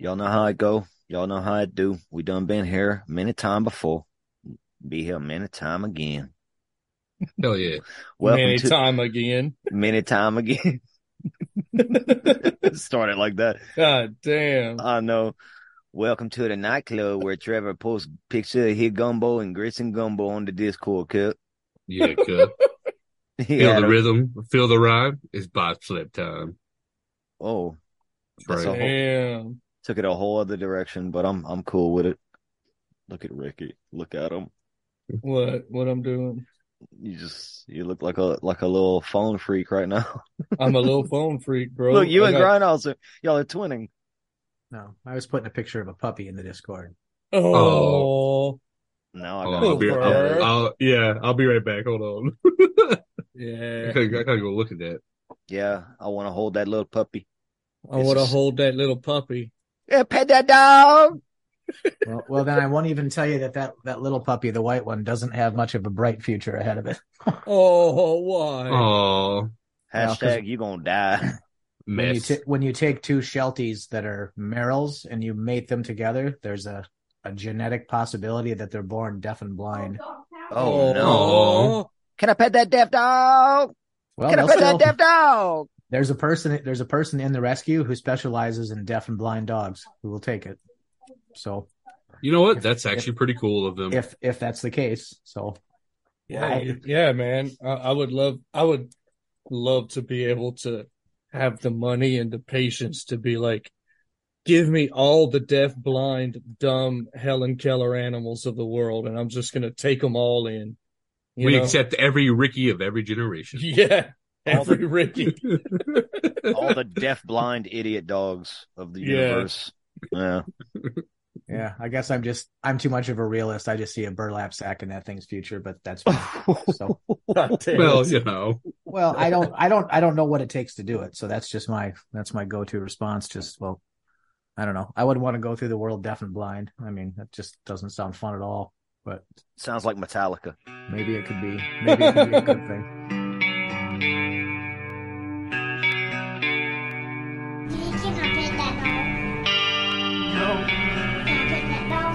Y'all know how I go. Y'all know how I do. We done been here many time before. Be here many time again. Hell oh, yeah. Welcome Many to time again. many time again. Started like that. God damn. I know. Welcome to the nightclub where Trevor posts picture of his gumbo and grits and gumbo on the Discord cup. Yeah, cup. He Feel had the rhythm, feel the rhyme. It's bot flip time. Oh, That's That's a whole- Damn. Took it a whole other direction, but I'm I'm cool with it. Look at Ricky. Look at him. What what I'm doing? You just you look like a like a little phone freak right now. I'm a little phone freak, bro. look, you I and got- Grindhouse, are- y'all are twinning. No, I was putting a picture of a puppy in the Discord. Oh, oh. Now I Oh, gotta I'll be, look at it. I'll, I'll- yeah, I'll be right back. Hold on. I yeah. gotta, I gotta go look at that. Yeah, I want to hold that little puppy. I want to hold that little puppy. Yeah, pet that dog. Well, well, then I won't even tell you that, that that little puppy, the white one, doesn't have much of a bright future ahead of it. Oh, why? Oh, Hashtag you gonna die. When you mess. ta- when you take two Shelties that are merles and you mate them together, there's a a genetic possibility that they're born deaf and blind. Oh, oh. no! Oh. Can I pet that deaf dog? Well, Can I pet still- that deaf dog? There's a person there's a person in the rescue who specializes in deaf and blind dogs who will take it. So you know what? if- That's actually pretty cool of them. if if that's the case, so Yeah, I- yeah, man. I, I would love, I would love to be able to have the money and the patience to be like, give me all the deaf, blind, dumb Helen Keller animals of the world, and I'm just gonna take them all in. We know? accept every Ricky of every generation. yeah, All the- Ricky. All the deaf, blind, idiot dogs of the Yeah. universe. Yeah. yeah, I guess I'm just I'm too much of a realist. I just see a burlap sack in that thing's future, but that's so well, you know, well, I don't I don't I don't know what it takes to do it. So that's just my that's my go-to response. Just well, I don't know. I wouldn't want to go through the world deaf and blind. I mean, that just doesn't sound fun at all. But Sounds like Metallica. maybe it could be maybe it could be a good thing. No, Can I pet that dog?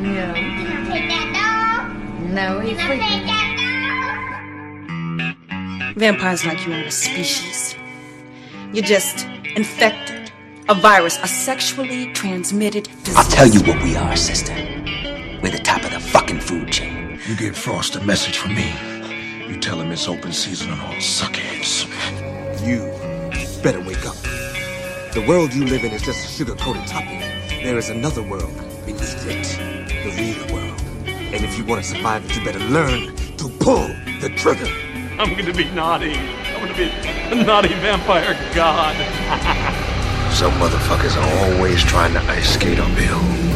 no, Can I pet that dog? no, he's Can I sleeping. pet that dog? Vampires like you aren't a species. You're just infected. A virus, a sexually transmitted disease. I'll tell you what we are, sister. We're the top of the fucking food chain. You give Frost a message from me. You tell him it's open season on all suckheads. You better wake up. The world you live in is just a sugar-coated topping. There is another world beneath it. The real world. And if you want to survive it, you better learn to pull the trigger. I'm gonna be naughty. I'm gonna be a naughty vampire god. Some motherfuckers are always trying to ice skate on uphill.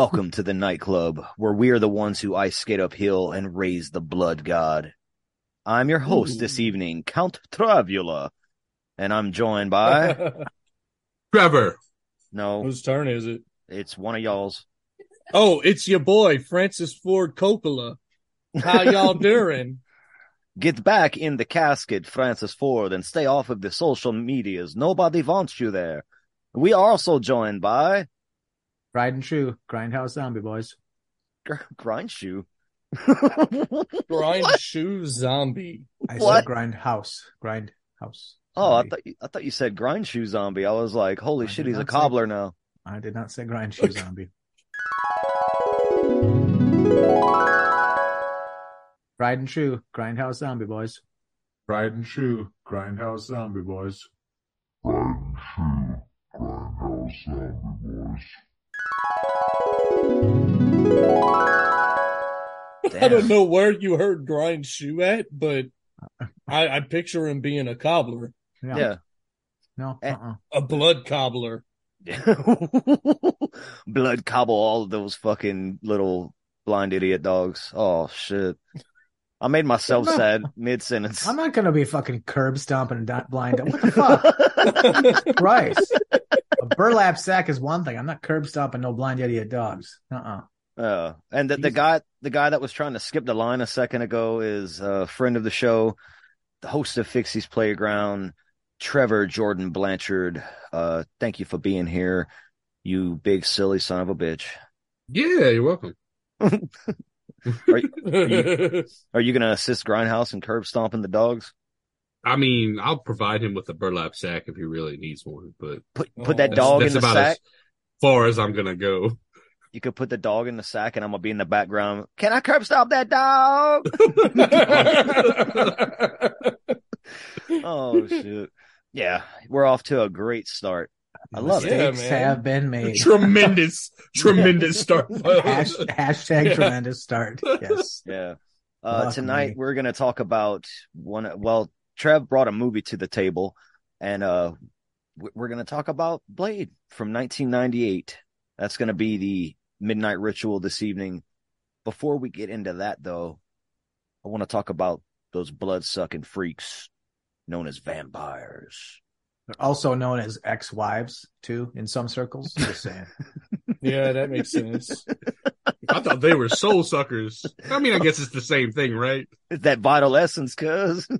Welcome to the nightclub where we are the ones who ice skate uphill and raise the blood god. I'm your host this evening, Count Travula, and I'm joined by Trevor. no, Whose turn is it? it's one of y'all's. Oh, it's your boy Francis Ford Coppola. How y'all doing? Get back in the casket, Francis Ford, and stay off of the social medias. Nobody wants you there. We are also joined by Tried and true, grindhouse zombie boys. Gr- Grindshoe. Grind shoe zombie. I What? said grindhouse, grindhouse. Oh, I zombie. thought you, I thought you said Grindshoe zombie. I was like, holy I shit, he's a not say- cobbler now. I did not say grind shoe zombie. Tried and true. Grindhouse zombie boys. Tried and true. Grindhouse zombie boys. I don't know where you heard grind shoe at, but I, I picture him being a cobbler, Yeah. No. Eh. Uh-uh. a blood cobbler. Blood cobble all of those fucking little blind idiot dogs. Oh shit. I made myself not- sad mid sentence. I'm not gonna be fucking curb stomping and blind. What the fuck? Christ. A burlap sack is one thing. I'm not curb stomping no blind idiot dogs. Uh-uh. Uh, and the, the guy, the guy that was trying to skip the line a second ago is a friend of the show, the host of Fixi's Playground, Trevor Jordan Blanchard. Uh, thank you for being here, you big silly son of a bitch. Yeah, you're welcome. Are you, are you, are you gonna assist Grindhouse in curb stomping the dogs? I mean, I'll provide him with a burlap sack if he really needs one, but Put put that dog that's in the about sack. as far as I'm gonna go. You could put the dog in the sack, and I'm gonna be in the background. Can I curb stop that dog? oh shit! Yeah, we're off to a great start. I love it. Yeah, man. have been made. tremendous, tremendous start. Hash, hashtag tremendous start. Yes. Yeah. Uh, tonight me. we're gonna talk about one. Well, Trev brought a movie to the table, and uh, we- we're gonna talk about Blade from 1998. That's gonna be the midnight ritual this evening. Before we get into that, though, I want to talk about those blood sucking freaks known as vampires. They're also known as ex-wives too in some circles. Just saying. yeah, that makes sense. I thought they were soul suckers. I mean, I guess it's the same thing, right? It's that vital essence, cuz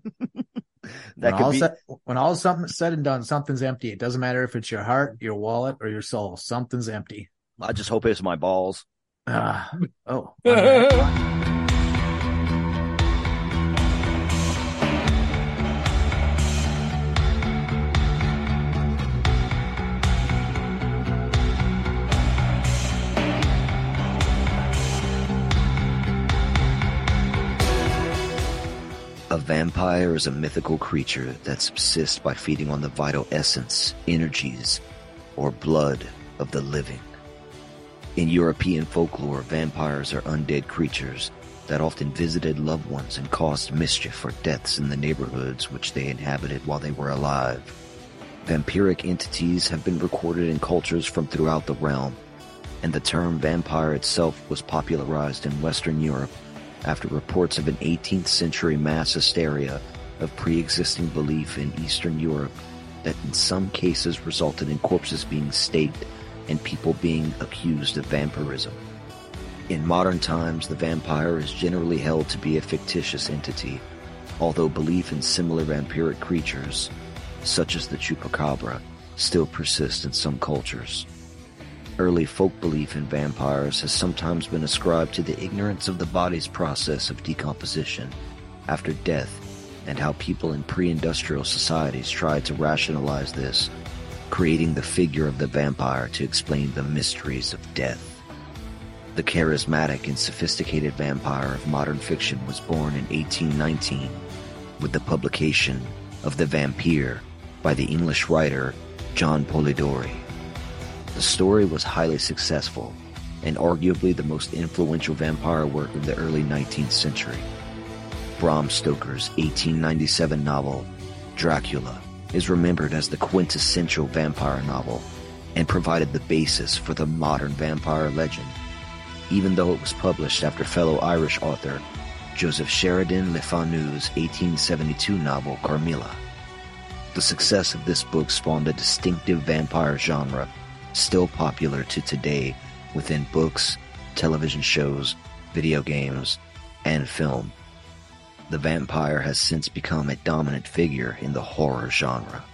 that when, could all be. set, when all something said and done, something's empty. It doesn't matter if it's your heart, your wallet, or your soul. Something's empty. I just hope it's my balls. Ah, oh. vampire is a mythical creature that subsists by feeding on the vital essence, energies, or blood of the living. In European folklore, vampires are undead creatures that often visited loved ones and caused mischief or deaths in the neighborhoods which they inhabited while they were alive. Vampiric entities have been recorded in cultures from throughout the realm, and the term vampire itself was popularized in Western Europe after reports of an 18th century mass hysteria of pre-existing belief in Eastern Europe that in some cases resulted in corpses being staked and people being accused of vampirism. In modern times, the vampire is generally held to be a fictitious entity, although belief in similar vampiric creatures, such as the chupacabra, still persists in some cultures. Early folk belief in vampires has sometimes been ascribed to the ignorance of the body's process of decomposition after death and how people in pre-industrial societies tried to rationalize this, creating the figure of the vampire to explain the mysteries of death. The charismatic and sophisticated vampire of modern fiction was born in 1819 with the publication of The Vampire by the English writer John Polidori. The story was highly successful and arguably the most influential vampire work of the early 19th century. Bram Stoker's 1897 novel, Dracula, is remembered as the quintessential vampire novel and provided the basis for the modern vampire legend, even though it was published after fellow Irish author Joseph Sheridan Le Fanu's 1872 novel, Carmilla. The success of this book spawned a distinctive vampire genre still popular to today within books, television shows, video games, and film. The vampire has since become a dominant figure in the horror genre.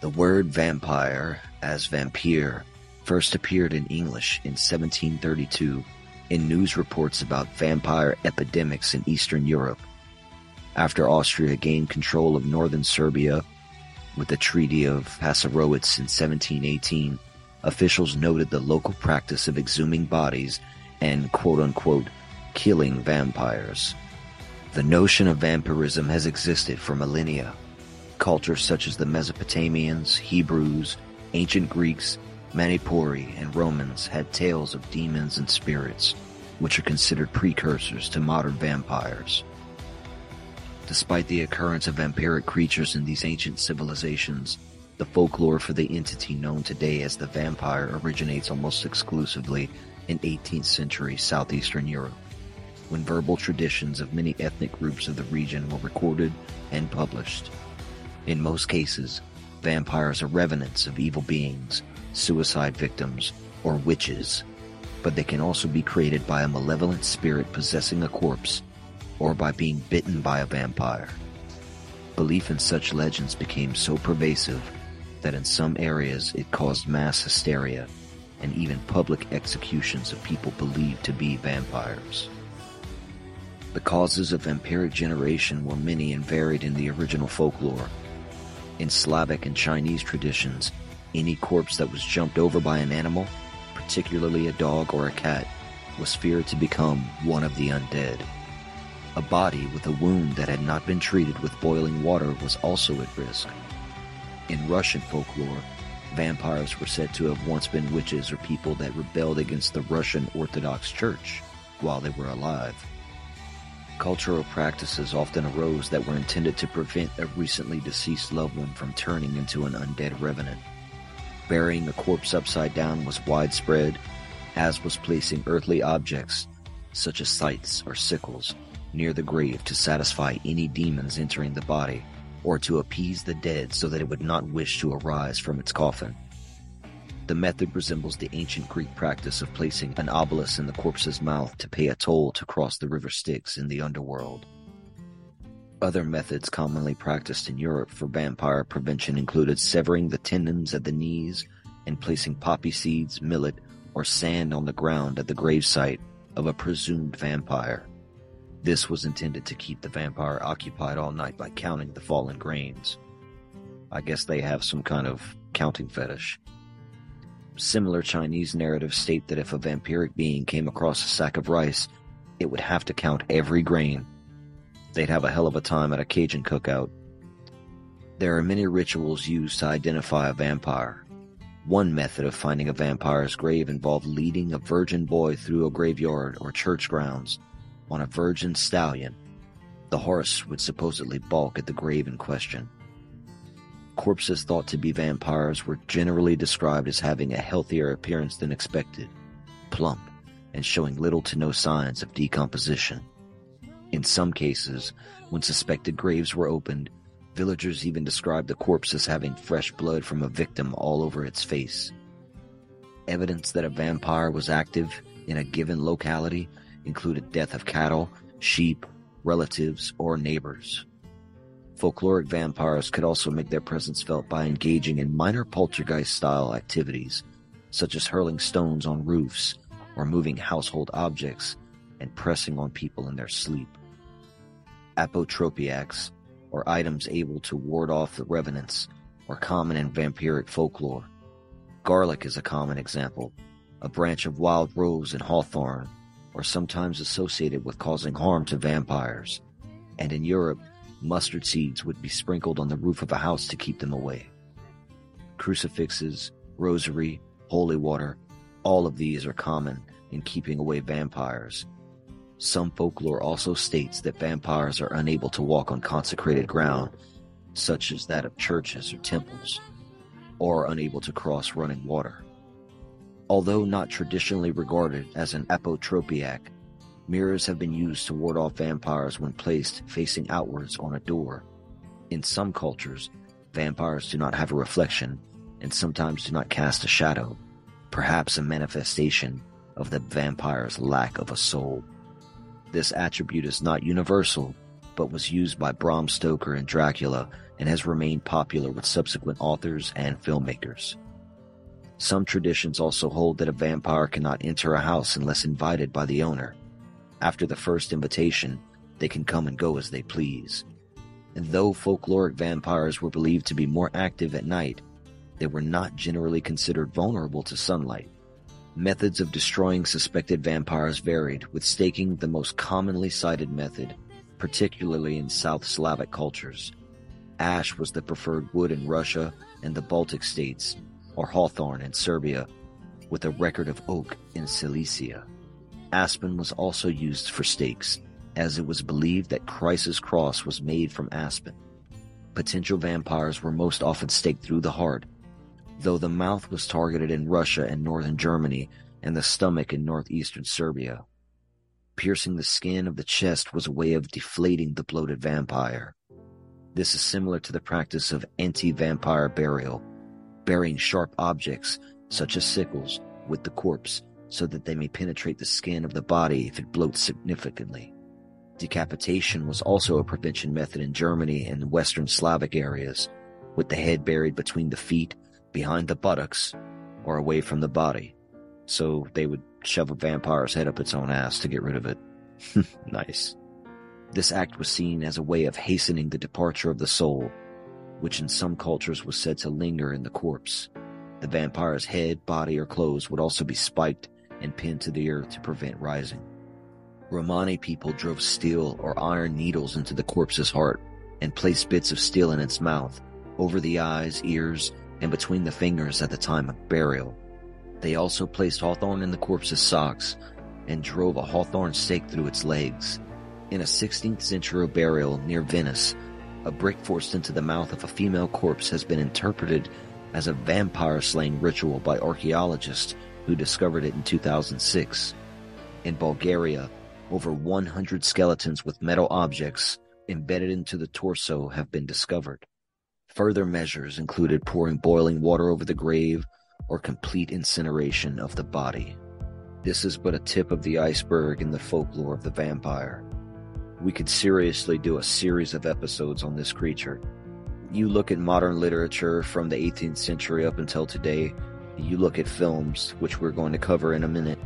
The word vampire, as vampire, first appeared in English in 1732 in news reports about vampire epidemics in Eastern Europe. After Austria gained control of northern Serbia with the Treaty of Passarowitz in 1718, officials noted the local practice of exhuming bodies and quote unquote killing vampires. The notion of vampirism has existed for millennia. Cultures such as the Mesopotamians, Hebrews, ancient Greeks, Manipuri, and Romans had tales of demons and spirits, which are considered precursors to modern vampires. Despite the occurrence of vampiric creatures in these ancient civilizations, the folklore for the entity known today as the vampire originates almost exclusively in 18th century southeastern Europe, when verbal traditions of many ethnic groups of the region were recorded and published. In most cases, vampires are revenants of evil beings, suicide victims, or witches, but they can also be created by a malevolent spirit possessing a corpse or by being bitten by a vampire. Belief in such legends became so pervasive that in some areas it caused mass hysteria and even public executions of people believed to be vampires. The causes of vampiric generation were many and varied in the original folklore. In Slavic and Chinese traditions, any corpse that was jumped over by an animal, particularly a dog or a cat, was feared to become one of the undead. A body with a wound that had not been treated with boiling water was also at risk. In Russian folklore, vampires were said to have once been witches or people that rebelled against the Russian Orthodox Church while they were alive. Cultural practices often arose that were intended to prevent a recently deceased loved one from turning into an undead revenant. Burying a corpse upside down was widespread, as was placing earthly objects, such as scythes or sickles, near the grave to satisfy any demons entering the body, or to appease the dead so that it would not wish to arise from its coffin. The method resembles the ancient Greek practice of placing an obelisk in the corpse's mouth to pay a toll to cross the river Styx in the underworld. Other methods commonly practiced in Europe for vampire prevention included severing the tendons at the knees and placing poppy seeds, millet, or sand on the ground at the gravesite of a presumed vampire. This was intended to keep the vampire occupied all night by counting the fallen grains. I guess they have some kind of counting fetish. Similar Chinese narratives state that if a vampiric being came across a sack of rice, it would have to count every grain. They'd have a hell of a time at a Cajun cookout. There are many rituals used to identify a vampire. One method of finding a vampire's grave involved leading a virgin boy through a graveyard or church grounds on a virgin stallion. The horse would supposedly balk at the grave in question. Corpses thought to be vampires were generally described as having a healthier appearance than expected, plump, and showing little to no signs of decomposition. In some cases, when suspected graves were opened, villagers even described the corpse as having fresh blood from a victim all over its face. Evidence that a vampire was active in a given locality included death of cattle, sheep, relatives, or neighbors. Folkloric vampires could also make their presence felt by engaging in minor poltergeist style activities, such as hurling stones on roofs or moving household objects and pressing on people in their sleep. Apotropaics, or items able to ward off the revenants, are common in vampiric folklore. Garlic is a common example, a branch of wild rose and hawthorn, or sometimes associated with causing harm to vampires. And in Europe, mustard seeds would be sprinkled on the roof of a house to keep them away. Crucifixes, rosary, holy water, all of these are common in keeping away vampires. Some folklore also states that vampires are unable to walk on consecrated ground, such as that of churches or temples, or unable to cross running water. Although not traditionally regarded as an apotropaic, mirrors have been used to ward off vampires when placed facing outwards on a door. In some cultures, vampires do not have a reflection and sometimes do not cast a shadow, perhaps a manifestation of the vampire's lack of a soul. This attribute is not universal, but was used by Bram Stoker in Dracula and has remained popular with subsequent authors and filmmakers. Some traditions also hold that a vampire cannot enter a house unless invited by the owner. After the first invitation, they can come and go as they please. And though folkloric vampires were believed to be more active at night, they were not generally considered vulnerable to sunlight. Methods of destroying suspected vampires varied, with staking the most commonly cited method, particularly in South Slavic cultures. Ash was the preferred wood in Russia and the Baltic states, or hawthorn in Serbia, with a record of oak in Silesia. Aspen was also used for stakes, as it was believed that Christ's cross was made from aspen. Potential vampires were most often staked through the heart, though the mouth was targeted in Russia and northern Germany and the stomach in northeastern Serbia. Piercing the skin of the chest was a way of deflating the bloated vampire. This is similar to the practice of anti-vampire burial, burying sharp objects, such as sickles, with the corpse so that they may penetrate the skin of the body if it bloats significantly. Decapitation was also a prevention method in Germany and Western Slavic areas, with the head buried between the feet, behind the buttocks, or away from the body. So they would shove a vampire's head up its own ass to get rid of it. nice. This act was seen as a way of hastening the departure of the soul, which in some cultures was said to linger in the corpse. The vampire's head, body, or clothes would also be spiked and pinned to the earth to prevent rising. Romani people drove steel or iron needles into the corpse's heart and placed bits of steel in its mouth, over the eyes, ears, and between the fingers at the time of burial. They also placed hawthorn in the corpse's socks and drove a hawthorn stake through its legs. In a 16th century burial near Venice, a brick forced into the mouth of a female corpse has been interpreted as a vampire slaying ritual by archaeologists who discovered it in 2006. In Bulgaria, over 100 skeletons with metal objects embedded into the torso have been discovered. Further measures included pouring boiling water over the grave or complete incineration of the body. This is but a tip of the iceberg in the folklore of the vampire. We could seriously do a series of episodes on this creature. You look at modern literature from the 18th century up until today, you look at films, which we're going to cover in a minute,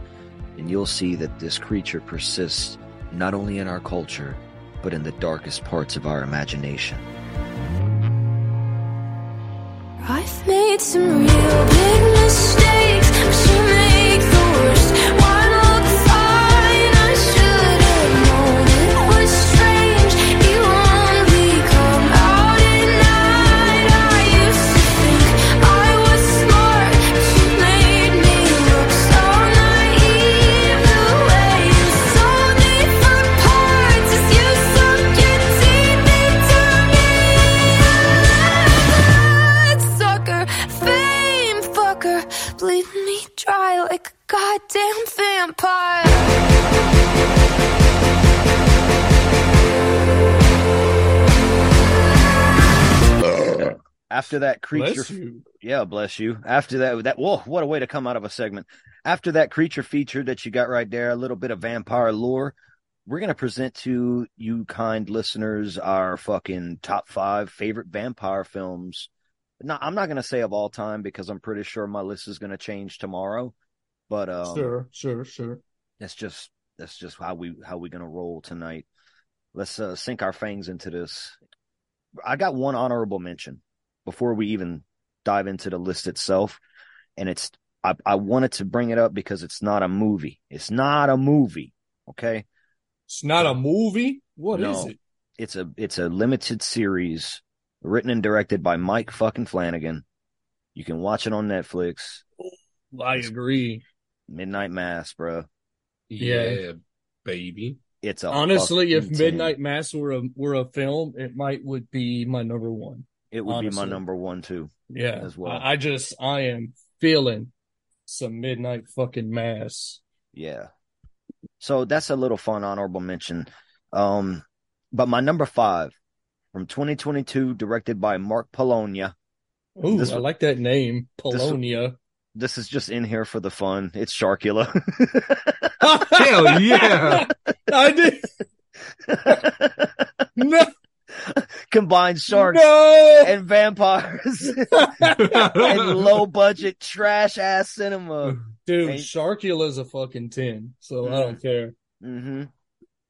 and you'll see that this creature persists not only in our culture, but in the darkest parts of our imagination. I've made some real big mistakes, goddamn vampire. After that creature, Bless yeah, bless you. After that, that whoa, what a way to come out of a segment. After that creature feature that you got right there, a little bit of vampire lore. We're gonna present to you, kind listeners, our fucking top five favorite vampire films. Not, I'm not gonna say of all time because I'm pretty sure my list is gonna change tomorrow. But um, Sure, sure, sure. that's just that's just how we how we gonna roll tonight. Let's uh, sink our fangs into this. I got one honorable mention before we even dive into the list itself, and it's I, I wanted to bring it up because it's not a movie. It's not a movie. Okay, It's not a movie. What is No. it? it's a it's a limited series written and directed by Mike fucking Flanagan. You can watch it on Netflix. I agree. Midnight Mass, bro. Yeah. baby. It's a Honestly, if fucking 10. Midnight Mass were a were a film, it might would be my number one. it would be my number one too. Yeah, as well. I, I just I am feeling some Midnight fucking Mass. Yeah. So that's a little fun honorable mention. Um, but my number five from 2022, directed by Mark Polonia. Ooh, This I one- like that name, this Polonia. This is just in here for the fun. It's Sharkula. Hell yeah. I did no, Combined sharks no. and vampires and low budget trash ass cinema. Dude, Hey. Sharkula's a fucking ten, so I Mm. don't care. hmm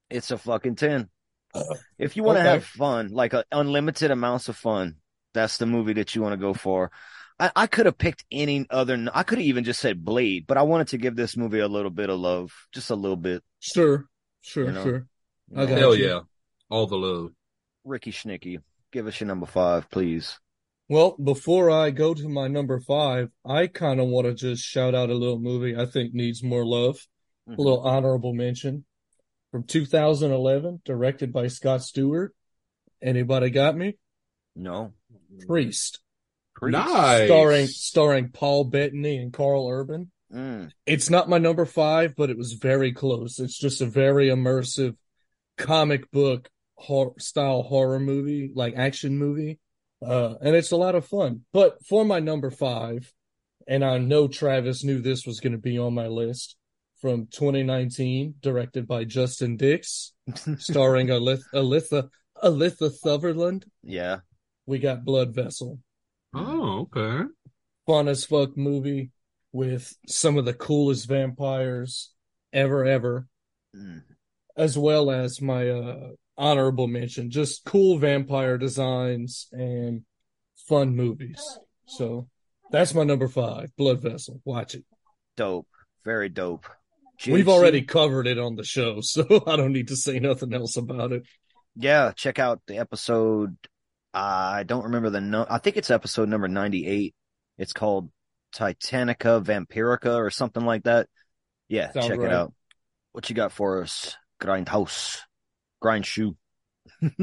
It's a fucking 10. If you want to Okay. have fun, like unlimited amounts of fun, that's the movie that you want to go for. I, I could have picked any other. I could have even just said Blade, but I wanted to give this movie a little bit of love, just a little bit. Sure, sure, You know? sure. I got Hell you. yeah. All the love. Ricky Schnicky, give us your number five, please. Well, before I go to my number five, I kind of want to just shout out a little movie I think needs more love. A mm-hmm. little honorable mention from 2011, directed by Scott Stewart. Anybody got me? No, Priest. Priest. Nice. Starring starring Paul Bettany and Karl Urban. Mm. It's not my number five, but it was very close. It's just a very immersive comic book hor- style horror movie, like action movie. Uh, and it's a lot of fun. But for my number five, and I know Travis knew this was going to be on my list from 2019, directed by Justin Dix, starring Alith- Alytha, Alytha Sutherland. Yeah, We got Blood Vessel Oh, okay. fun as fuck movie with some of the coolest vampires ever ever Mm. as well as my uh honorable mention just cool vampire designs and fun movies so that's my number five blood vessel watch it dope, very dope. we've already covered it on the show so i don't need to say nothing else about it Yeah, check out the episode. I don't remember the no. I think it's episode number ninety-eight. It's called Titanica Vampirica or something like that. Yeah, Sounds check right. it out. What you got for us? Grindhouse, grind shoe.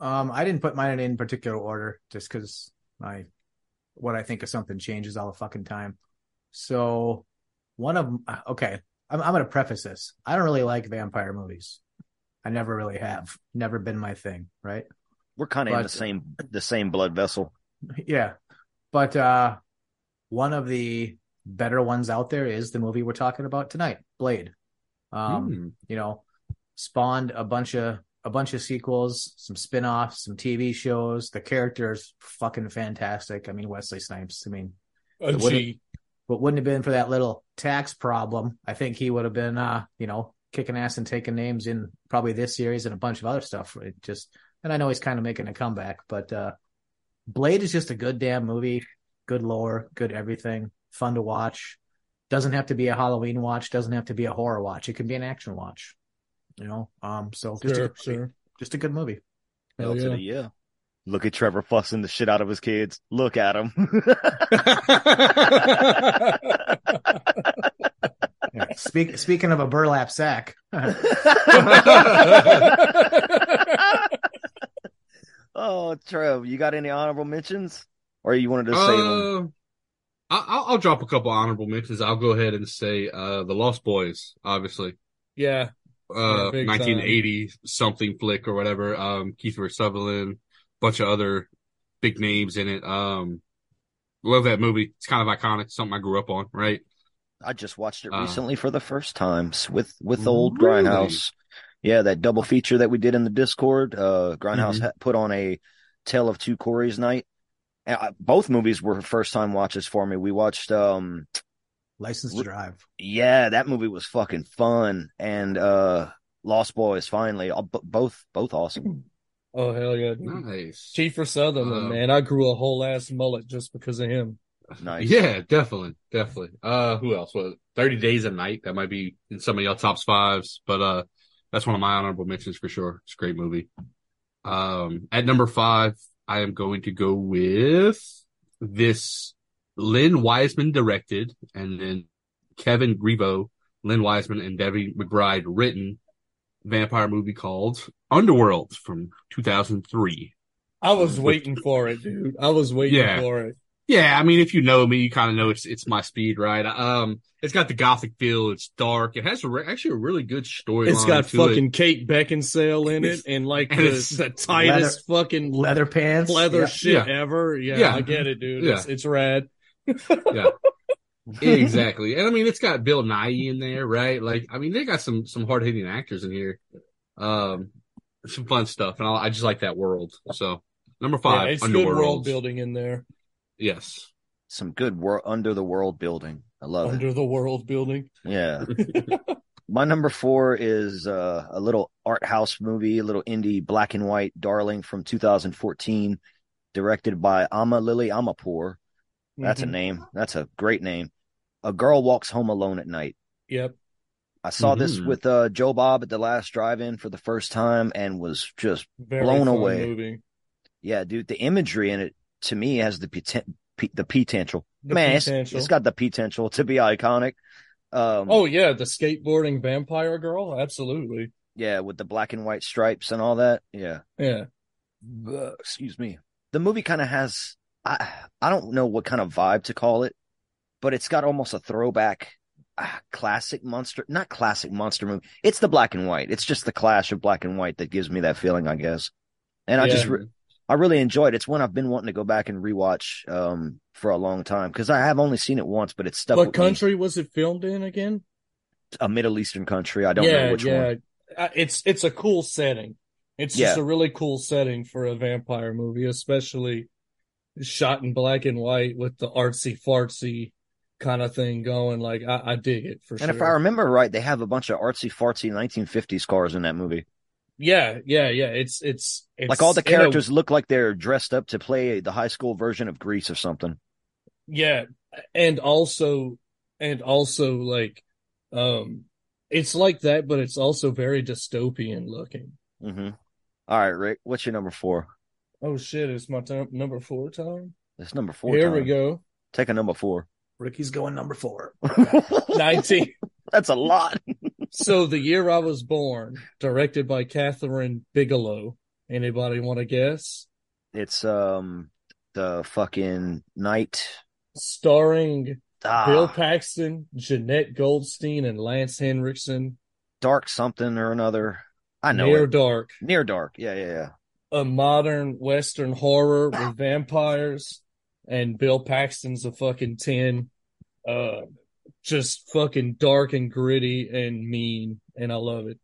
Um, I didn't put mine in particular order just because I, what I think of something changes all the fucking time. So, one of okay, I'm I'm gonna preface this. I don't really like vampire movies. I never really have. Never been my thing, right? We're kind of in the same the same blood vessel. Yeah. But uh one of the better ones out there is the movie we're talking about tonight, Blade. Um, Hmm. you know, spawned a bunch of a bunch of sequels, some spin-offs, some TV shows. The characters fucking fantastic. I mean, Wesley Snipes. I mean, a It wouldn't- but wouldn't have been for that little tax problem, I think he would have been uh, you know, kicking ass and taking names in probably this series and a bunch of other stuff. It just and I know he's kind of making a comeback, but uh Blade is just a good damn movie, good lore, good everything, fun to watch. Doesn't have to be a Halloween watch, doesn't have to be a horror watch. It can be an action watch. You know, um, so just Sure, a, sure. just a good movie. Hell Hell yeah. yeah. Look at Trevor fussing the shit out of his kids. Look at him. Yeah. Speak, speaking of a burlap sack, oh, Trev, you got any honorable mentions, or you wanted to say them? Uh, I- I'll, I'll drop a couple honorable mentions. I'll go ahead and say uh, the Lost Boys, obviously. yeah Uh, Yeah, big time. 1980 something flick or whatever. Um, Kiefer Sutherland, bunch of other big names in it. Um, love that movie. It's kind of iconic. Something I grew up on, right? I just watched it Uh, recently for the first time with with the old Really? Grindhouse. Yeah, that double feature that we did in the Discord. Uh, Grindhouse Mhm. ha- put on a Tale of Two Corys night. And I, both movies were first time watches for me. We watched, um, License to Drive. yeah, that movie was fucking fun, and uh, Lost Boys finally, uh, b- both both awesome. oh hell yeah dude. Nice. Kiefer Sutherland, Uh, man. I grew a whole ass mullet just because of him. Nice. Yeah, definitely, definitely. Uh, who else? What? Thirty Days a Night. That might be in some of y'all tops fives, but uh, that's one of my honorable mentions for sure. It's a great movie. Um, at number five, I am going to go with this Len Wiseman directed, and then Kevin Grebo, Len Wiseman, and Debbie McBride written vampire movie called Underworld from 2003. I was waiting for it, dude. I was waiting Yeah. for it. Yeah, I mean, if you know me, you kind of know it's it's my speed, right? Um, it's got the gothic feel. It's dark. It has a re- actually a really good storyline. It's got to fucking It. Kate Beckinsale in it, and like And the, it's the tightest fucking Leather pants. leather Yeah. shit Yeah. ever. Yeah, Yeah. I get it, dude. Yeah. It's, it's rad. Yeah, exactly. And I mean, it's got Bill Nighy in there, right? Like, I mean, they got some some hard hitting actors in here. Um, some fun stuff, and I, I just like that world. So number Yeah, five, it's good world building in there. Yes. Some good work under the world building. I love it. Under the world building. Yeah. My number four is uh, a little art house movie, a little indie black and white darling from 2014, directed by Ana Lily Amirpour. That's Mhm. a name. That's a great name. A girl walks home alone at night. Yep. I saw this Mhm. with uh, Joe Bob at the last drive-in for the first time and was just Very blown away. Movie. Yeah, dude, the imagery in it to me has the poten- p- the potential. The Man, it's- it's got the potential to be iconic. Um, Oh yeah, the skateboarding vampire girl. Absolutely. yeah, with the black and white stripes and all that. Yeah. Yeah. Uh, excuse me. The movie kind of has I I don't know what kind of vibe to call it, but it's got almost a throwback ah, classic monster, not classic monster movie. It's the black and white. It's just the clash of black and white that gives me that feeling, I guess. And I Yeah. just re- I really enjoyed it. It's one I've been wanting to go back and rewatch um for a long time because I have only seen it once, but it's stuck What with me. country was it filmed in again? A Middle Eastern country. I don't yeah, know which yeah. one. It's it's a cool setting. It's just a really cool setting for a vampire movie, especially shot in black and white with the artsy fartsy kind of thing going. Like I, I dig it for And sure. And if I remember right, they have a bunch of artsy fartsy 1950s cars in that movie. Yeah, yeah, yeah. It's it's, it's like all the in a- characters look like they're dressed up to play the high school version of Grease or something. Yeah, and also and also like um it's like that but it's also very dystopian looking. hmm All right, Rick, what's your number four? Oh shit, it's my time number 4 time. It's number four. Here we go. Take a number four. Ricky's going number four. 19 That's a lot. So the year I was born, directed by Kathryn Bigelow. Anybody want to guess? It's um the fucking night. Starring Ah, Bill Paxton, Jenette Goldstein, and Lance Henriksen. dark something or another. I know Near it. Dark, Near dark. Yeah, yeah, yeah. a modern Western horror with vampires, and Bill Paxton's a fucking ten. Uh, just fucking dark and gritty and mean, and I love it.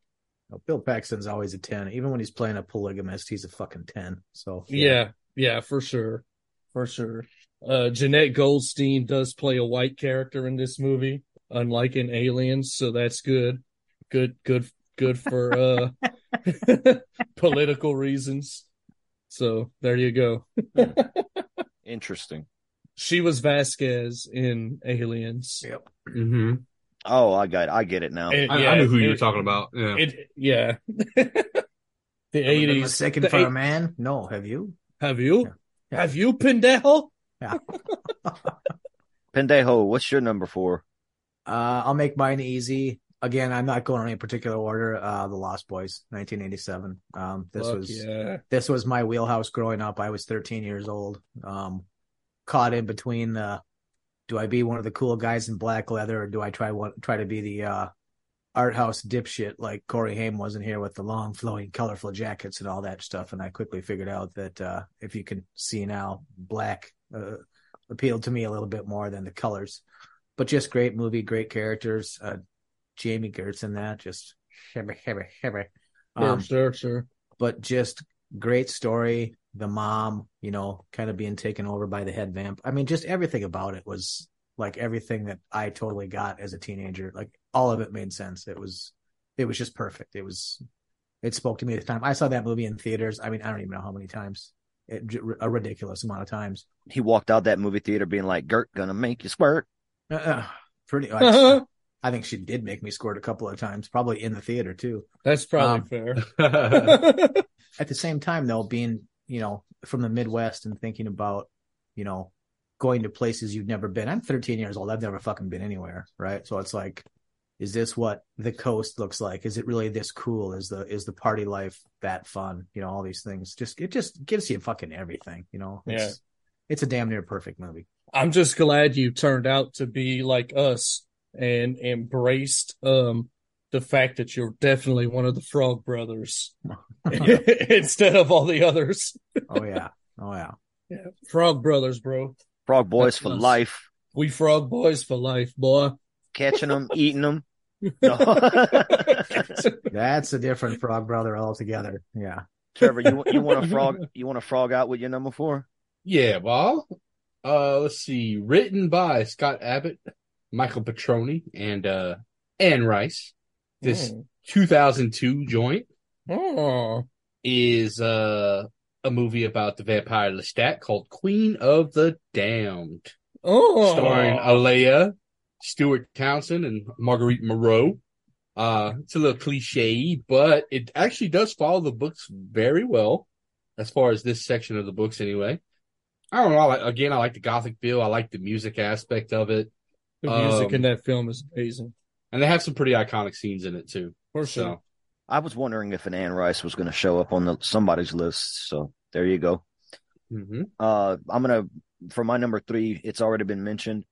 Bill Paxton's always a ten. Even when he's playing a polygamist, he's a fucking ten. So Yeah, yeah, for sure. For sure. Uh Jenette Goldstein does play a white character in this movie, unlike in Aliens, so that's good. Good good good for uh political reasons. So there you go. Interesting. She was Vasquez in Aliens. Yep. hmm Oh, I got I get it now. It- I, yeah, I knew who you were talking about. Yeah. It yeah. the Ever been eighties. mistaken for a man? No, have you? Have you? Yeah. Have you, pendejo? Yeah. Pendejo, what's your number four? Uh, I'll make mine easy. Again, I'm not going in any particular order. Uh, The Lost Boys, 1987. Um, this Fuck was yeah. this was my wheelhouse growing up. I was 13 years old. Um, caught in between uh, do I be one of the cool guys in black leather or do I try one try to be the uh, art house dipshit like Corey Haim wasn't here with the long flowing colorful jackets and all that stuff. And I quickly figured out that uh, if you can see now, black uh, appealed to me a little bit more than the colors. But just great movie, great characters. Uh, Jami Gertz in that, just heavy, heavy, heavy. Um, sure, sure. but just great story. The mom, you know, kind of being taken over by the head vamp. I mean, just everything about it was like everything that I totally got as a teenager. Like all of it made sense. It was, it was just perfect. It was, it spoke to me at the time. I saw that movie in theaters. I mean, I don't even know how many times. It, a ridiculous amount of times. He walked out that movie theater being like, "Gert gonna make you squirt." Uh, uh, pretty. I, I think she did make me squirt a couple of times, probably in the theater too. That's probably Um, fair. at the same time though being you know from the midwest and thinking about you know going to places you've never been. I'm 13 years old. I've never fucking been anywhere right? So it's like is this what the coast looks like? Is it really this cool? Is the is the party life that fun? You know all these things. Just it just gives you fucking everything you know? It's Yeah. it's a damn near perfect movie. I'm just glad you turned out to be like us and embraced um the fact that you're definitely one of the Frog Brothers instead of all the others. oh yeah oh yeah Yeah, Frog Brothers, bro. Frog boys That's for us. life, We Frog Boys for life, boy. catching them, eating them. No. that's a different frog brother altogether yeah Trevor, you you want to frog? You want to frog out with your number four? Yeah, well, uh, let's see. Written by Scott Abbott, Michael Petroni, and uh, Anne Rice. This Mm. 2002 joint Oh, is uh, a movie about the vampire Lestat called Queen of the Damned. Oh, starring Aaliyah, Stuart Townsend, and Marguerite Moreau. Uh, it's a little cliche, but it actually does follow the books very well, as far as this section of the books, anyway. I don't know. I like, again, I like the gothic feel. I like the music aspect of it, the music Um, in that film is amazing. and they have some pretty iconic scenes in it too. For So, sure. I was wondering if an Anne Rice was going to show up on the, somebody's list. So there you go. hmm Uh, I'm gonna for my number three. It's already been mentioned,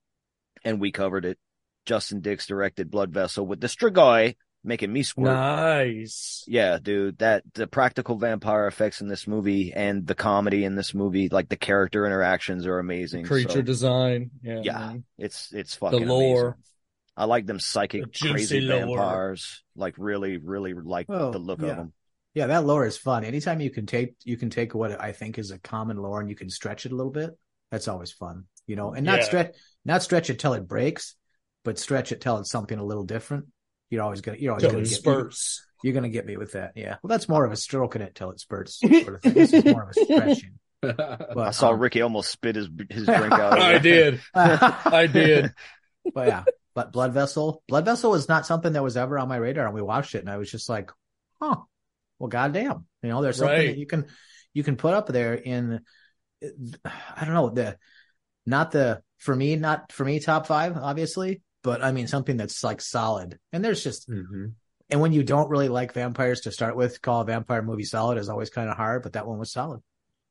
and we covered it. Justin Dix directed Blood Vessel with the Strigoi making me squirt. Nice. Yeah, dude, that the practical vampire effects in this movie and the comedy in this movie, like the character interactions are amazing. Creature so, design. Yeah. yeah, man. it's it's fucking the lore. amazing. I like them psychic juicy crazy lore. vampires. Like really, really like Oh, the look yeah. of them. Yeah, that lore is fun. Anytime you can take you can take what I think is a common lore and you can stretch it a little bit, that's always fun. You know, and not Yeah. stretch not stretch it till it breaks, but stretch it till it's something a little different. You're always gonna you're always Till gonna get spurts. you're gonna get me with that. Yeah. Well that's more of a stroking it till it spurts sort of thing. This is more of a stretching. But I saw um, Ricky almost spit his his drink out. I did. I did. but yeah, but Blood Vessel, Blood Vessel was not something that was ever on my radar, and we watched it, and I was just like, huh, well, goddamn, you know, there's something Right. that you can you can put up there in, I don't know the, not the for me, not for me top five, obviously, but I mean something that's like solid, and there's just. hmm And when you don't really like vampires to start with, call a vampire movie solid is always kind of hard, but that one was solid.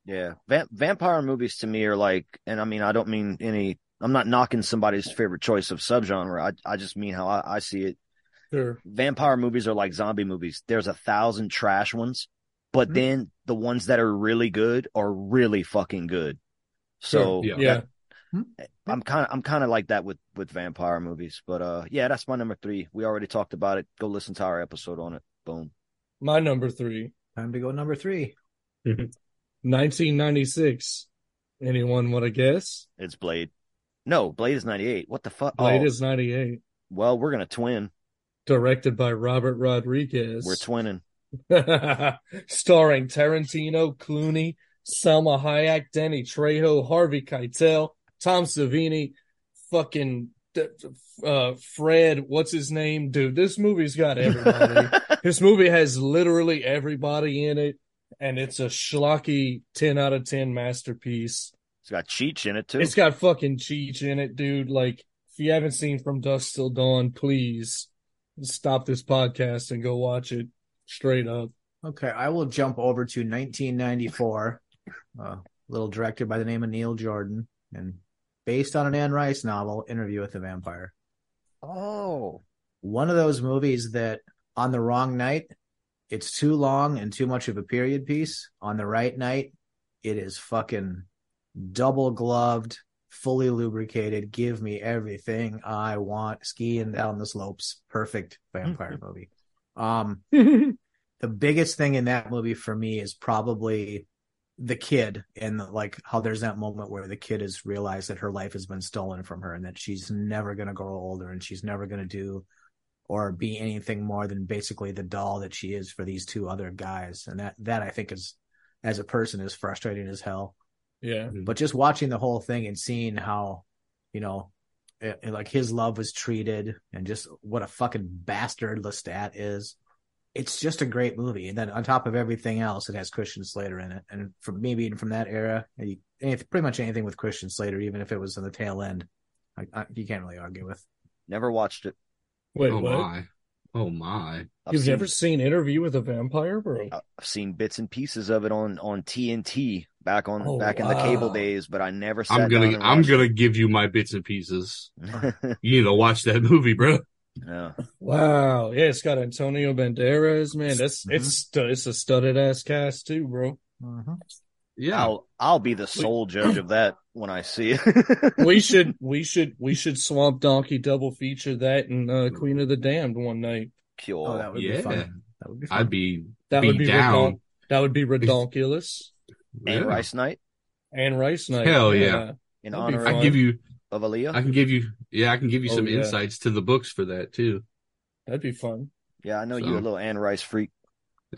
Yeah, Va- vampire movies to me are like, and I mean, I don't mean any. I'm not knocking somebody's favorite choice of subgenre. I I just mean how I, I see it. Sure. Vampire movies are like zombie movies. There's a thousand trash ones, but Mhm. then the ones that are really good are really fucking good. So Sure, Yeah. I'm kind of I'm kind of like that with with vampire movies. But uh, yeah, that's my number three. We already talked about it. Go listen to our episode on it. Boom. My number three. Time to go number three. 1996. Anyone want to guess? It's Blade. No, Blade is 98. What the fuck? Blade oh, is 98. well, we're gonna twin. Directed by Robert Rodriguez. We're twinning. Starring Tarantino, Clooney, Salma Hayek, Danny Trejo, Harvey Keitel, Tom Savini, fucking uh, Fred. What's his name, dude? This movie's got everybody. this movie has literally everybody in it, and it's a schlocky ten out of ten masterpiece. It's got Cheech in it too. It's got fucking Cheech in it, dude. Like, if you haven't seen From Dusk Till Dawn, please stop this podcast and go watch it straight up. Okay, I will jump over to 1994, a little director by the name of Neil Jordan, and based on an Anne Rice novel, Interview with the Vampire. oh, One of those movies that on the wrong night, it's too long and too much of a period piece. On the right night, it is fucking double gloved, fully lubricated. Give me everything I want. Skiing down the slopes. Perfect vampire movie. Um, the biggest thing in that movie for me is probably the kid and like how there's that moment where the kid has realized that her life has been stolen from her and that she's never going to grow older and she's never going to do or be anything more than basically the doll that she is for these two other guys. And that that I think is as a person is frustrating as hell. Yeah. Mm-hmm. but just watching the whole thing and seeing how you know it, it- like his love was treated and just what a fucking bastard Lestat is it's just a great movie and then on top of everything else it has Christian Slater in it and from maybe even from that era you, pretty much anything with Christian Slater even if it was on the tail end I, I, you can't really argue with never watched it. Wait, oh what? my. Oh my. I've You've seen, never seen Interview with a Vampire, bro? I've seen bits and pieces of it on on TNT back on Oh, back in the cable days, but I never. Sat I'm gonna I'm gonna give you my bits and pieces. You need to watch that movie, bro. Yeah. Wow. Yeah, it's got Antonio Banderas, man. That's Mhm. it's it's a studded ass cast too, bro. Mhm. Yeah. I'll I'll be the sole judge of that when I see it. We should we should we should Swamp Donkey double feature that and uh, Queen of the Damned one night. Cool. oh that would Yeah. be fun that would be fun I'd be That Be would be down. redon- that would be redonkulous. and yeah. Rice Night And Rice Night. Hell yeah. in That'd honor I fun. give you of Aaliyah. I can give you yeah, I can give you Oh, some yeah. insights to the books for that too. That'd be fun. yeah, I know So- you a little Anne Rice freak.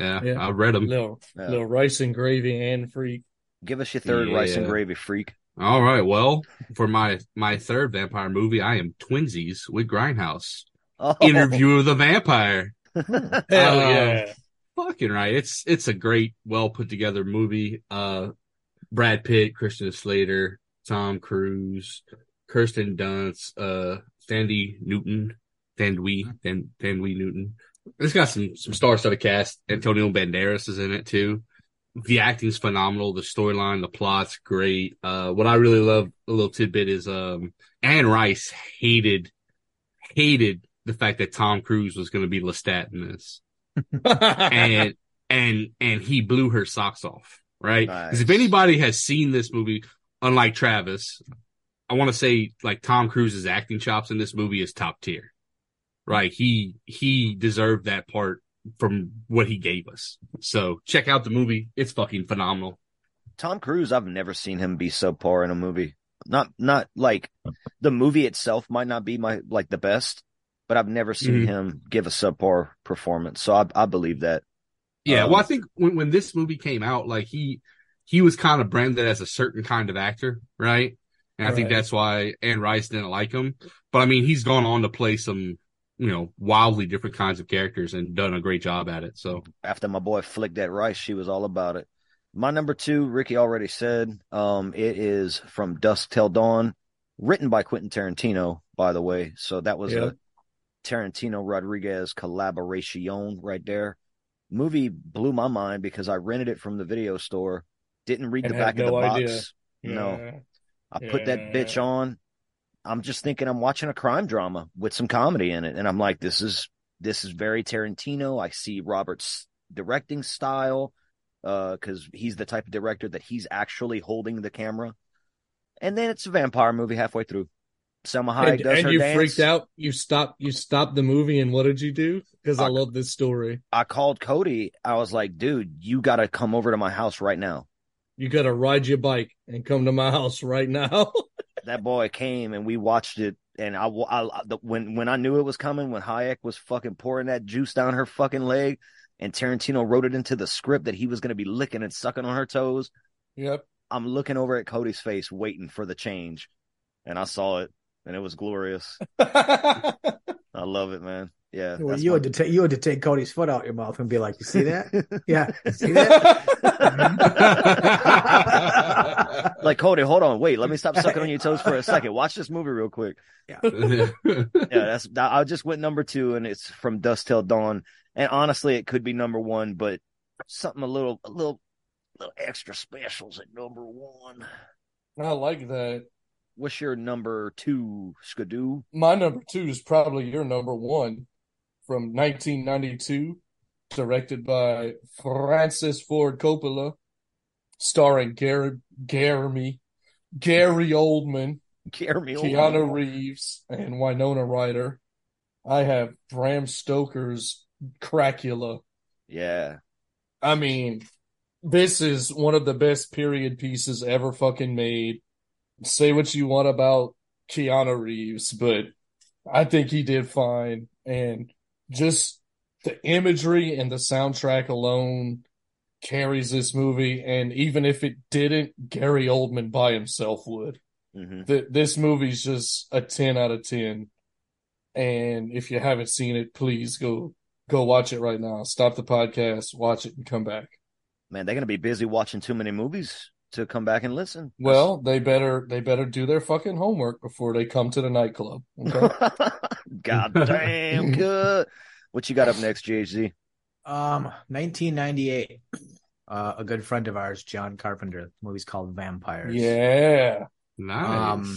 Yeah, Yeah. I read them. Little Yeah. little rice and gravy and freak. Give us your third rice and gravy freak. All right. Well, for my my third vampire movie, I am Twinsies with Grindhouse. Oh. Interview of the Vampire. Hell Uh, yeah. Fucking right. It's it's a great, well put together movie. Uh, Brad Pitt, Christian Slater, Tom Cruise, Kirsten Dunst, uh, Sandy Newton, Thandwi, Than Thandwi Newton. It's got some some star-studded cast. Antonio Banderas is in it too. The acting's phenomenal. The storyline, the plot's great. Uh, what I really love, a little tidbit is, um, Anne Rice hated, hated the fact that Tom Cruise was going to be Lestat in this and and and he blew her socks off, right? Because if anybody has seen this movie, unlike Travis, I want to say like Tom Cruise's acting chops in this movie is top tier, right? He he deserved that part from what he gave us. So check out the movie; it's fucking phenomenal. Tom Cruise, I've never seen him be so poor in a movie. Not not like the movie itself might not be my like the best, but I've never seen Mhm. him give a subpar performance. So I I believe that. Yeah, Um, well, I think when when this movie came out, like he he was kind of branded as a certain kind of actor, right? And I think Right. that's why Anne Rice didn't like him. But I mean, he's gone on to play some, you know, wildly different kinds of characters and done a great job at it. So After my boy flicked that rice, she was all about it. My number two, Ricky already said, um, it is from Dusk Till Dawn, written by Quentin Tarantino, by the way. So that was Yep. a Tarantino Rodriguez collaboration right there. Movie blew my mind because I rented it from the video store, didn't read And the had back of the no box. idea. No, Yeah. I put that bitch on. I'm just thinking I'm watching a crime drama with some comedy in it, and I'm like, this is this is very Tarantino. I see Robert's directing style, uh, because he's the type of director that he's actually holding the camera. And then it's a vampire movie halfway through. Salma Hayek And, does and her you dance. freaked out. You stopped. You stopped the movie, and what did you do? Because I I- love this story. I called Cody. I was like, dude, you got to come over to my house right now. You got to ride your bike and come to my house right now. that boy came and we watched it and I, I the, when when I knew it was coming when Hayek was fucking pouring that juice down her fucking leg and Tarantino wrote it into the script that he was going to be licking and sucking on her toes yep. I'm looking over at Cody's face waiting for the change and I saw it and it was glorious I love it man yeah Well, that's you my- had to take you had to take Cody's foot out your mouth and be like, "You see that? yeah, see that? like Cody hold on wait let me stop sucking on your toes for a second watch this movie real quick yeah, yeah, that's that, I just went number two, and it's from Dusk Till Dawn. And honestly, it could be number one, but something a little, a little, little extra specials at number one. I like that. What's your number two, Skidoo? My number two is probably your number one from 1992, directed by Francis Ford Coppola, starring Gary, Gary, Gary Oldman, Jeremy Keanu Reeves, and Winona Ryder. I have Bram Stoker's Dracula. Yeah, I mean, this is one of the best period pieces ever fucking made. Say what you want about Keanu Reeves, but I think he did fine. And just the imagery and the soundtrack alone carries this movie. And even if it didn't, Gary Oldman by himself would. hmm Th- this movie's just a 10 out of 10. And if you haven't seen it, please go go watch it right now. Stop the podcast, watch it, and come back. man, they're gonna be busy watching too many movies to come back and listen. Well, they better they better do their fucking homework before they come to the nightclub. Okay. God damn good. What you got up next, JZ? Um, 1998. Uh, a good friend of ours, John Carpenter. The movie's called Vampires. yeah. nice. Um,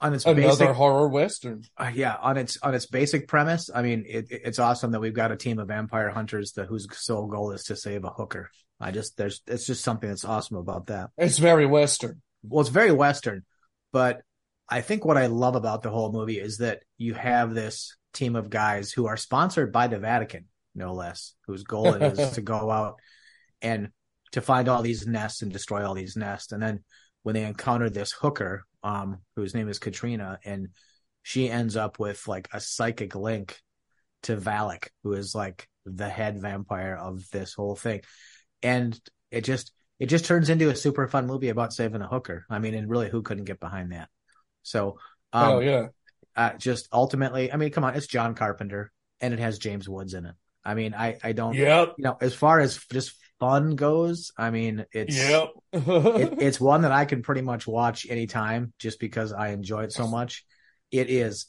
on its Another basic, horror western. uh, yeah, on its on its basic premise. I mean, it, it's awesome that we've got a team of vampire hunters that whose sole goal is to save a hooker. I just there's it's just something that's awesome about that. It's very western. well, it's very Western, but I think what I love about the whole movie is that you have this team of guys who are sponsored by the Vatican, no less, whose goal it is to go out and to find all these nests and destroy all these nests. And then when they encounter this hooker, um, whose name is Katrina, and she ends up with like a psychic link to Valek, who is like the head vampire of this whole thing. And it just it just turns into a super fun movie about saving a hooker. I mean, and really, who couldn't get behind that? So, um, oh yeah, uh, just ultimately, I mean, come on, it's John Carpenter and it has James Woods in it. I mean, I I don't, Yep. you know, as far as just fun goes, I mean, it's yep. it, it's one that I can pretty much watch anytime just because I enjoy it so much. It is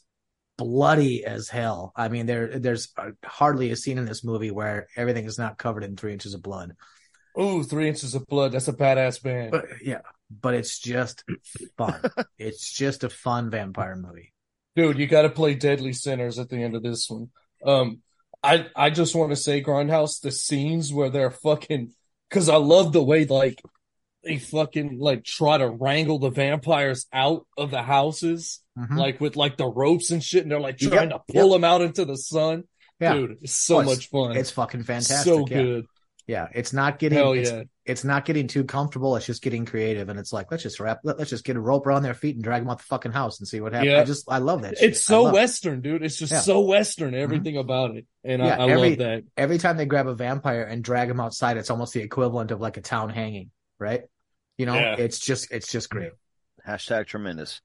bloody as hell. I mean, there there's uh, hardly a scene in this movie where everything is not covered in three inches of blood. Ooh, three inches of blood. That's a badass band. But yeah, but it's just fun. it's just a fun vampire movie. Dude, you got to play Deadly Sinners at the end of this one. Um, I I just want to say, Grindhouse, the scenes where they're fucking, because I love the way like they fucking like try to wrangle the vampires out of the houses, Mhm. like with like the ropes and shit, and they're like Yep, trying to pull them out into the sun. Yeah. Dude, it's so it's- much fun. It's fucking fantastic. so yeah. good. Yeah, it's not getting Hell it's, yeah. it's not getting too comfortable. It's just getting creative, and it's like let's just wrap, let, us just get a rope around their feet and drag them out the fucking house and see what happens. Yeah. I just I love that. It's I so love it. western, dude. It's just Yeah. Mm-hmm. so western. Everything about it, and Yeah, I, I every- love that. Every time they grab a vampire and drag him outside, it's almost the equivalent of like a town hanging, right? You know, Yeah. it's just it's just great. Hashtag tremendous.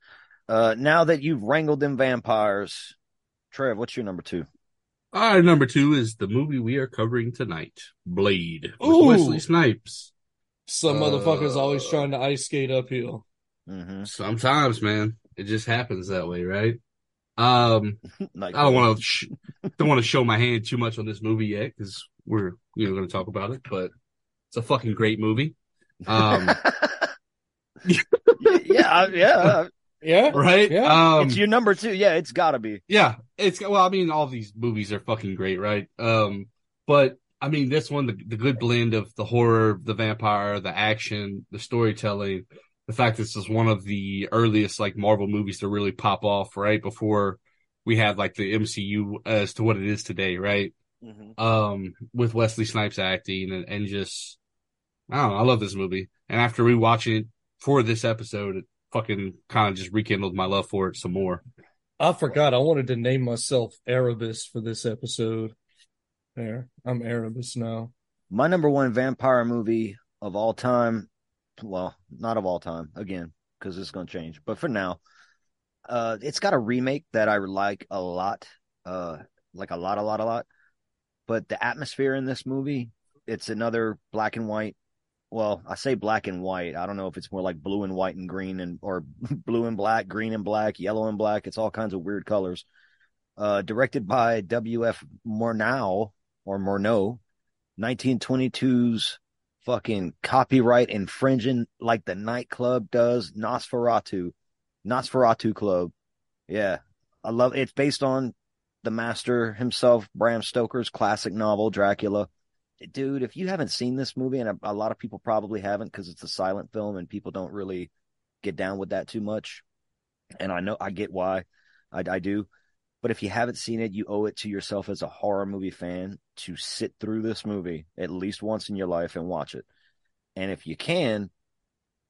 Uh, now that you've wrangled them vampires, Trev, what's your number two? All right, number two is the movie we are covering tonight, Blade, with Ooh. Wesley Snipes. Some motherfuckers always Uh, trying to ice skate uphill. Mm-hmm. Sometimes, man, it just happens that way, right? Um, Like, I don't want to sh- don't want to show my hand too much on this movie yet because we're you know going to talk about it, but it's a fucking great movie. Um, yeah, yeah. Yeah, right? Yeah. Um, it's your number two. Yeah, it's gotta be. Yeah, it's well, I mean, all these movies are fucking great, right? Um, but I mean, this one, the, the good blend of the horror, the vampire, the action, the storytelling, the fact this is one of the earliest like Marvel movies to really pop off, right before we had like the MCU as to what it is today, right? Um, with Wesley Snipes acting and, and just, I don't know, I love this movie. And after rewatching it for this episode, it fucking kind of just rekindled my love for it some more. I forgot. I wanted to name myself Erebus for this episode. There, I'm Erebus now. My number one vampire movie of all time. Well, not of all time again, because it's going to change. But for now, uh, it's got a remake that I like a lot. Uh, like a lot, a lot, a lot. But the atmosphere in this movie, it's another black and white. Well, I say black and white. I don't know if it's more like blue and white and green and or blue and black, green and black, yellow and black. It's all kinds of weird colors. Uh, directed by W.F. Murnau or Murnau, 1922's fucking copyright infringing like the nightclub does Nosferatu, Nosferatu Club. Yeah, I love it. it's based on the master himself, Bram Stoker's classic novel Dracula. Dude, if you haven't seen this movie, and a, a lot of people probably haven't because it's a silent film and people don't really get down with that too much, and I know I get why, I, I do. But if you haven't seen it, you owe it to yourself as a horror movie fan to sit through this movie at least once in your life and watch it. And if you can,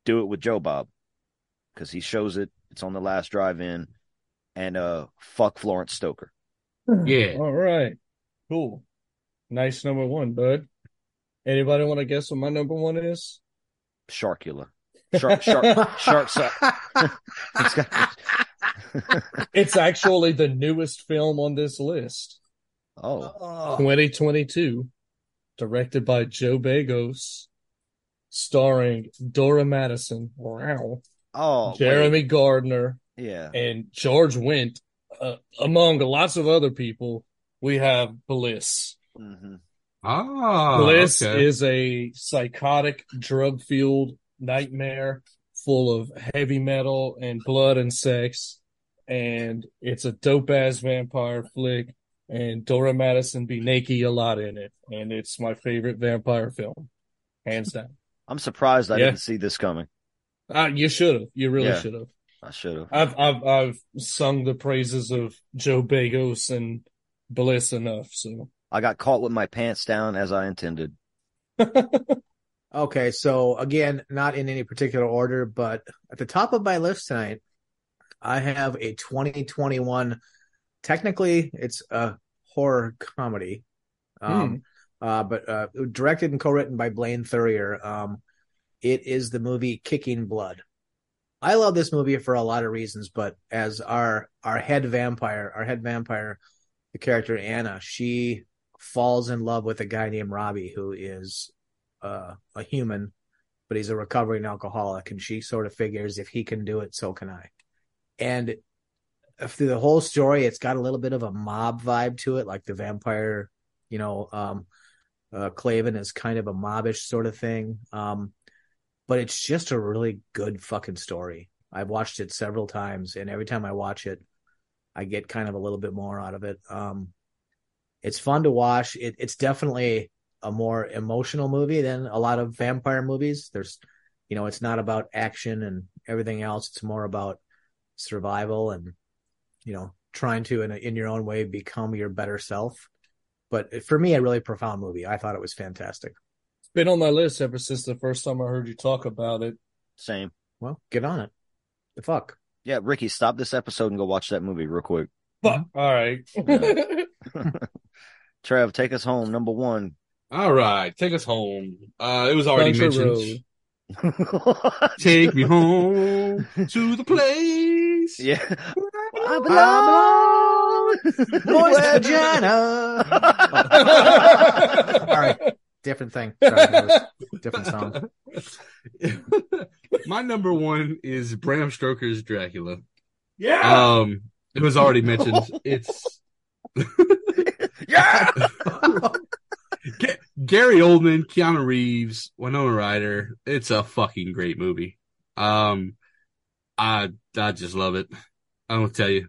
do it with Joe Bob because he shows it. It's on the last drive in. And uh, fuck Florence Stoker. Yeah. All right. Cool. Nice number one, bud. Anybody want to guess what my number one is? Sharkula. Shark, shark, shark, shark. It's got- It's actually the newest film on this list. oh, 2022, directed by Joe Begos, starring Dora Madison, wow, oh, Jeremy wait. Gardner, Yeah. and George Wendt. Uh, among lots of other people, we have Bliss. Hmm Ah, Bliss okay. is a psychotic, drug fueled nightmare full of heavy metal and blood and sex. And it's a dope ass vampire flick. And Dora Madison be naked a lot in it. And it's my favorite vampire film, hands down. I'm surprised I Yeah. didn't see this coming. Uh, you should have. You really Yeah. should have. I should have. I've, I've, I've sung the praises of Joe Begos and Bliss enough. So I got caught with my pants down as I intended. Okay, so again, not in any particular order, but at the top of my list tonight, I have a 2021. Technically, it's a horror comedy, um, uh, but uh, directed and co-written by Blaine Thurier. Um, it is the movie Kicking Blood. I love this movie for a lot of reasons, but as our our head vampire, our head vampire, the character Anna, she falls in love with a guy named Robbie who is uh, a human, but he's a recovering alcoholic, and she sort of figures if he can do it, so can I. And through the whole story, it's got a little bit of a mob vibe to it, like the vampire, you know, um, uh, Claven is kind of a mobbish sort of thing. Um, but it's just a really good fucking story. I've watched it several times, and every time I watch it, I get kind of a little bit more out of it. Um, it's fun to watch. It, it's definitely a more emotional movie than a lot of vampire movies. There's, you know, it's not about action and everything else. It's more about survival and, you know, trying to in a, in your own way become your better self. But for me, a really profound movie. I thought it was fantastic. It's been on my list ever since the first time I heard you talk about it. Same. Well, get on it. The fuck. Yeah, Ricky, stop this episode and go watch that movie real quick. Fuck. All right. Trev, take us home. Number one. All right, take us home. Uh, it was already Country mentioned. Take me home to the place. Yeah. I belong. Boys vagina. All right. Different thing. Sorry, different song. My number one is Bram Stoker's Dracula. Yeah. Um, it was already mentioned. It's yeah. Ga- Gary Oldman, Keanu Reeves, Winona Ryder. It's a fucking great movie. Um, I I just love it. I don't tell you.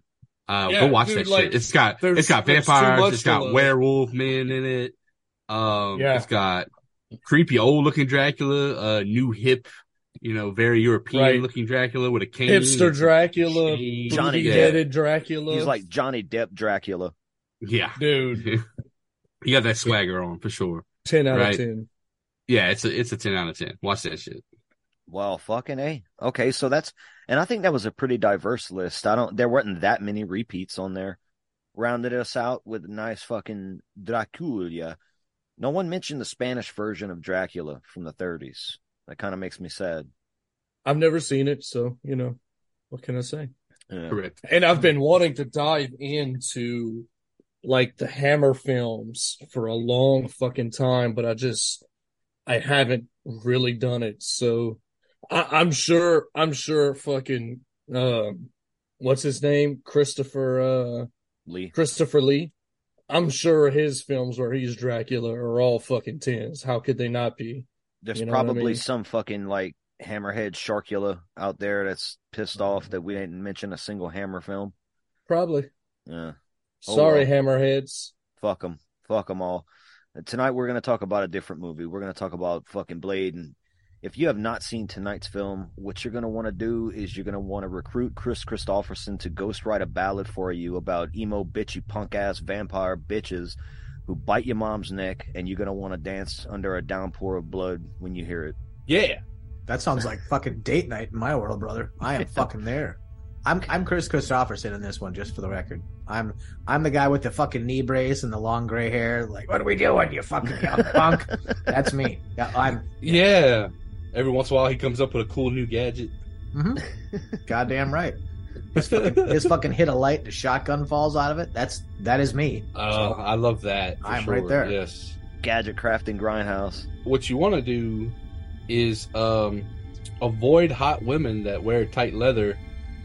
Uh, Yeah, go watch dude, that like, shit. It's got there's- it's got vampires. much It's to got werewolf man in it. Um, Yeah. it's got creepy old looking Dracula, uh, new hip, you know, very European Right. looking Dracula with a cane. Hipster Dracula, Johnny Johnny Depp. headed Dracula. He's like Johnny Depp Dracula. Yeah, dude, you got that swagger on for sure. ten out Right. of ten. Yeah, it's a it's a ten out of ten. Watch that shit. Well, fucking a. Okay, so that's and I think that was a pretty diverse list. I don't. There weren't that many repeats on there. Rounded us out with a nice fucking Dracula. No one mentioned the Spanish version of Dracula from the 30s. That kind of makes me sad. I've never seen it, so you know, what can I say? Yeah. Correct. And I've been wanting to dive into like the Hammer films for a long fucking time, but I just I haven't really done it. So I, I'm sure I'm sure fucking um what's his name? Christopher uh Lee. Christopher Lee. I'm sure his films where he's Dracula are all fucking tens. How could they not be? There's You know what I probably mean? some fucking like hammerhead Sharkula out there that's pissed off that we didn't mention a single Hammer film. Probably. Yeah. Oh, Sorry, well. hammerheads. Fuck them. Fuck them all. And Tonight we're going to talk about a different movie. We're going to talk about fucking Blade. And if you have not seen tonight's film, what you're going to want to do is you're going to want to recruit Kris Kristofferson to ghostwrite a ballad for you about emo, bitchy, punk ass vampire bitches who bite your mom's neck. And you're going to want to dance under a downpour of blood when you hear it. Yeah. That sounds like fucking date night in my world, brother. I am fucking there. I'm I'm Kris Kristofferson in this one, just for the record. I'm I'm the guy with the fucking knee brace and the long gray hair. Like, what are we doing, you fucking young punk? That's me. Yeah, I'm Yeah. Every once in a while, he comes up with a cool new gadget. mhm. goddamn right. His fucking, his fucking hit a light, the shotgun falls out of it. That's that is me. Oh, I love that. I'm sure. right there. Yes. Gadget crafting grindhouse. What you want to do is um, avoid hot women that wear tight leather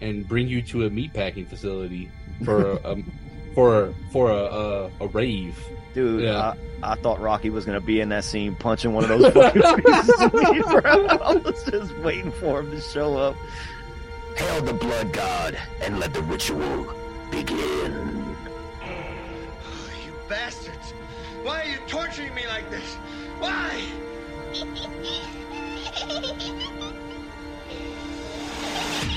and bring you to a meatpacking facility for a, um, for a, for a, a, a rave. Dude, Yeah. I, I thought Rocky was going to be in that scene punching one of those fucking pieces of meat, bro. I was just waiting for him to show up. Hail the blood god and let the ritual begin. You bastards! Why are you torturing me like this? Why?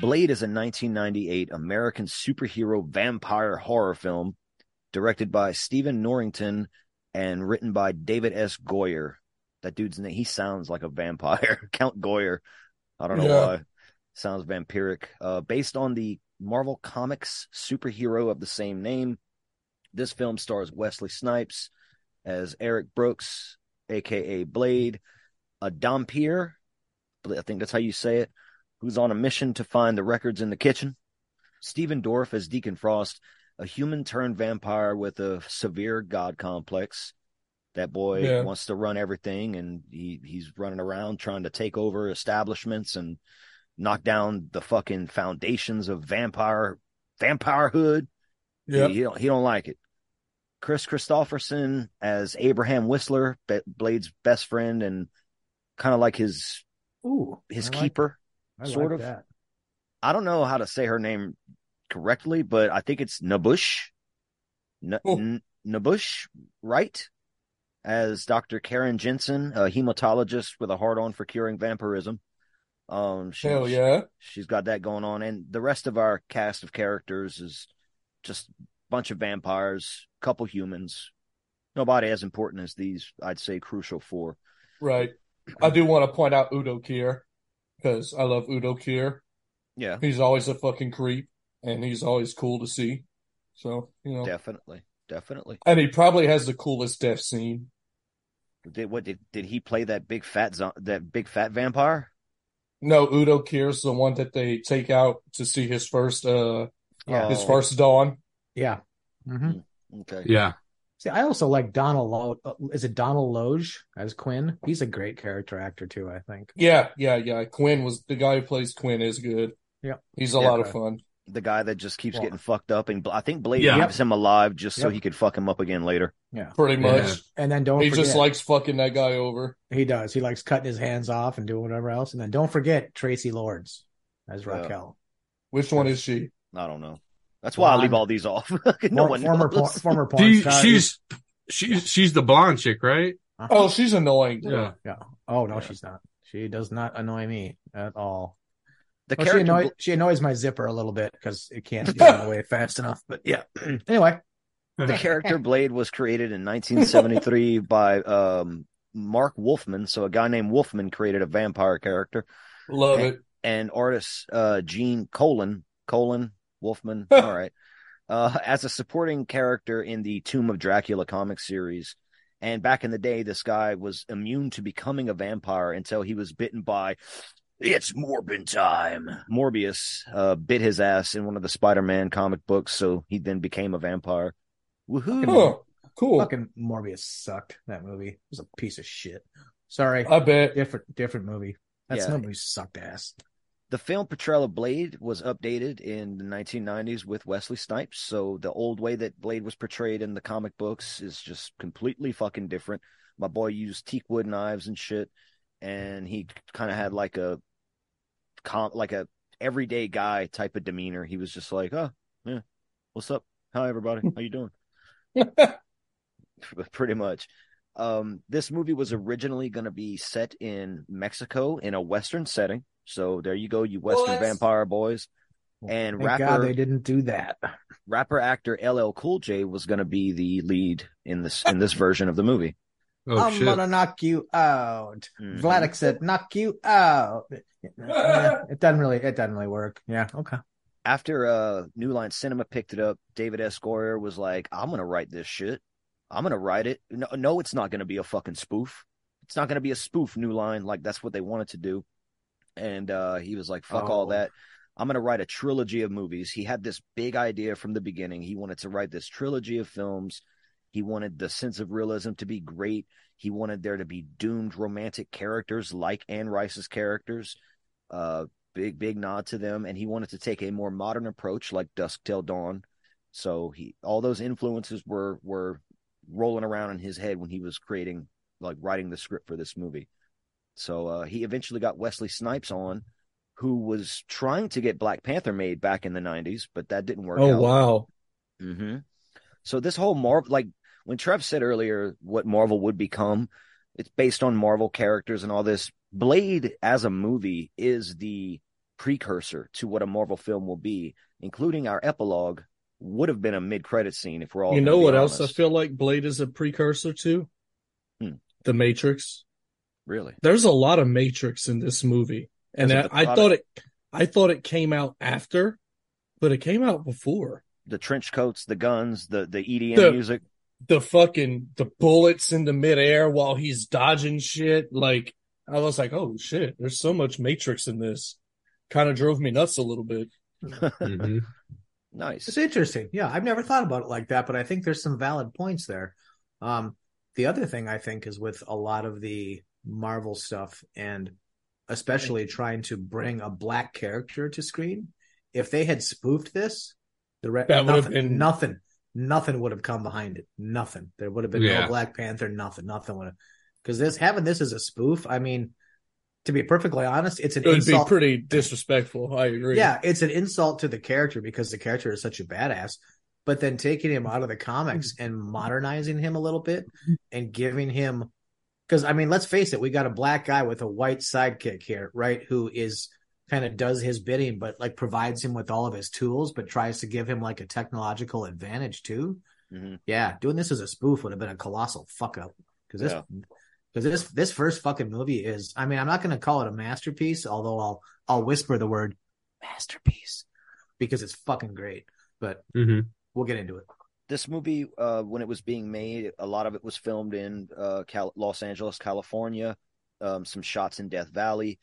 Blade is a 1998 American superhero vampire horror film directed by Stephen Norrington and written by David S. Goyer. That dude's name, he sounds like a vampire. Count Goyer. I don't know Yeah. why. Sounds vampiric. Uh, based on the Marvel Comics superhero of the same name, this film stars Wesley Snipes as Eric Brooks, aka Blade, a Dampier, I think that's how you say it, who's on a mission to find the records in the kitchen. Stephen Dorff as Deacon Frost, a human turned vampire with a severe god complex. That boy Yeah. wants to run everything and he, he's running around trying to take over establishments and knock down the fucking foundations of vampire vampirehood. Yeah. He, he don't he don't like it. Kris Kristofferson as Abraham Whistler, Blade's best friend and kind of like his Ooh, his I like keeper, I like sort of. that. I don't know how to say her name correctly, but I think it's Nabush. N- N- Nabush, right? As Dr. Karen Jensen, a hematologist with a hard on for curing vampirism. Um, she, Hell yeah. she's got that going on, and the rest of our cast of characters is just a bunch of vampires, couple humans. Nobody as important as these. I'd say crucial for. Right. I do want to point out Udo Kier because I love Udo Kier. Yeah, He's always a fucking creep and he's always cool to see. So, you know. definitely, definitely. And he probably has the coolest death scene. Did what did did he play that big fat zo- that big fat vampire? No, Udo Kier's the one that they take out to see his first uh Yeah. his Oh. first dawn. Yeah. hmm Okay. Yeah. See, I also like Donald. Lo- uh, is it Donald Logue as Quinn? He's a great character actor too. I think. Yeah, yeah, yeah. Quinn was the guy who plays Quinn is good. Yeah. He's a Yeah. lot of fun. The guy that just keeps Well- getting fucked up, and I think Blade Yeah. leaves him alive just so he could fuck him up again later. Yeah. Pretty Yeah. much. And then don't He forget, just likes fucking that guy over. he does. He likes cutting his hands off and doing whatever else. And then don't forget Traci Lords as Yeah. Raquel. Which one is she? I don't know. That's why I leave all these off. no Mor- one former por- knows. former porn She, she's she's she's the blonde chick, right? Uh-huh. Oh, she's annoying. Yeah. yeah. Oh no, she's not. She does not annoy me at all. the Well, she, character. annoy- she annoys my zipper a little bit because it can't get out of the way fast enough. But yeah. anyway, the character Blade was created in 1973 by um, Marv Wolfman. So a guy named Wolfman created a vampire character, Love and, it. and artist uh, Gene Colan Colan Wolfman. all right, uh, as a supporting character in the Tomb of Dracula comic series. And back in the day, this guy was immune to becoming a vampire until he was bitten by it's Morbin time. Morbius uh, bit his ass in one of the Spider-Man comic books, so he then became a vampire. Woohoo! Huh. Cool. fucking Morbius sucked. That movie it was a piece of shit. Sorry, I bet. different different movie. That's Yeah. movie sucked ass. The film portrayal of Blade was updated in the 1990s with Wesley Snipes. So the old way that Blade was portrayed in the comic books is just completely fucking different. My boy used teak wood knives and shit, and he kind of had like a comp, like a everyday guy type of demeanor. He was just like, "Oh, yeah, what's up? Hi, everybody. How you doing?" Pretty much. Um, this movie was originally going to be set in Mexico in a Western setting. So there you go, you Western What? vampire boys. And Thank rapper God they didn't do that. rapper actor LL Cool J was going to be the lead in this in this version of the movie. Oh I'm shit. gonna knock you out. Vladik said, "Knock you out." Yeah, it doesn't really, it doesn't really work. Yeah, okay. After uh New Line Cinema picked it up, David S. Goyer was like, "I'm going to write this shit. I'm going to write it. No, no, it's not going to be a fucking spoof. It's not going to be a spoof. New Line, like that's what they wanted to do." And uh he was like, "Fuck all Oh. that." I'm going to write a trilogy of movies. He had this big idea from the beginning. He wanted to write this trilogy of films. He wanted the sense of realism to be great. He wanted there to be doomed romantic characters like Anne Rice's characters. Uh, big, big nod to them. And he wanted to take a more modern approach like Dusk Till Dawn. So he, all those influences were, were rolling around in his head when he was creating, like writing the script for this movie. So, uh, he eventually got Wesley Snipes on, who was trying to get Black Panther made back in the 90s, but that didn't work Oh out. wow. hmm So this whole Marvel, like when Trev said earlier, what Marvel would become, it's based on Marvel characters and all this. Blade as a movie is the precursor to what a Marvel film will be, including our epilogue, would have been a mid-credit scene if we're all. you know what else I feel like Blade is a precursor to? Hmm. The Matrix. Really? There's a lot of Matrix in this movie, and There's a I, I lot thought it, I thought it came out after, but it came out before. The trench coats, the guns, the the EDM The- music. The fucking the bullets in the midair while he's dodging shit. Like I was like, oh shit, there's so much Matrix in this. Kind of drove me nuts a little bit. Mhm. Nice. It's interesting. Yeah, I've never thought about it like that, but I think there's some valid points there. Um, the other thing I think is with a lot of the Marvel stuff, and especially trying to bring a black character to screen, if they had spoofed this, the re- That nothing, been- nothing, nothing would have come behind it. Nothing. There would have been Yeah. no Black Panther. Nothing. Nothing would have. Because this having this as a spoof, I mean, to be perfectly honest, it's an It would insult. be pretty disrespectful. I agree. Yeah, it's an insult to the character because the character is such a badass. But then taking him out of the comics mm-hmm. and modernizing him a little bit and giving him, because I mean, let's face it, we got a black guy with a white sidekick here, right? Who is kind of does his bidding, but like provides him with all of his tools, but tries to give him like a technological advantage too. Mhm. Yeah, doing this as a spoof would have been a colossal fuck up because this Yeah. because this this first fucking movie is I mean I'm not going to call it a masterpiece although I'll I'll whisper the word masterpiece because it's fucking great but Mhm. we'll get into it. This movie, uh, when it was being made, a lot of it was filmed in uh, Cal- Los Angeles, California. Um, some shots in Death Valley.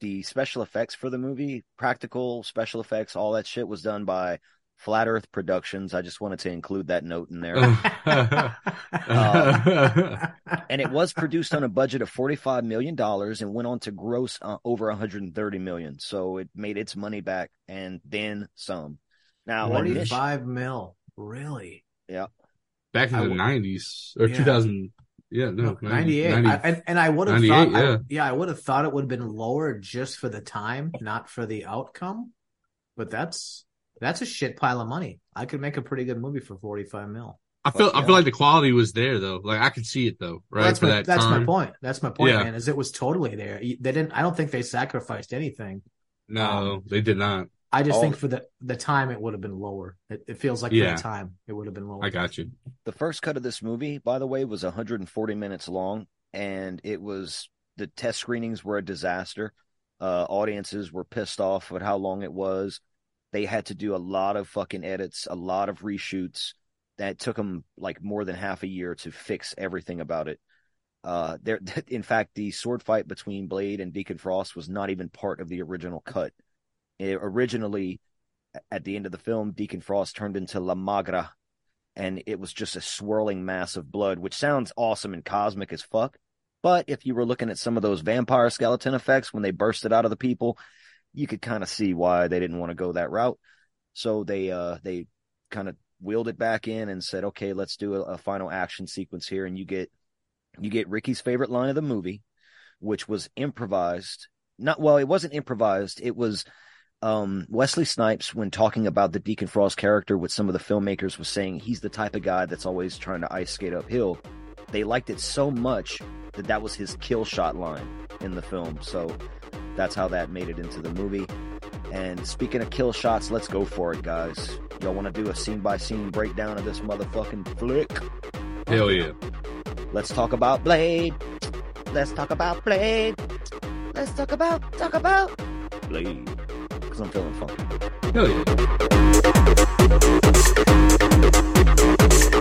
The special effects for the movie, practical special effects, all that shit was done by Flat Earth Productions. I just wanted to include that note in there. and it was produced on a budget of $45 million and went on to gross uh, over 130 million. So it made its money back and then some. Now, Forty initially- mil, really? Yeah. Back in I the nineties or Yeah. two thousand. Yeah, no, 98 90 I, and, and I would have 98, thought I- yeah. yeah I would have thought it would have been lower just for the time not for the outcome but that's that's a shit pile of money I could make a pretty good movie for 45 mil I feel. Fuck I yeah. feel like the quality was there though. Like I could see it though. Right Well, that's for my, that that's my point that's my point Yeah. man is it was totally there they didn't I don't think they sacrificed anything No, Um, they did not. I just All- think for the the time it would have been lower it, it feels like Yeah. for the time it would have been lower I got you. The first cut of this movie, by the way, was 140 minutes long, and it was the test screenings were a disaster. Uh, audiences were pissed off at how long it was. They had to do a lot of fucking edits, a lot of reshoots. That took them like more than half a year to fix everything about it. Uh, there, in fact, the sword fight between Blade and Deacon Frost was not even part of the original cut. It, originally, at the end of the film, Deacon Frost turned into La Magra, and it was just a swirling mass of blood, which sounds awesome and cosmic as fuck. But if you were looking at some of those vampire skeleton effects when they bursted out of the people, you could kind of see why they didn't want to go that route. So they uh they kind of wheeled it back in and said, okay, let's do a, a final action sequence here, and you get you get Ricky's favorite line of the movie, which was improvised. Not well, it wasn't improvised. It was um, Wesley Snipes, when talking about the Deacon Frost character with some of the filmmakers, was saying he's the type of guy that's always trying to ice skate uphill. They liked it so much that that was his kill shot line in the film. So that's how that made it into the movie. And speaking of kill shots, let's go for it, guys. Y'all want to do a scene by scene breakdown of this motherfucking flick? Hell yeah. Let's talk about Blade. Let's talk about Blade. Let's talk about talk about Blade. Cause I'm feeling funky. Hell yeah.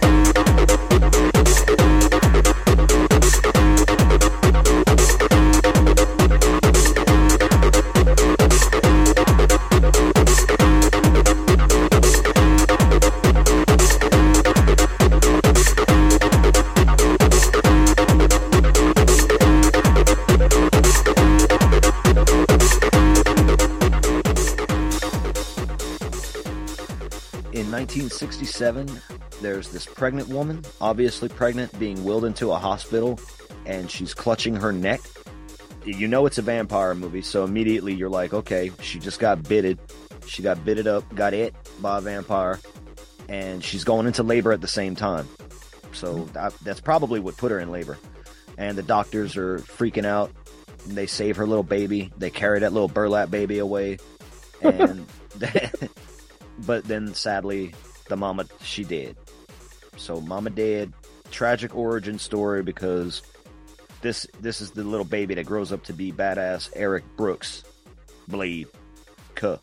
1967, there's this pregnant woman, obviously pregnant, being wheeled into a hospital, and she's clutching her neck. You know it's a vampire movie, so immediately you're like, okay, she just got bitted. She got bitted up, got it by a vampire, and she's going into labor at the same time. So that, that's probably what put her in labor. And the doctors are freaking out. They save her little baby. They carry that little burlap baby away. and but then sadly the mama she dead. So mama dead, tragic origin story because this this is the little baby that grows up to be badass Eric Brooks, Blade, Cuh.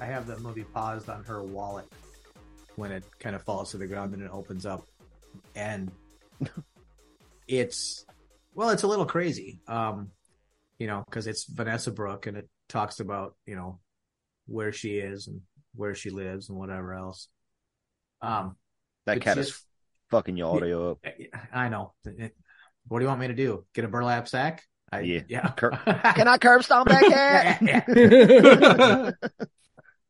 I have that movie paused on her wallet when it kind of falls to the ground and it opens up, and it's well, it's a little crazy, um, you know, because it's Vanessa Brooke and it talks about you know where she is and where she lives and whatever else. Um, That it's cat is fucking your audio up. I know. It- what do you want me to do? Get a burlap sack? I, Yeah. yeah. Cur- Can I curb stomp that cat?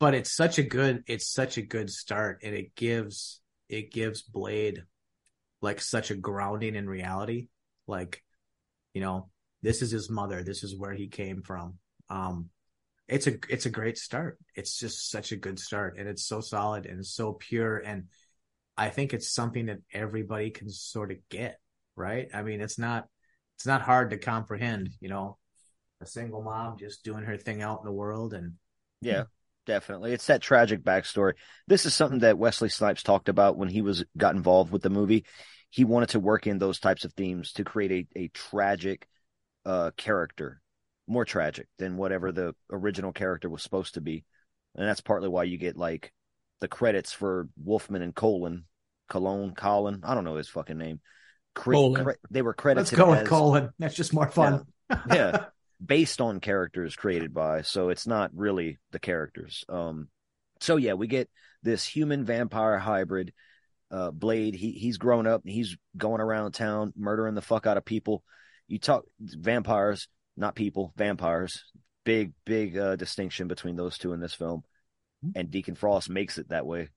but it's such a good it's such a good start and it gives it gives blade like such a grounding in reality like you know this is his mother this is where he came from um it's a it's a great start it's just such a good start and it's so solid and so pure and i think it's something that everybody can sort of get right i mean it's not it's not hard to comprehend you know a single mom just doing her thing out in the world and Yeah, definitely. It's that tragic backstory. This is something that Wesley Snipes talked about when he was got involved with the movie. He wanted to work in those types of themes to create a, a tragic uh character, more tragic than whatever the original character was supposed to be. And that's partly why you get like the credits for Wolfman and Colin, Cologne, Colin, I don't know his fucking name. Cre- Colin. cre- they were credited let's go with as- colin. That's just more fun. Yeah. Based on characters created by so it's not really the characters. Um so yeah we get this human vampire hybrid uh blade. He he's grown up. He's going around town murdering the fuck out of people. You talk vampires not people vampires big big uh distinction between those two in this film and deacon frost makes it that way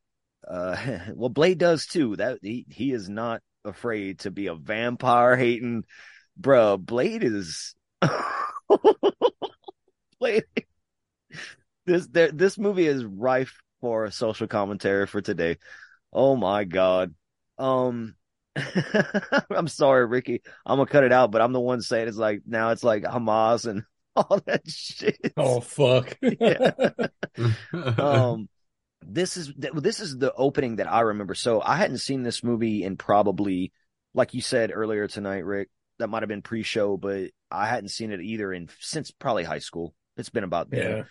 uh well blade does too that he he is not afraid to be a vampire hating bruh blade is Blade. This there, this movie is rife for social commentary for today. Oh my god. Um I'm sorry, Ricky. I'm gonna cut it out, but I'm the one saying it's like now it's like Hamas and all that shit. Oh fuck. Yeah. um this is this is the opening that I remember. So I hadn't seen this movie in probably like you said earlier tonight, Rick. That might have been pre-show, but I hadn't seen it either in since probably high school. It's been about there. Yeah.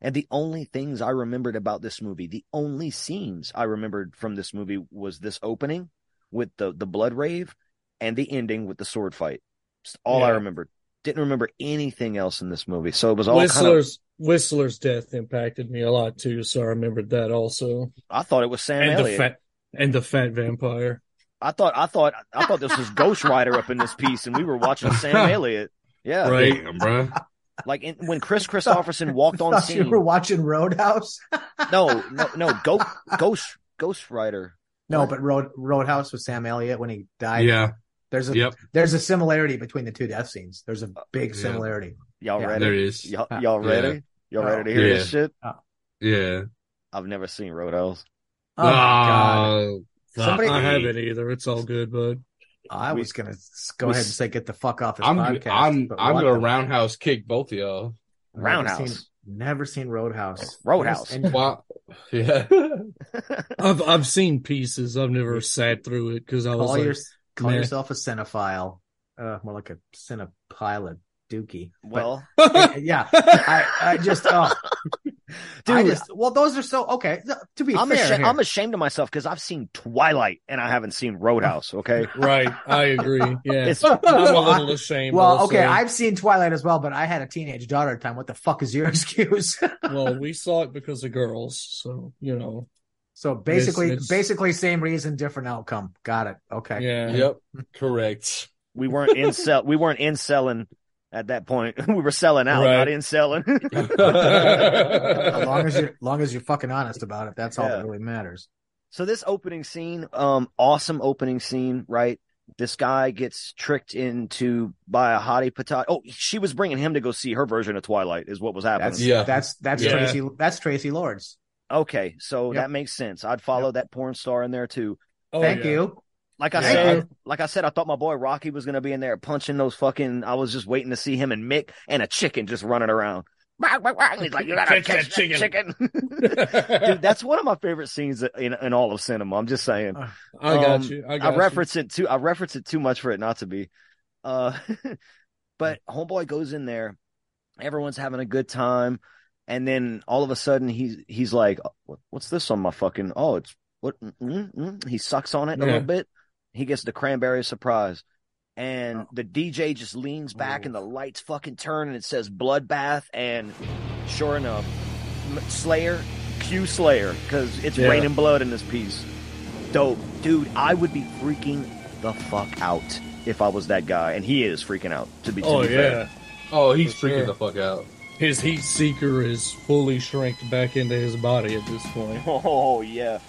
And the only things I remembered about this movie, the only scenes I remembered from this movie was this opening with the the blood rave and the ending with the sword fight. It's all I Yeah. remembered. Didn't remember anything else in this movie. So it was all kind of Whistler's Whistler's death impacted me a lot too, so I remembered that also. I thought it was Sam and the fat and the fat vampire. I thought I thought I thought this was Ghost Rider up in this piece, and we were watching Sam Elliott. Yeah, Right. Damn, bro. Like in, when Kris Kristofferson walked on thought you scene. were watching roadhouse No, no, no. Go, Ghost Ghost Rider. No but road roadhouse with sam elliott when he died Yeah. there's a Yep. there's a similarity between the two death scenes there's a uh, big Yeah. similarity Y'all Yeah. ready? There it is. Y'all, y'all ready? Y'all ready to hear Yeah. this shit? Yeah. I've never seen Roadhouse. oh my ah, god Somebody- I haven't either. It's all good, bud. i was gonna go we ahead and say get the fuck off this I'm podcast I'm I'm gonna roundhouse kick both of y'all. Roundhouse. Seen, never seen roadhouse Roadhouse. And- Wow. Yeah. I've I've seen pieces. I've never sat through it because I was call, like, your, call meh. yourself a cinephile uh more like a cinephile dookie But- Well, yeah i i just oh I Dude. just well those are so okay to be I'm fair ashamed. I'm ashamed of myself because I've seen Twilight and I haven't seen Roadhouse. Okay, right. I agree. Yeah, It's- I'm a Well, I- little ashamed. Well, also. okay, I've seen Twilight as well, but I had a teenage daughter at the time. What the fuck is your excuse? well, we saw it because of girls, so you know. so basically, It's- it's- basically same reason, different outcome. Got it. Okay. Yeah. Yep. Correct. we weren't in sell. We weren't in selling at that point. we were selling out, Right. not in selling. As long as you're, long as you're fucking honest about it, that's all Yeah. that really matters. So this opening scene, um, awesome opening scene, right? This guy gets tricked into by a hottie patati. Oh, she was bringing him to go see her version of Twilight, is what was happening. That's Yeah. that's that's Yeah. Traci. That's Traci Lords. Okay, so Yep. that makes sense. I'd follow that porn star in there too. Oh, Thank yeah. you. Like I Yeah. said, like I said, I thought my boy Rocky was gonna be in there punching those fucking. I was just waiting to see him and Mick and a chicken just running around. He's like, you gotta catch, that chicken. Dude, that's one of my favorite scenes in, in all of cinema. I'm just saying. I got Um, you. I got reference it too. I reference it too much for it not to be. Uh, but homeboy goes in there. Everyone's having a good time, and then all of a sudden he's he's like, "What's this on my fucking? Oh, it's what?" Mm, mm, mm." He sucks on it a little bit. He gets the cranberry surprise, and oh. the DJ just leans back, and the lights fucking turn, and it says bloodbath, and sure enough, Slayer, Q Slayer, because it's Yeah. raining blood in this piece. Dope, dude. I would be freaking the fuck out if I was that guy, and he is freaking out. To be, to Oh be fair. yeah. Oh, he's For freaking sure. the fuck out. His heat seeker is fully shrinked back into his body at this point. Oh yeah.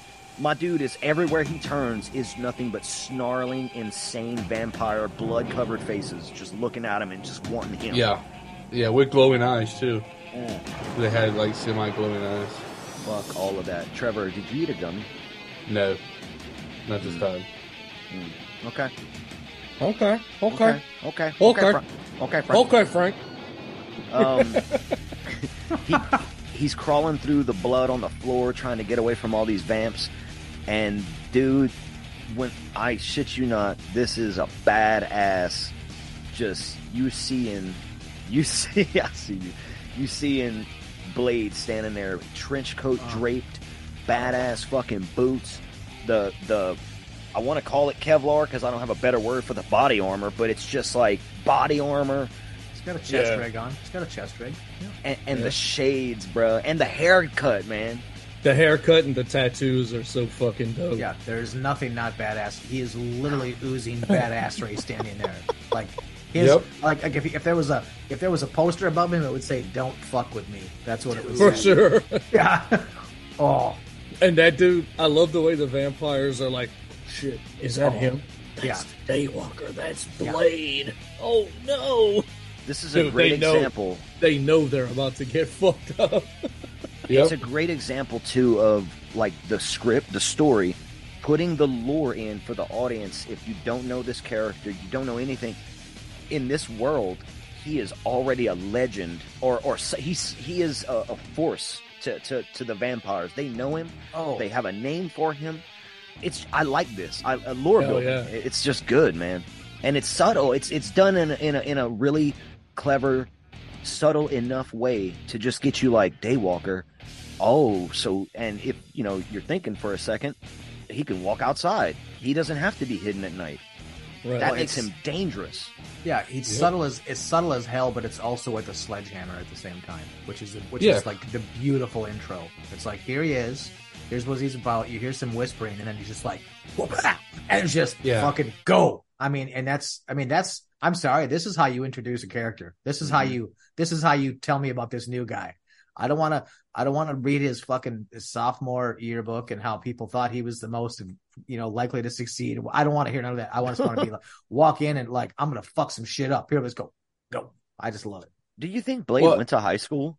My dude is everywhere he turns is nothing but snarling, insane vampire, blood covered faces just looking at him and just wanting him. Yeah, yeah, with glowing eyes too. Mm. They had like semi glowing eyes. Fuck all of that. Trevor, did you eat a gummy? No, not this time. Okay. Okay. Okay. Okay. Okay. Okay. Okay, Frank. Okay, Frank. Um, he, he's crawling through the blood on the floor trying to get away from all these vamps. And dude, when I shit you not, this is a badass. Just you seeing, you see, I see you, you seeing Blade standing there, trench coat uh. draped, badass fucking boots. The the I want to call it Kevlar because I don't have a better word for the body armor, but it's just like body armor He's got a chest Yeah. rig on. He's got a chest rig. Yeah. and, and Yeah. the shades, bro, and the haircut, man. The haircut and the tattoos are so fucking dope. Yeah, there's nothing not badass. He is literally oozing badassery standing there. Like his, Yep. like, like if, he- if there was a if there was a poster above him, it would say "Don't fuck with me." That's what it was For say. sure. Yeah. oh, And that dude, I love the way the vampires are like, shit, is that Oh. him? yeah. Daywalker, that's Yeah. Blade. Oh no. This is a Dude, great they know- example. They know they're about to get fucked up. It's a great example too of like the script, the story, putting the lore in for the audience. If you don't know this character, you don't know anything in this world. He is already a legend, or or he's he is a, a force to, to to the vampires. They know him. Oh. They have a name for him. It's I like this. I, I lore Hell building. yeah. It's just good, man. And it's subtle. It's it's done in a, in a in a really clever, subtle enough way to just get you like Daywalker. Oh, so and if you know you're thinking for a second, he can walk outside. He doesn't have to be hidden at night. Right. That Well, makes him dangerous. Yeah, he's Yep. subtle as it's subtle as hell, but it's also with a sledgehammer at the same time, which is which Yeah. is like the beautiful intro. It's like here he is, here's what he's about. You hear some whispering, and then he's just like, and just Yeah. fucking go. I mean, and that's I mean that's I'm sorry, this is how you introduce a character. This is how Mhm. you this is how you tell me about this new guy. I don't want to I don't want to read his fucking his sophomore yearbook and how people thought he was the most you know likely to succeed. I don't want to hear none of that. I just want to be like walk in and like I'm gonna fuck some shit up. Here, let's go, go. I just love it. Do you think Blade Well- went to high school?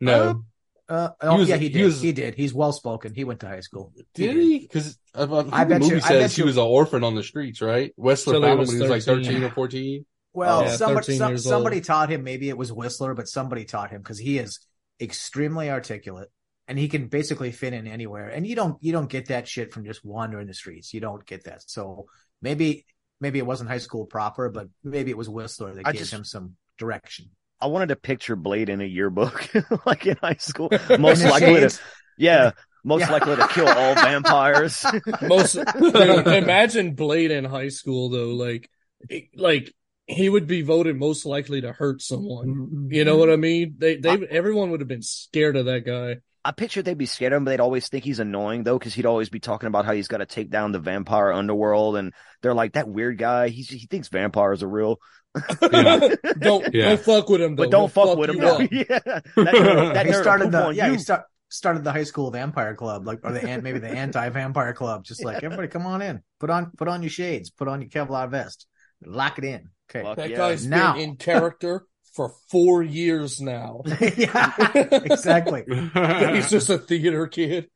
No, Uh, oh was- yeah, he he did. was- he did. He's well spoken. He went to high school. did he? Because I, I, I bet the movie you- I says bet he you- was an orphan on the streets, right? Westler Till he was he was like 13. thirteen or fourteen. Well, Yeah, somebody some, somebody taught him. Maybe it was Whistler, but somebody taught him because he is extremely articulate and he can basically fit in anywhere. And you don't you don't get that shit from just wandering the streets. You don't get that. So maybe maybe it wasn't high school proper, but maybe it was Whistler that I gave just- him some direction. I wanted to picture Blade in a yearbook, like in high school. Most likely to, yeah, most Yeah. likely to kill all vampires. Most dude, imagine Blade in high school though, like like he would be voted most likely to hurt someone. Mm-hmm. You know what I mean? They they everyone would have been scared of that guy. I pictured they'd be scared of him, but they'd always think he's annoying though, because he'd always be talking about how he's got to take down the vampire underworld, and they're like that weird guy. He's, he thinks vampires are real, Yeah. don't Yeah. don't fuck with him though. but don't He'll fuck with him. you yeah, that nerd, that he started the on yeah you. he start, started the high school vampire club like or the maybe the anti vampire club just like everybody come on in put on put on your shades put on your Kevlar vest lock it in okay Fuck That yeah. guy's Now. been in character for four years now. yeah exactly He's just a theater kid.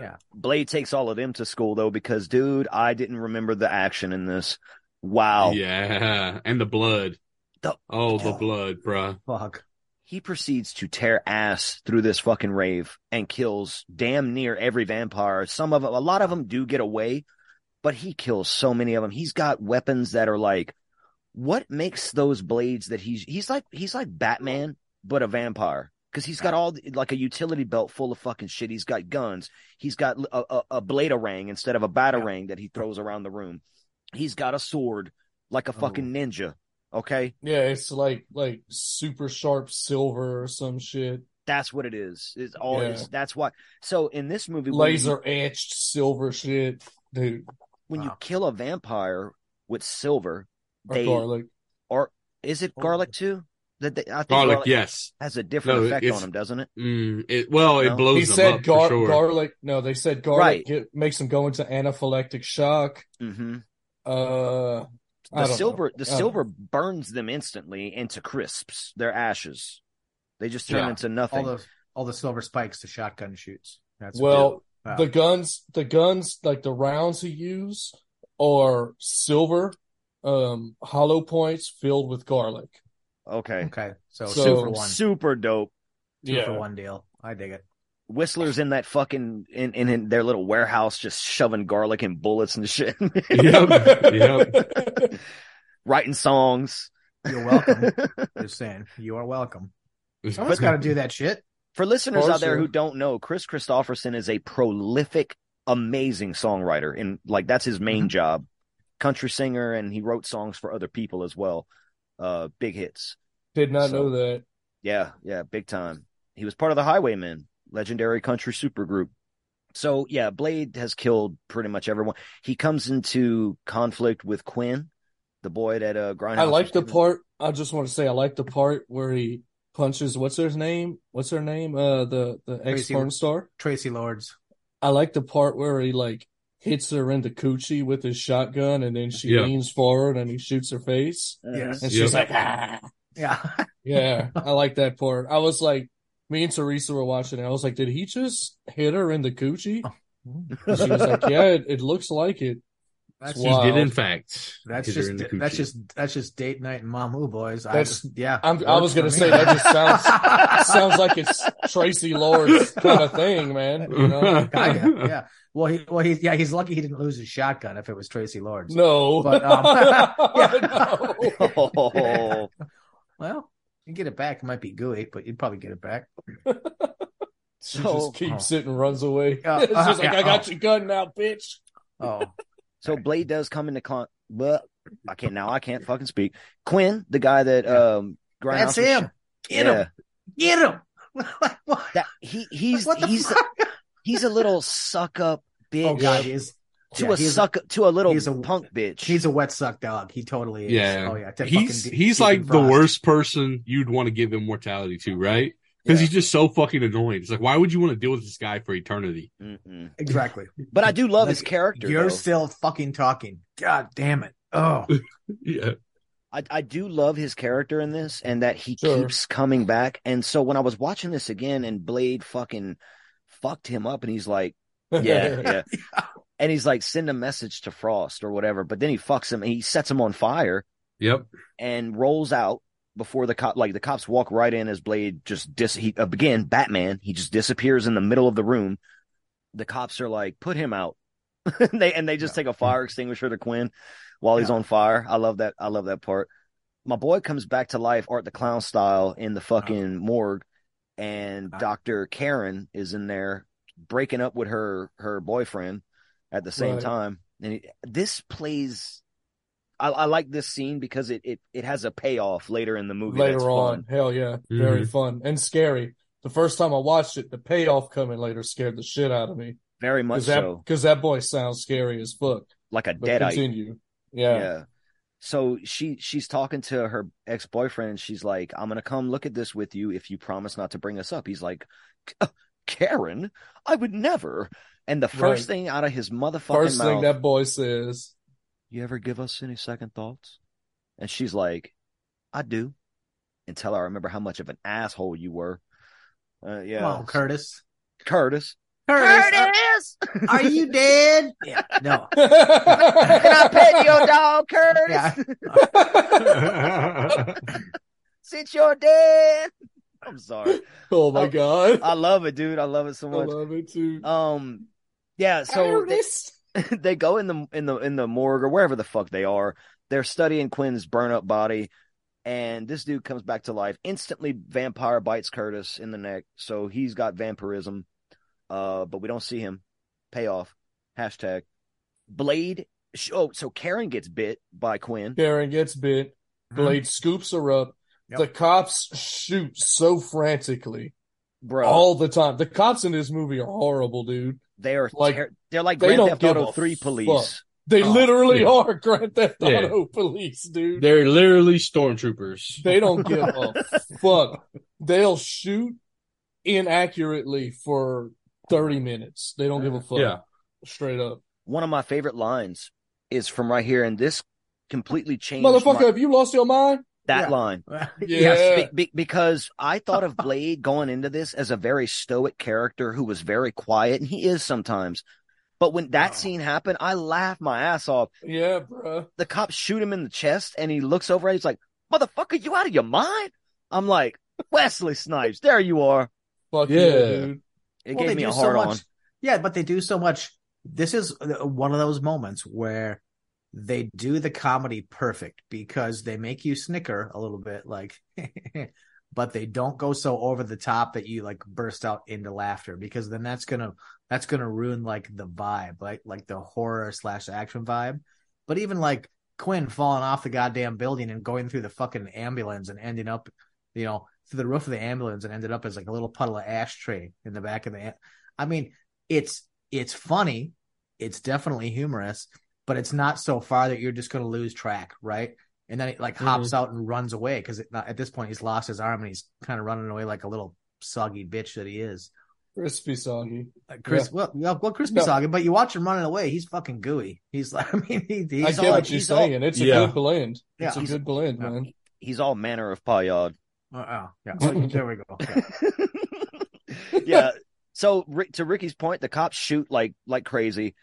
Yeah. Blade takes all of them to school though, because dude, I didn't remember the action in this. Wow, Yeah, and the blood. The- oh, the blood, bruh. fuck he proceeds to tear ass through this fucking rave and kills damn near every vampire. Some of them, a lot of them do get away, but he kills so many of them. He's got weapons that are like, what makes those blades that he's, he's like, he's like Batman, but a vampire. Cause he's got all like a utility belt full of fucking shit. He's got guns. He's got a, a, a bladerang instead of a batarang that he throws around the room. He's got a sword like a oh. fucking ninja. Okay. Yeah, it's like like super sharp silver or some shit. That's what it is. It's all Yeah. it's, that's why. So in this movie, you- Laser etched silver shit, dude. when you kill a vampire with silver, Or they garlic. or is it garlic too? That they, I think Garlic, yes. has a different No, effect on them, doesn't it? Mm, it well, it No? blows He them said up gar- for sure. garlic. No, they said garlic Right. get, makes them go into anaphylactic shock. Mm-hmm. Uh, The silver, know. the I silver burns them instantly into crisps. They're ashes. They just turn Yeah. into nothing. All the all the silver spikes the shotgun shoots. That's Well, what- the guns, the guns, like the rounds he used, are silver, um, hollow points filled with garlic. okay. okay. So, So- two for one, Super dope. two Yeah. for one deal. I dig it. Whistler's in that fucking in, in in their little warehouse, just shoving garlic and bullets and shit. Yep, yep. Writing songs. You're welcome. Just saying, you are welcome. Someone's got to do that shit. For listeners out there who don't know, Kris Kristofferson is a prolific, amazing songwriter, and like that's his main Mm-hmm. job. Country singer, and he wrote songs for other people as well. Uh, big hits. Did not So- know that. Yeah, yeah, big time. He was part of the Highwaymen, legendary country supergroup. So yeah, Blade has killed pretty much everyone. He comes into conflict with Quinn, the boy that uh Grindhouse. I like the part. I just want to say I like the part where he punches. What's her name? What's her name? Uh, the the ex Traci- porn star. Traci Lords. I like the part where he like hits her in the coochie with his shotgun, and then she Yeah. leans forward and he shoots her face, Yes. and Yep. she's like, ah. Yeah. Yeah, I like that part. I was like, me and Teresa were watching it. I was like, did he just hit her in the coochie? And she was like, yeah, it, it looks like it. That's He wild. did, in fact. That's just that's just that's just date night and Mamu boys. I That's- just, yeah. I'm, I was gonna works say that just sounds sounds like it's Traci Lord's kind of thing, man. You know? Kinda, yeah. Well, he well he yeah he's lucky he didn't lose his shotgun if it was Traci Lords. No, But, um, no. Oh, Well, you get it back. It might be gooey, but you'd probably get it back. She So- just keeps it and runs away. Uh, it's just uh, like, yeah, I got oh. your gun now, bitch. Oh, so Blade does come into con. But I can't now. I can't fucking speak. Quinn, the guy that um, Grindhouse that's was- him. Get Yeah. him. Get him. That he he's What the he's fuck? he's a little suck up bitch. Oh god, he is to yeah, a he is suck to a little he's a- punk bitch. He's a wet suck dog. He totally is. Yeah. Oh yeah. he's fucking he's Deacon like the worst person you'd want to give immortality to, right? Because Yeah. he's just so fucking annoying. It's like, why would you want to deal with this guy for eternity? Mm-mm. Exactly. But I do love his character. You're though. still fucking talking. God damn it. Oh. Yeah. I, I do love his character in this and that he Sure. keeps coming back. And so when I was watching this again and Blade fucking fucked him up and he's like, yeah, yeah. And he's like, send a message to Frost or whatever. But then he fucks him. and He sets him on fire Yep. and rolls out before the cop, like the cops walk right in as Blade just dis, he, uh, again, Batman, he just disappears in the middle of the room. The cops are like, put him out. and they, and they just take a fire extinguisher to Quinn while he's Yeah. on fire. I love that. I love that part. My boy comes back to life, Art the Clown style, in the fucking morgue, and Uh. Doctor Karen is in there breaking up with her her boyfriend at the same Right. time. And it, this plays. I, I like this scene because it, it it has a payoff later in the movie. that's later on. fun. Hell yeah, very fun and scary. The first time I watched it, the payoff coming later scared the shit out of me. very much so. Because that, so, 'cause that boy sounds scary as fuck. like a But deadite. continue. Yeah. Yeah. So she she's talking to her ex boyfriend and she's like, "I'm gonna come look at this with you if you promise not to bring us up." He's like, "Uh, "Karen, I would never." And the first Right. thing out of his motherfucking First mouth, thing that boy says, "You ever give us any second thoughts?" And she's like, "I do." Until I remember how much of an asshole you were. Uh, yeah, Come on, Curtis. Curtis. Curtis. Are you dead? Yeah. No. Can I pet your dog, Curtis? Yeah. Since you're dead. I'm sorry. Oh my I- god. I love it, dude. I love it so much. I love it too. Um, yeah. So they, they go in the in the in the morgue or wherever the fuck they are. They're studying Quinn's burn up body, and this dude comes back to life. Instantly, vampire bites Curtis in the neck, so he's got vampirism. Uh, but we don't see him. Payoff. Hashtag. Blade. Oh, so Karen gets bit by Quinn. Karen gets bit. Blade scoops her up. Yep. The cops shoot so frantically Bro, all the time. The cops in this movie are horrible, dude. They are like, ter- they're like they Grand don't Theft give Auto a Three fuck. police. They Oh, literally yeah. are Grand Theft Yeah. Auto police, dude. They're literally stormtroopers. They don't give a fuck. They'll shoot inaccurately for 30 minutes. They don't give a fuck. Yeah. Straight up. One of my favorite lines is from right here, and this completely changed Motherfucker, my- have you lost your mind? That Yeah. line. Yeah. Be- be- because I thought of Blade going into this as a very stoic character who was very quiet, and he is sometimes. But when that oh. scene happened, I laughed my ass off. Yeah, bro. The cops shoot him in the chest, and he looks over and he's like, "Motherfucker, you out of your mind?" I'm like, Wesley Snipes, there you are. Fuck Yeah. yeah, dude. It Well, gave me do a so hard much. on. Yeah, but they do so much. This is one of those moments where they do the comedy perfect because they make you snicker a little bit, like, but they don't go so over the top that you like burst out into laughter because then that's gonna that's gonna ruin like the vibe, like like the horror slash action vibe. But even like Quinn falling off the goddamn building and going through the fucking ambulance and ending up, you know, through the roof of the ambulance and ended up as like a little puddle of ashtray in the back of the. I mean, it's it's funny, it's definitely humorous, but it's not so far that you're just going to lose track, right? And then it like hops mm-hmm. out and runs away because at this point he's lost his arm and he's kind of running away like a little soggy bitch that he is. Crispy soggy. Like Chris, Yeah. well, well, well, crispy No. soggy, but you watch him running away, he's fucking gooey. He's like, I mean, he, he's I get all, what you're he's all- saying. it's a Yeah. good blend. Yeah. It's a good blend, yeah. man. He's all manner of Pieyied. Oh, uh, oh, yeah. So, there we go. Yeah. yeah. So to Ricky's point, the cops shoot like like crazy.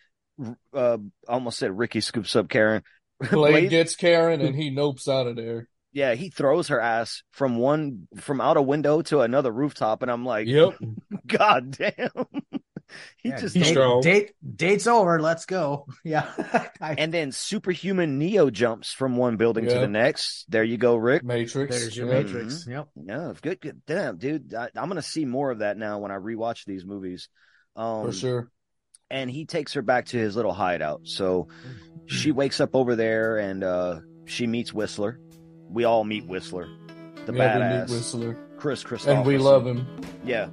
Uh, almost said Ricky scoops up Karen. Blade Blade- gets Karen and he nopes out of there. yeah, he throws her ass from one from out a window to another rooftop, and I'm like, Yep. God damn. he Yeah, just date, date date's over. Let's go. Yeah. I- and then superhuman Neo jumps from one building to the next. There you go, Rick. Matrix. there's your Yep. Matrix. Yep. Yeah, good, good. Damn, dude, I, I'm gonna see more of that now when I rewatch these movies. Um, For sure. And he takes her back to his little hideout. So she wakes up over there and uh, she meets Whistler. We all meet Whistler, the yeah, we badass meet Whistler. Chris Christopher. And we love him. Yeah,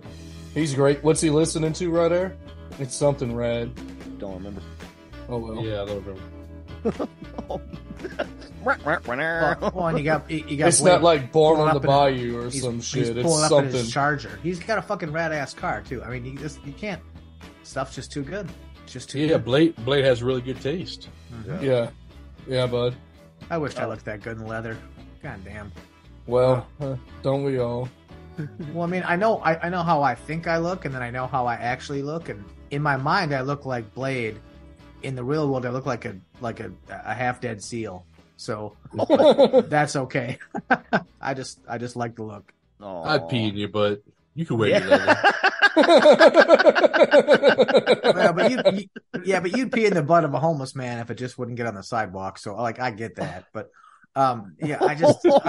He's great. What's he listening to right there? It's something rad. don't remember. Oh well. Yeah, I don't remember. Well, well, you got you you got It's Blade not like Born on the up in Bayou or he's- some He's shit. It's pulling up in something. his Charger. He's got a fucking rad ass car too. I mean, you just you can't. Stuff's just too good. It's just too Yeah, good. Blade Blade has really good taste. Yeah. Yeah, bud. I wished I looked that good in leather. God damn. Well, uh, don't we all? Well, I mean, I know I, I know how I think I look, and then I know how I actually look, and in my mind, I look like Blade. In the real world, I look like a like a, a half dead seal. So that's okay. I just I just like the look. Aw. I'd pee in your butt. You can wear Yeah. Your yeah, but you, you yeah, but you'd pee in the butt of a homeless man if it just wouldn't get on the sidewalk. So like I get that, but um, yeah, I just oh,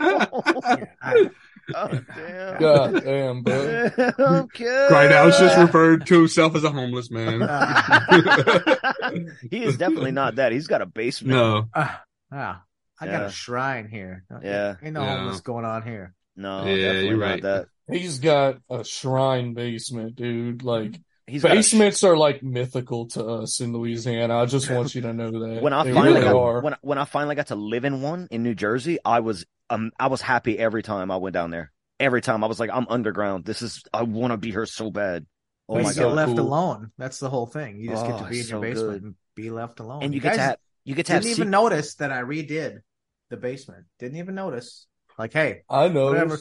yeah, I, Oh, damn. God damn, bud. okay. Grindhouse just referred to himself as a homeless man. he is definitely not that. He's got a basement. no. ah, I got a shrine here. Yeah. ain't no Yeah. homeless going on here. No, Yeah, definitely you're not right. that. He's got a shrine basement, dude. Like He's got a sh- basements are like mythical to us in Louisiana. I just want you to know that. when I They finally really got, are. when when I finally got to live in one in New Jersey, I was um I was happy every time I went down there. Every time I was like, I'm underground. This is I want to be here so bad. Oh you my get god! left cool. alone. That's the whole thing. You just get Oh, to be in it's your so basement good. and be left alone. and you get guys to have you get to have didn't se- even notice that I redid the basement. Didn't even notice. Like, hey, I know. whatever.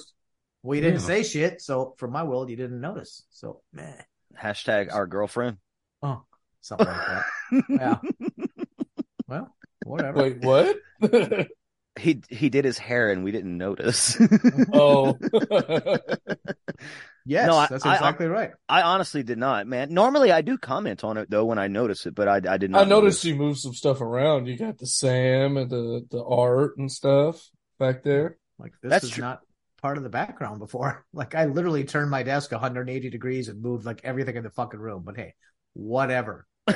Well, didn't Yeah. say shit, so for my world, you didn't notice. So, man, hashtag our girlfriend. oh, something like that. Yeah. Well, whatever. Wait, what? He he did his hair and we didn't notice. Oh, Yes, No, I- that's I- exactly right. I honestly did not, man. Normally I do comment on it though when I notice it, but I I did not. I noticed you moved some stuff around. You got the Sam and the the art and stuff back there. Like this That's is not part of the background before. Like I literally turned my desk 180 degrees and moved like everything in the fucking room. But hey, whatever.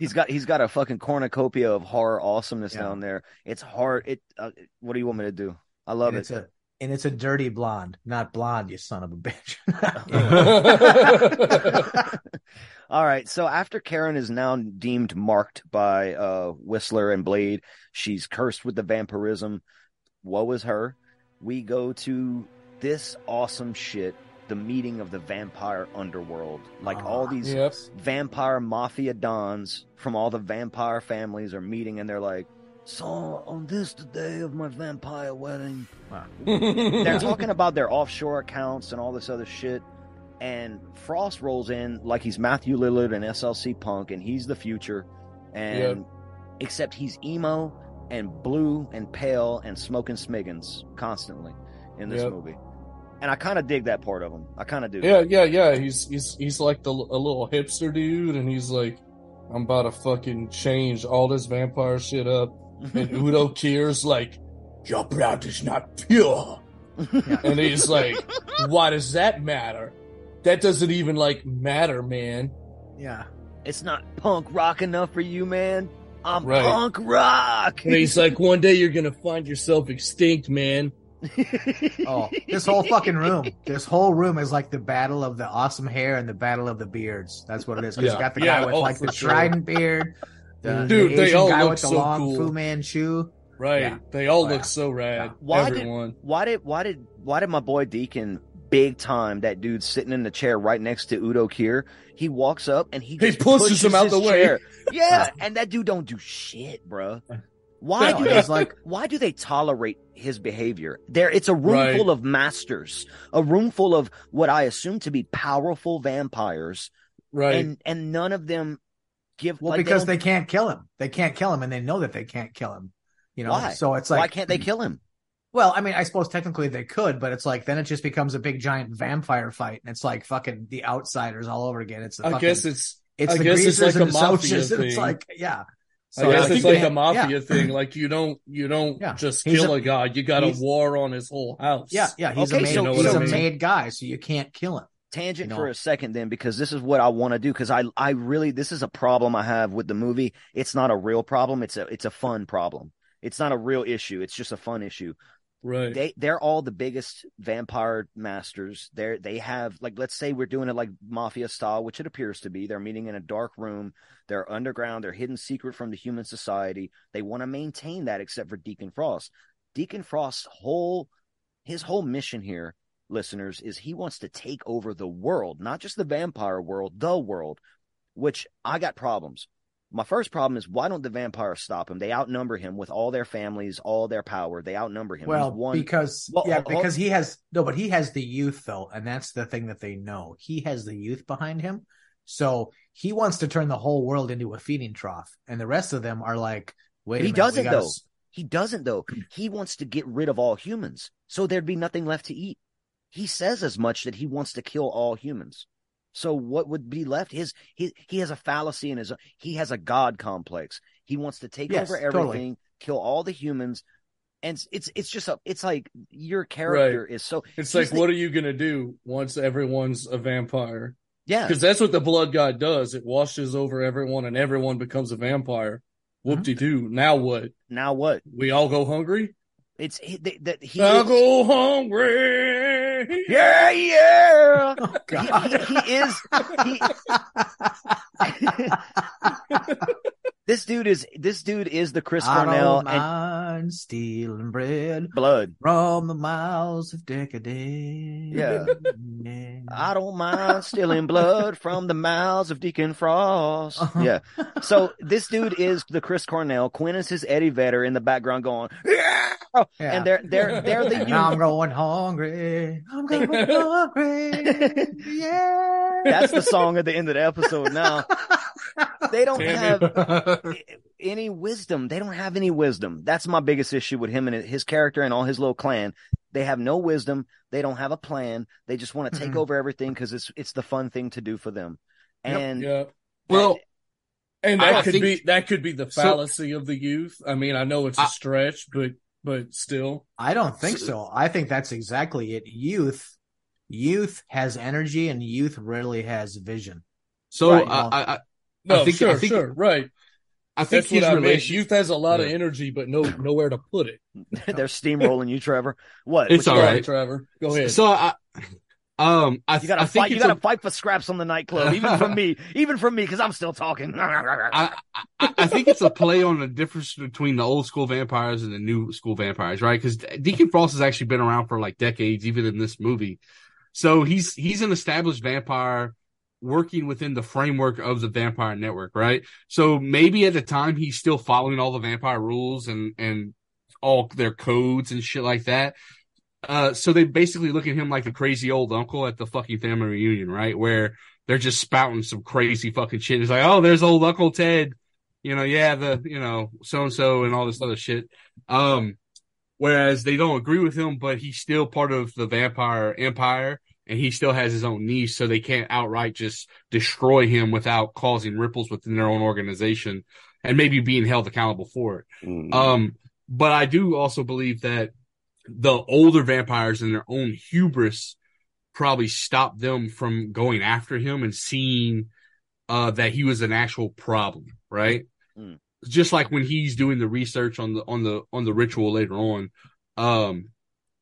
He's got he's got a fucking cornucopia of horror awesomeness Yeah. down there. It's hard. It. Uh, what do you want me to do? I love and it. it's a and it's a dirty blonde, not blonde, you son of a bitch. All right. So after Karen is now deemed marked by uh Whistler and Blade, she's cursed with the vampirism. Woe is her. We go to this awesome shit, the meeting of the vampire underworld. Like all Ah, these Yep. vampire mafia dons from all the vampire families are meeting and they're like, So on this the day of my vampire wedding. They're talking about their offshore accounts and all this other shit. And Frost rolls in like he's Matthew Lillard and SLC Punk, and he's the future. And Yep. except he's emo and blue and pale and smoking smiggins constantly in this Yep. movie. And I kind of dig that part of him. I kind of do. Yeah, yeah, yeah. He's he's he's like the a little hipster dude, and he's like, I'm about to fucking change all this vampire shit up. And Udo Kier's like, your blood is not pure. And he's like, why does that matter? That doesn't even like matter, man. yeah. It's not punk rock enough for you, man. I'm Right. punk rock. And he's like, one day you're gonna find yourself extinct, man. Oh, this whole fucking room. This whole room is like the battle of the awesome hair and the battle of the beards. That's what it is. 'Cause Yeah. you got the Yeah, guy with oh, like the sure. trident beard, the, Dude, the they Asian all guy look with the so long cool. Fu Manchu. Right. Yeah. They all Oh, yeah. look so rad. Why did- Everyone. Why did why did why did my boy Deacon big time that dude sitting in the chair right next to Udo Kier? He walks up and he He just pushes him out his the way. chair. Yeah, and that dude don't do shit, bro. Why do they like- why do they tolerate his behavior? There it's a room Right. full of masters, a room full of what I assume to be powerful vampires, Right. and and none of them give Well, like, because don't- they can't kill him. They can't kill him, and they know that they can't kill him. You know, why? so it's like why can't they kill him? Well, I mean, I suppose technically they could, but it's like then it just becomes a big giant vampire fight, and it's like fucking the outsiders all over again. It's the I fucking, guess it's it's I the guess it's like and a mafia thing. and it's like yeah. I guess you it's like a mafia yeah. thing. Like you don't you don't Yeah. just He's kill a- a, guy. You got a war on his whole house. Yeah, yeah, he's Okay, a made, so- You know he's what a I mean? made guy, so you can't kill him. tangent You for a second then because this is what I want to do because I I really this is a problem I have with the movie. It's not a real problem. It's a it's a fun problem. It's not a real issue. It's just a fun issue. Right. They they're all the biggest vampire masters. They're they have like let's say we're doing it like mafia style, which it appears to be. They're meeting in a dark room. They're underground. They're hidden secret from the human society. They want to maintain that, except for Deacon Frost. Deacon Frost's whole his whole mission here, listeners, is he wants to take over the world, not just the vampire world, the world. Which I got problems. My first problem is why don't the vampires stop him? They outnumber him with all their families, all their power. They outnumber him. Well, one. because Well, yeah, because he has no, but he has the youth though, and that's the thing that they know. He has the youth behind him, so he wants to turn the whole world into a feeding trough, and the rest of them are like, wait, he minute, doesn't gotta though. He doesn't though. Hmm. He wants to get rid of all humans, so there'd be nothing left to eat. He says as much that he wants to kill all humans. So what would be left? His he he has a fallacy in his. He has a god complex. He wants to take Yes, over totally. everything, kill all the humans, and it's- it's just a. It's like your character is so. It's like, the- what are you gonna do once everyone's a vampire? Yeah, Because that's what the blood god does. It washes over everyone, and everyone becomes a vampire. Mm-hmm. Whoop de doo. Now what? now what? We all go hungry. It's he, that that he. I go hungry. Yeah, yeah. Oh, He, God. he, he is. He, this dude is. This dude is the Chris I Cornell don't and stealing bread blood. from the mouths of decadence. Yeah. I don't mind stealing blood from the mouths of Deacon Frost. Uh-huh. Yeah. So this dude is the Chris Cornell. Quinn is his Eddie Vedder in the background going, yeah! Oh, yeah. And they're they're they're the And I'm going hungry. I'm going hungry. Yeah. That's the song at the end of the episode now. They don't Damn have it. it- any wisdom. They don't have any wisdom. That's my biggest issue with him and his character and all his little clan. They have no wisdom. They don't have a plan. They just want to take Mhm. over everything because it's it's the fun thing to do for them. Yep. And Yeah. Well, And I- that I could think- be that could be the So- fallacy of the youth. I mean, I know it's a I- stretch, but but still. I don't think so. I think that's exactly it. Youth, youth has energy, and youth rarely has vision. so Right, uh, I, no. I, I No, I think, sure, I think, sure, right. I think That's what I mean. relation. Youth has a lot of energy, but no nowhere to put it. they're steamrolling you, Trevor. What? It's What all you Go got? right. ahead, Trevor. Go ahead. So I, um, I, You gotta I think fight. You gotta fight for scraps on the nightclub, even from me. Even from me, because I'm still talking. I, I, I think it's a play on the difference between the old school vampires and the new school vampires, right? Because Deacon Frost has actually been around for like decades, even in this movie. So he's he's an established vampire working within the framework of the vampire network, right? So maybe at the time he's still following all the vampire rules and and all their codes and shit like that. Uh, so they basically look at him like the crazy old uncle at the fucking family reunion, right? Where they're just spouting some crazy fucking shit. It's like, oh, there's old Uncle Ted, you know, yeah, the you know so and so and all this other shit. Um, whereas they don't agree with him, but he's still part of the vampire empire, and he still has his own niche, so they can't outright just destroy him without causing ripples within their own organization and maybe being held accountable for it. Um, but I do also believe that the older vampires and their own hubris probably stopped them from going after him and seeing uh, that he was an actual problem, right? Mm. Just like when he's doing the research on the on the on the ritual later on, um,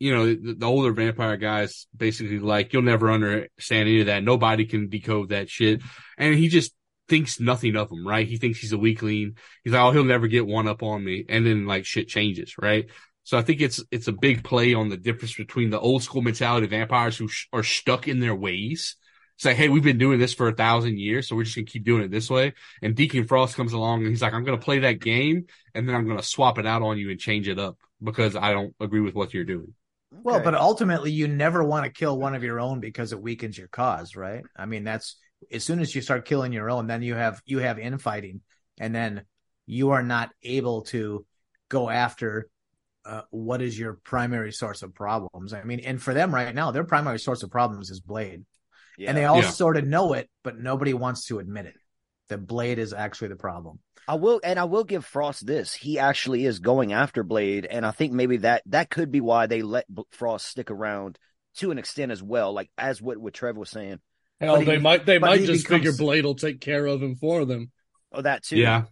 you know, the, the older vampire guys basically like you'll never understand any of that. Nobody can decode that shit, and he just thinks nothing of him, right? He thinks he's a weakling. He's like, oh, he'll never get one up on me, and then like shit changes, right? So I think it's it's a big play on the difference between the old school mentality of vampires who sh- are stuck in their ways. It's like, hey, we've been doing this for a thousand years, so we're just gonna keep doing it this way. And Deacon Frost comes along and he's like, I'm gonna play that game, and then I'm gonna swap it out on you and change it up because I don't agree with what you're doing. Well, Okay. but ultimately, you never want to kill one of your own because it weakens your cause, right? I mean, that's as soon as you start killing your own, then you have you have infighting, and then you are not able to go after uh, what is your primary source of problems. I mean, and for them right now, their primary source of problems is Blade, Yeah. and they all Yeah. sort of know it, but nobody wants to admit it. That Blade is actually the problem. I will, and I will give Frost this. He actually is going after Blade, and I think maybe that that could be why they let B- Frost stick around to an extent as well. Like as what what Trev was saying. Hell, But he- they might they might he just becomes- figure Blade will take care of him for them. Oh, that too. Yeah,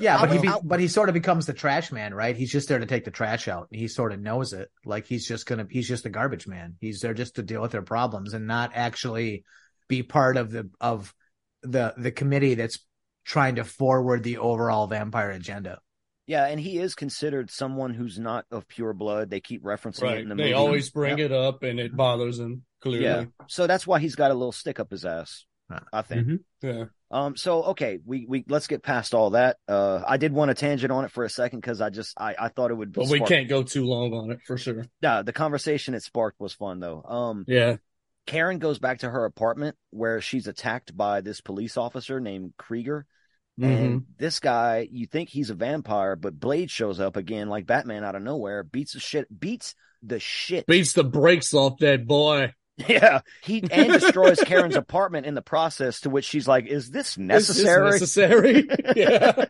Yeah, but he be, but he sort of becomes the trash man, right? He's just there to take the trash out. He sort of knows it. Like he's just gonna he's just a garbage man. He's there just to deal with their problems and not actually be part of the of the the committee that's trying to forward the overall vampire agenda. yeah, and he is considered someone who's not of pure blood. They keep referencing it in the They movie. They always bring Yep. it up and it bothers him, clearly. Yeah, so that's why he's got a little stick up his ass. I think. Mhm. Yeah. Um. So okay, we we let's get past all that. Uh, I did want to tangent on it for a second because I just I I thought it would. But we can't go too long on it for sure. Nah, the conversation it sparked was fun though. Um, Yeah. Karen goes back to her apartment where she's attacked by this police officer named Krieger. Mm-hmm. And this guy, you think he's a vampire, but Blade shows up again like Batman out of nowhere, beats the shit, beats the shit. Beats the brakes off that boy. Yeah, he and destroys Karen's apartment in the process. To which she's like, "Is this Is this necessary?" necessary? yeah.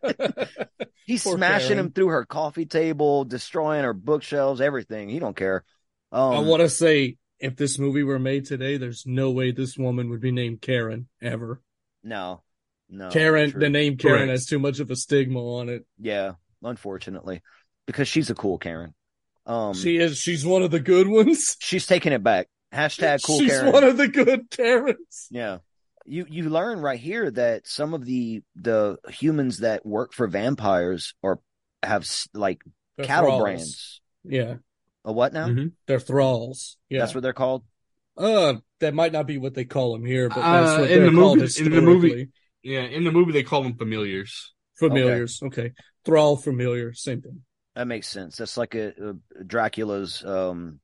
He's Poor smashing Karen. him through her coffee table, destroying her bookshelves, everything. He don't care. Um, I want to say, if this movie were made today, there's no way this woman would be named Karen ever. no, no, Karen, true. the name Karen Correct. has too much of a stigma on it. Yeah, unfortunately, because she's a cool Karen. Um, She is. She's one of the good ones. she's taking it back. Hashtag cool she's Karen. one of the good Karens. Yeah. You you learn right here that some of the the humans that work for vampires or have like They're cattle thralls. brands. Yeah, A what now? Mhm. they're thralls. Yeah, That's what they're called. Uh, that might not be what they call them here, but Uh, that's what in they're the called movie- in the movie- yeah. In the movie, they call them familiars. Familiars. Okay. Thrall, familiar, same thing. That makes sense. That's like a, a Dracula's. Um,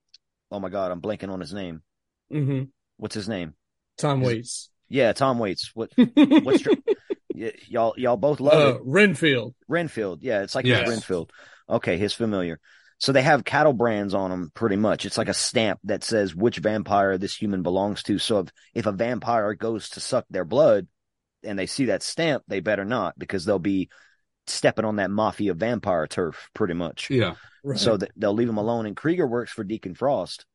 oh my god, I'm blanking on his name. hmm What's his name? Tom Is- Waits. Yeah, Tom Waits. What? What's Dra- Y- y'all y'all both love Uh, it. Renfield. Renfield. Yeah, it's like Yes. Renfield. Okay, his familiar. So they have cattle brands on them pretty much. It's like a stamp that says which vampire this human belongs to. So if, if a vampire goes to suck their blood and they see that stamp, they better not because they'll be stepping on that mafia vampire turf pretty much. Yeah. Right. So that they'll leave him alone. And Krieger works for Deacon Frost.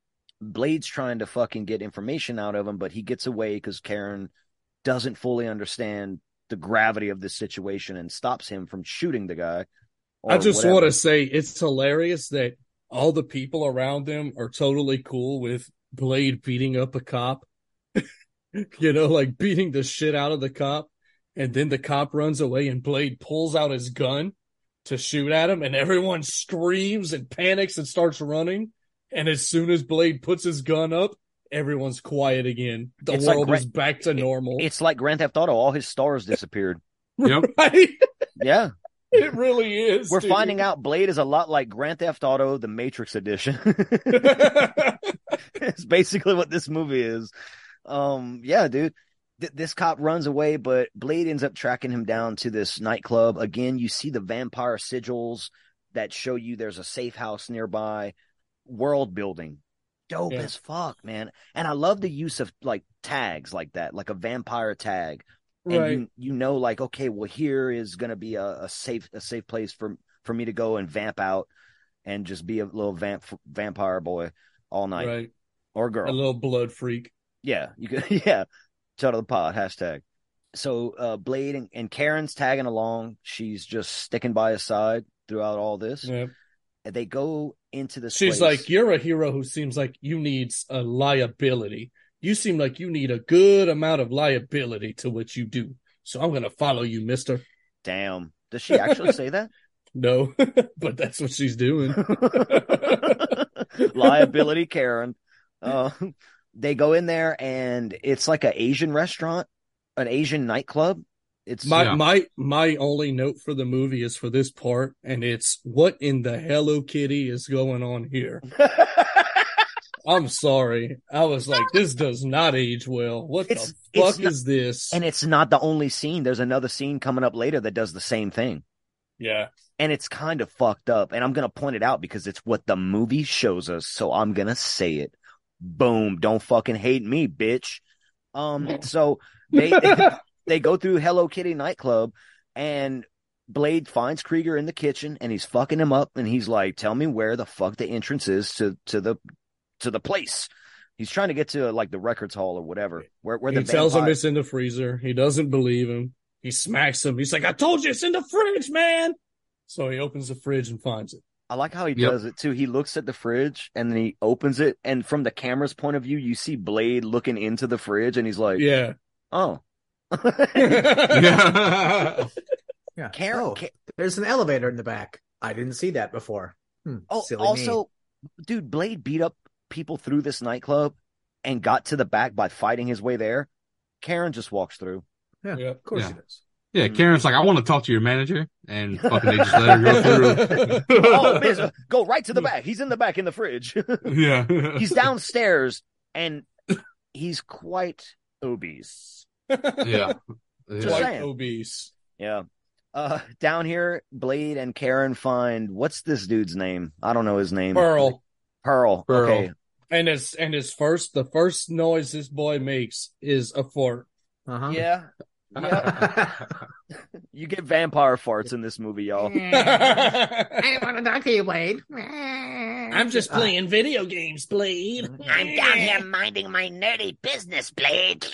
Blade's trying to fucking get information out of him, but he gets away because Karen doesn't fully understand the gravity of this situation and stops him from shooting the guy. I just whatever. want to say it's hilarious that all the people around them are totally cool with Blade beating up a cop. you know, like beating the shit out of the cop. And then the cop runs away and Blade pulls out his gun to shoot at him. And everyone screams and panics and starts running. And as soon as Blade puts his gun up, everyone's quiet again. The It's like world Gra- is back to normal. It's like Grand Theft Auto. All his stars disappeared. Yep. right? Yeah. It really is. We're dude. finding out Blade is a lot like Grand Theft Auto, the Matrix edition. it's basically what this movie is. Um, yeah, dude. Th- this cop runs away, but Blade ends up tracking him down to this nightclub. Again, you see the vampire sigils that show you there's a safe house nearby. World building. Dope Yeah. as fuck, man. And I love the use of like tags like that, like a vampire tag. And Right. you you know, like, okay, well, here is gonna be a, a safe a safe place for for me to go and vamp out and just be a little vamp vampire boy all night Right. or girl. A little blood freak. Yeah, you could. Yeah, shout out the pod hashtag. So uh, Blade and, and Karen's tagging along. She's just sticking by his side throughout all this. Yeah. And they go into this. She's place. like, You're a hero who seems like you needs a liability. You seem like you need a good amount of liability to what you do. So I'm going to follow you, mister. "Damn." Does she actually say that? No, but that's what she's doing. Liability, Karen. Uh, they go in there and it's like an Asian restaurant, an Asian nightclub. It's My Yeah. my my only note for the movie is for this part, and it's what in the Hello Kitty is going on here. I'm sorry. I was like, this does not age well. What It's- the fuck not- is this? and it's not the only scene. There's another scene coming up later that does the same thing. yeah. and it's kind of fucked up. And I'm gonna point it out because it's what the movie shows us. So I'm gonna say it. Boom! Don't fucking hate me, bitch. Um. So they they go through Hello Kitty nightclub, and Blade finds Krieger in the kitchen, and he's fucking him up, and he's like, "Tell me where the fuck the entrance is to to the to the place." He's trying to get to like the records hall or whatever, where where he the tells him it's in the freezer. He doesn't believe him. He smacks him. He's like, I told you it's in the fridge, man. So he opens the fridge and finds it. I like how he Yep. does it too. He looks at the fridge and then he opens it, and from the camera's point of view, you see Blade looking into the fridge, and he's like, Yeah. "Oh." Yeah. Yeah. Karen- oh, Ka- there's an elevator in the back. I didn't see that before. Hmm, Oh, silly me. also, dude, Blade beat up people through this nightclub and got to the back by fighting his way there. Karen just walks through. yeah, Yeah. of course Yeah. it is. Yeah, Karen's like, I want to talk to your manager, and fucking they just let her go through. oh, man, go right to the back. He's in the back in the fridge. yeah, he's downstairs and he's quite obese. Yeah, Just Quite saying. obese. Yeah. Uh, down here, Blade and Karen find what's this dude's name? I don't know his name. Pearl. Pearl. Pearl. Okay. And his and his first the first noise this boy makes is a fart. Uh-huh. Yeah. Yeah. you get vampire farts in this movie, y'all. I don't want to talk to you, Blade. I'm just playing video games, Blade. I'm down here minding my nerdy business, Blade.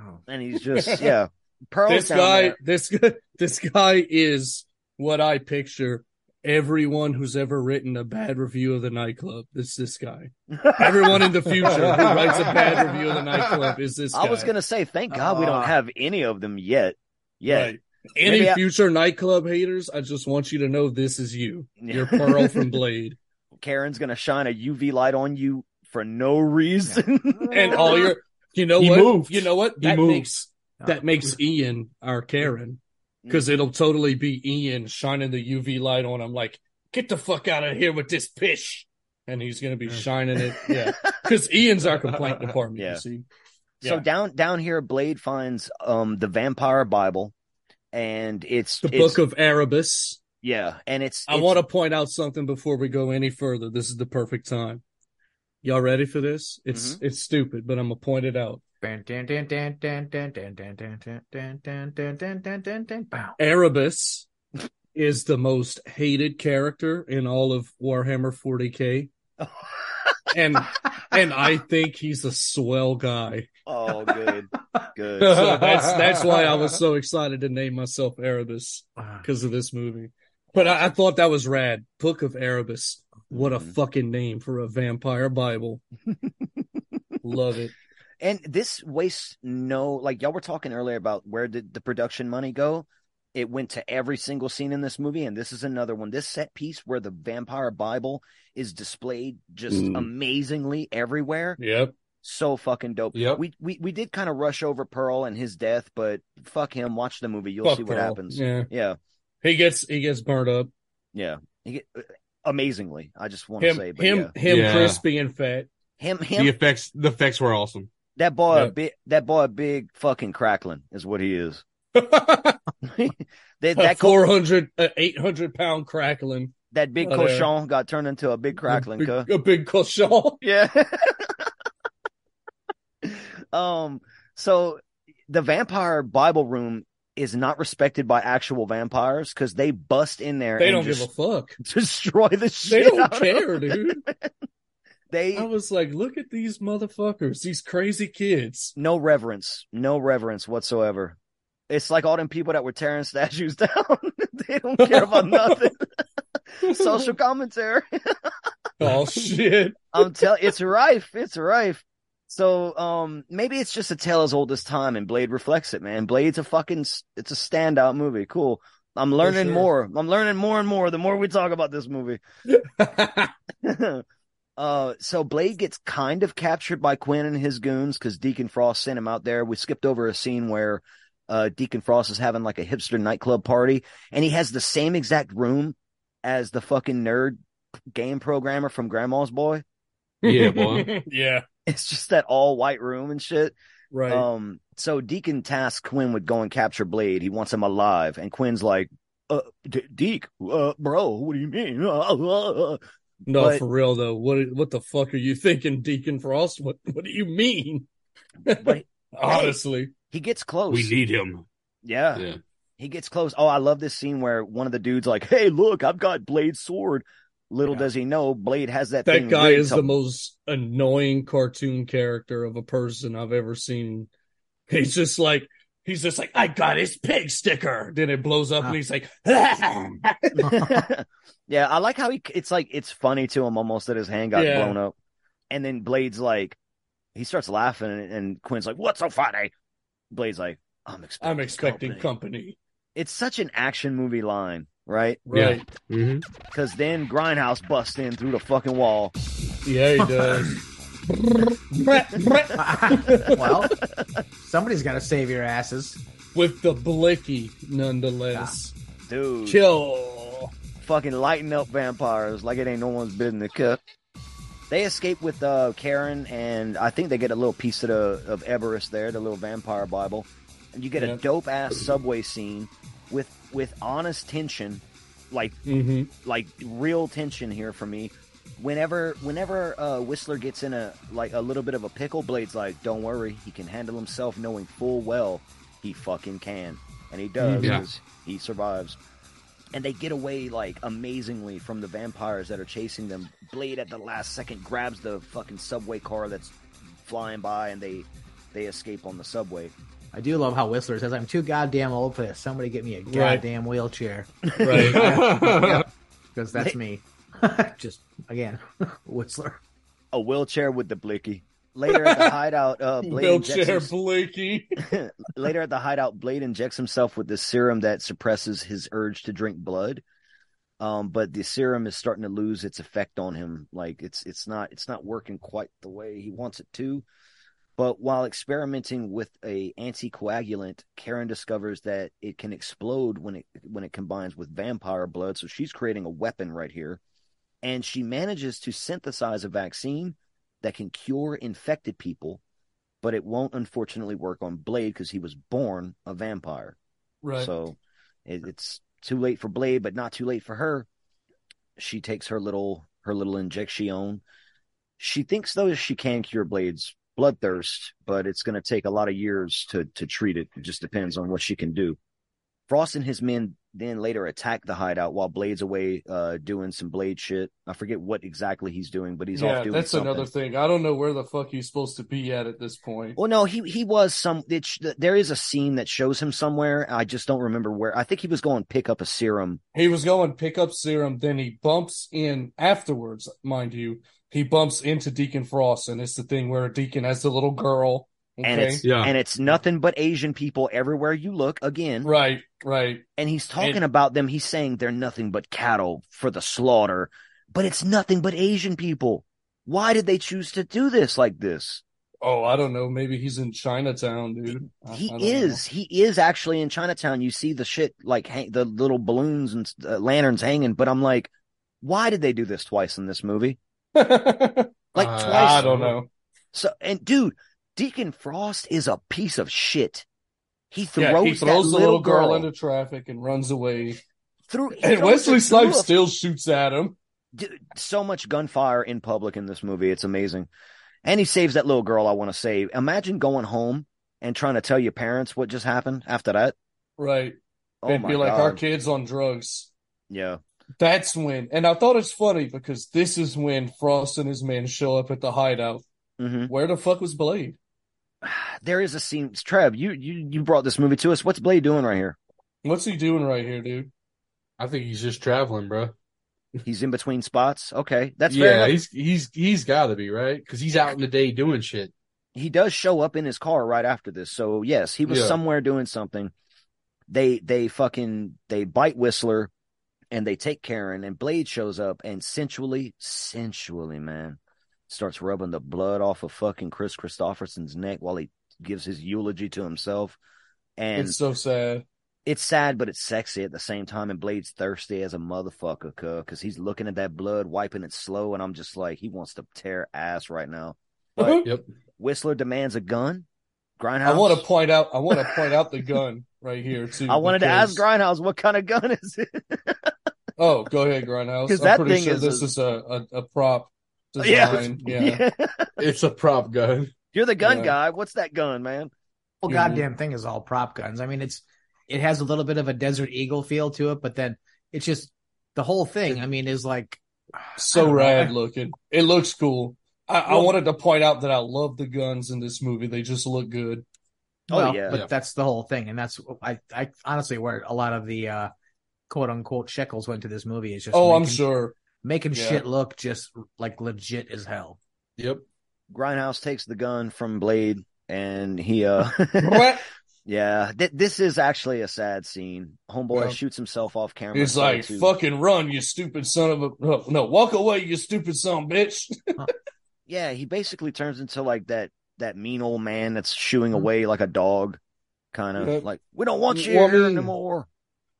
Oh. And he's just yeah. Pearl's this guy, there. this this guy is what I picture everyone who's ever written a bad review of the nightclub. Is this guy? Everyone in the future who writes a bad review of the nightclub is this guy. I was gonna say, thank God we don't Ah. have any of them yet. Yet. Right. Any Maybe I- future nightclub haters, I just want you to know this is you. You're Pearl from Blade. Karen's gonna shine a UV light on you for no reason. And all your you know He what? moved. You know what? He That moved. makes that makes Ian our Karen. Because it'll totally be Ian shining the UV light on him like, get the fuck out of here with this pish. And he's gonna be shining it. Yeah. Because Ian's our complaint department, Yeah. you see. So Yeah. down down here, Blade finds um the vampire Bible, and it's The it's- Book of Erebus. yeah, and it's, I want to point out something before we go any further. This is the perfect time. Y'all ready for this? It's Mm-hmm. it's stupid, but I'm gonna point it out. Erebus is the most hated character in all of Warhammer 40k. and and I think he's a swell guy. Oh, good, good. So that's that's why I was so excited to name myself Erebus because of this movie. But I, I thought that was rad. Book of Erebus. What a fucking name for a vampire Bible. Love it. And this wastes no like y'all were talking earlier about where did the production money go? It went to every single scene in this movie, and this is another one. This set piece where the vampire Bible is displayed just Mm. amazingly everywhere. Yep. So fucking dope. Yep. We we we did kind of rush over Pearl and his death, but fuck him. Watch the movie. You'll Fuck see what Pearl. happens. Yeah. Yeah. He gets he gets burnt up. Yeah. He get, amazingly. I just want to Him say, but him yeah. him Yeah. crispy and fat. him him. The effects, the effects were awesome. that boy a Yeah. big that boy a big fucking crackling is what he is. that That that co- 400 uh, 800 pound crackling. that big Oh, there. cochon got turned into a big crackling. a big, a big cochon. Yeah. um. So the vampire Bible room is not respected by actual vampires because they bust in there. They and don't just give a fuck. destroy the shit. They don't care, dude. They I was like, look at these motherfuckers, these crazy kids. no reverence, no reverence whatsoever. It's like all them people that were tearing statues down. they don't care about nothing. Social commentary. Oh shit. I'm telling it's rife. It's rife. So um maybe it's just a tale as old as time and Blade reflects it, man. Blade's a fucking it's a standout movie. Cool. I'm learning sure. more. I'm learning more and more the more we talk about this movie. uh so Blade gets kind of captured by Quinn and his goons cuz Deacon Frost sent him out there. We skipped over a scene where uh Deacon Frost is having like a hipster nightclub party and he has the same exact room as the fucking nerd game programmer from Grandma's Boy. Yeah, boy. yeah. It's just that all white room and shit. Right. Um, so Deacon tasks Quinn with go and capture Blade. He wants him alive, and Quinn's like, "Uh, D- Deke, uh, bro, what do you mean?" Uh, uh, uh." no, but- for real though. What what the fuck are you thinking, Deacon Frost? What what do you mean? But Honestly. he gets close. We need him. yeah, Yeah. he gets close. Oh, I love this scene where one of the dudes like, "Hey, look, I've got Blade's sword." Little does he know, Blade has that. That guy is to- the most annoying cartoon character of a person I've ever seen. He's just like he's just like, I got his pig sticker. Then it blows up and he's like yeah, I like how he. It's like it's funny to him almost that his hand got Yeah. blown up, and then Blade's like, he starts laughing, and, and Quinn's like, "What's so funny?" Blade's like, "I'm expecting." I'm expecting company." company. It's such an action movie line, right? Right. hmm Because then Grindhouse busts in through the fucking wall. Yeah, he does. well, somebody's got to save your asses. With the blicky, nonetheless. Dude, Kill. fucking lighting up vampires like it ain't no one's business. To cut. They escape with uh, Karen, and I think they get a little piece of the of Erebus there, the little vampire Bible, and you get a dope ass subway scene with with honest tension, like hmm like real tension here for me. Whenever whenever uh, Whistler gets in a like a little bit of a pickle, Blade's like, "Don't worry, he can handle himself, knowing full well he fucking can," and he does. Yeah. 'cause He survives and they get away like amazingly from the vampires that are chasing them. Blade at the last second grabs the fucking subway car that's flying by, and they they escape on the subway. I do love how Whistler says, "I'm too goddamn old for this. Somebody get me a goddamn wheelchair." Right. because that's me. Just again, Whistler. A wheelchair with the blicky. Later at the hideout, uh, Blade Wheelchair blicky. Later at the hideout, Blade injects himself with this serum that suppresses his urge to drink blood. Um, but the serum is starting to lose its effect on him. Like it's it's not it's not working quite the way he wants it to. But while experimenting with a anticoagulant, Karen discovers that it can explode when it when it combines with vampire blood. So she's creating a weapon right here, and she manages to synthesize a vaccine that can cure infected people but it won't unfortunately work on Blade because he was born a vampire. Right. So it, it's too late for Blade, but not too late for her. She takes her little her little injection. She thinks though she can cure Blade's bloodthirst, but it's going to take a lot of years to to treat it. It just depends on what she can do. Frost and his men then later attack the hideout while Blade's away uh, doing some Blade shit. I forget what exactly he's doing, but he's yeah, off doing that's something. another thing. I don't know where the fuck he's supposed to be at at this point. Well, no, he he was some. It, there is a scene that shows him somewhere. I just don't remember where. I think he was going to pick up a serum. He was going to pick up serum, then he bumps in afterwards, mind you. He bumps into Deacon Frost, and it's the thing where Deacon has the little girl. Okay? And it's and it's nothing but Asian people everywhere you look. Again, right, right. And he's talking And- about them. He's saying they're nothing but cattle for the slaughter, but it's nothing but Asian people. Why did they choose to do this like this? Oh, I don't know. Maybe he's in Chinatown, dude. He I don't is. He is actually in Chinatown. You see the shit like hang, the little balloons and uh, lanterns hanging, but I'm like, why did they do this twice in this movie? Like Uh, twice. I don't know. So and dude, Deacon Frost is a piece of shit. He throws, Yeah, he that throws the little girl, girl into traffic and runs away. through. And Wesley Snipes a- still shoots at him. Dude, so much gunfire in public in this movie. It's amazing. And he saves that little girl I want to save. Imagine going home and trying to tell your parents what just happened after that. Right. Oh be like, God. our kid's on drugs. Yeah. That's when, and I thought it's funny because this is when Frost and his men show up at the hideout. Mm-hmm. Where the fuck was Blade? There is a scene. Trev, you, you, you brought this movie to us. What's Blade doing right here? What's he doing right here, dude? I think he's just traveling, bro. He's in between spots. Okay. That's fair yeah, enough. he's he's he's got to be right because he's out in the day doing shit. he does show up in his car right after this. So yes, he was Yeah. somewhere doing something. They they fucking they bite Whistler and they take Karen and Blade shows up and sensually, sensually, man, starts rubbing the blood off of fucking Kris Kristofferson's neck while he gives his eulogy to himself. And it's so sad. it's sad, but it's sexy at the same time. And Blade's thirsty as a motherfucker, because he's looking at that blood, wiping it slow, and I'm just like, he wants to tear ass right now. But Yep. Whistler demands a gun. Grindhouse. I want to point out. I want to point out the gun right here too. I wanted to ask because- Grindhouse what kind of gun is it? Oh, go ahead, Grindhouse. 'Cause I'm that pretty thing sure is this a- is a, a, a prop Yeah. design. Yeah. It's a prop gun. You're the gun Yeah. guy. What's that gun, man? whole Mhm. goddamn thing is all prop guns. I mean, it's it has a little bit of a Desert Eagle feel to it, but then it's just the whole thing. I mean, is like so don't know. rad looking. It looks cool. I, I wanted to point out that I love the guns in this movie. They just look good. Oh, Well, yeah. but Yeah. that's the whole thing, and that's I I honestly where a lot of the uh quote unquote shekels went to this movie is just oh, I'm sure. making Yeah. shit look just like legit as hell. Yep. Grindhouse takes the gun from Blade and he, uh, What? yeah, th- this is actually a sad scene. Homeboy Yeah. shoots himself off camera. He's like, too. "Fucking run, you stupid son of a no, no, walk away, you stupid son of a bitch." Yeah, he basically turns into like that, that mean old man that's shooing Mm-hmm. away like a dog. Kind of Yeah. like, we don't want you Well, I here anymore.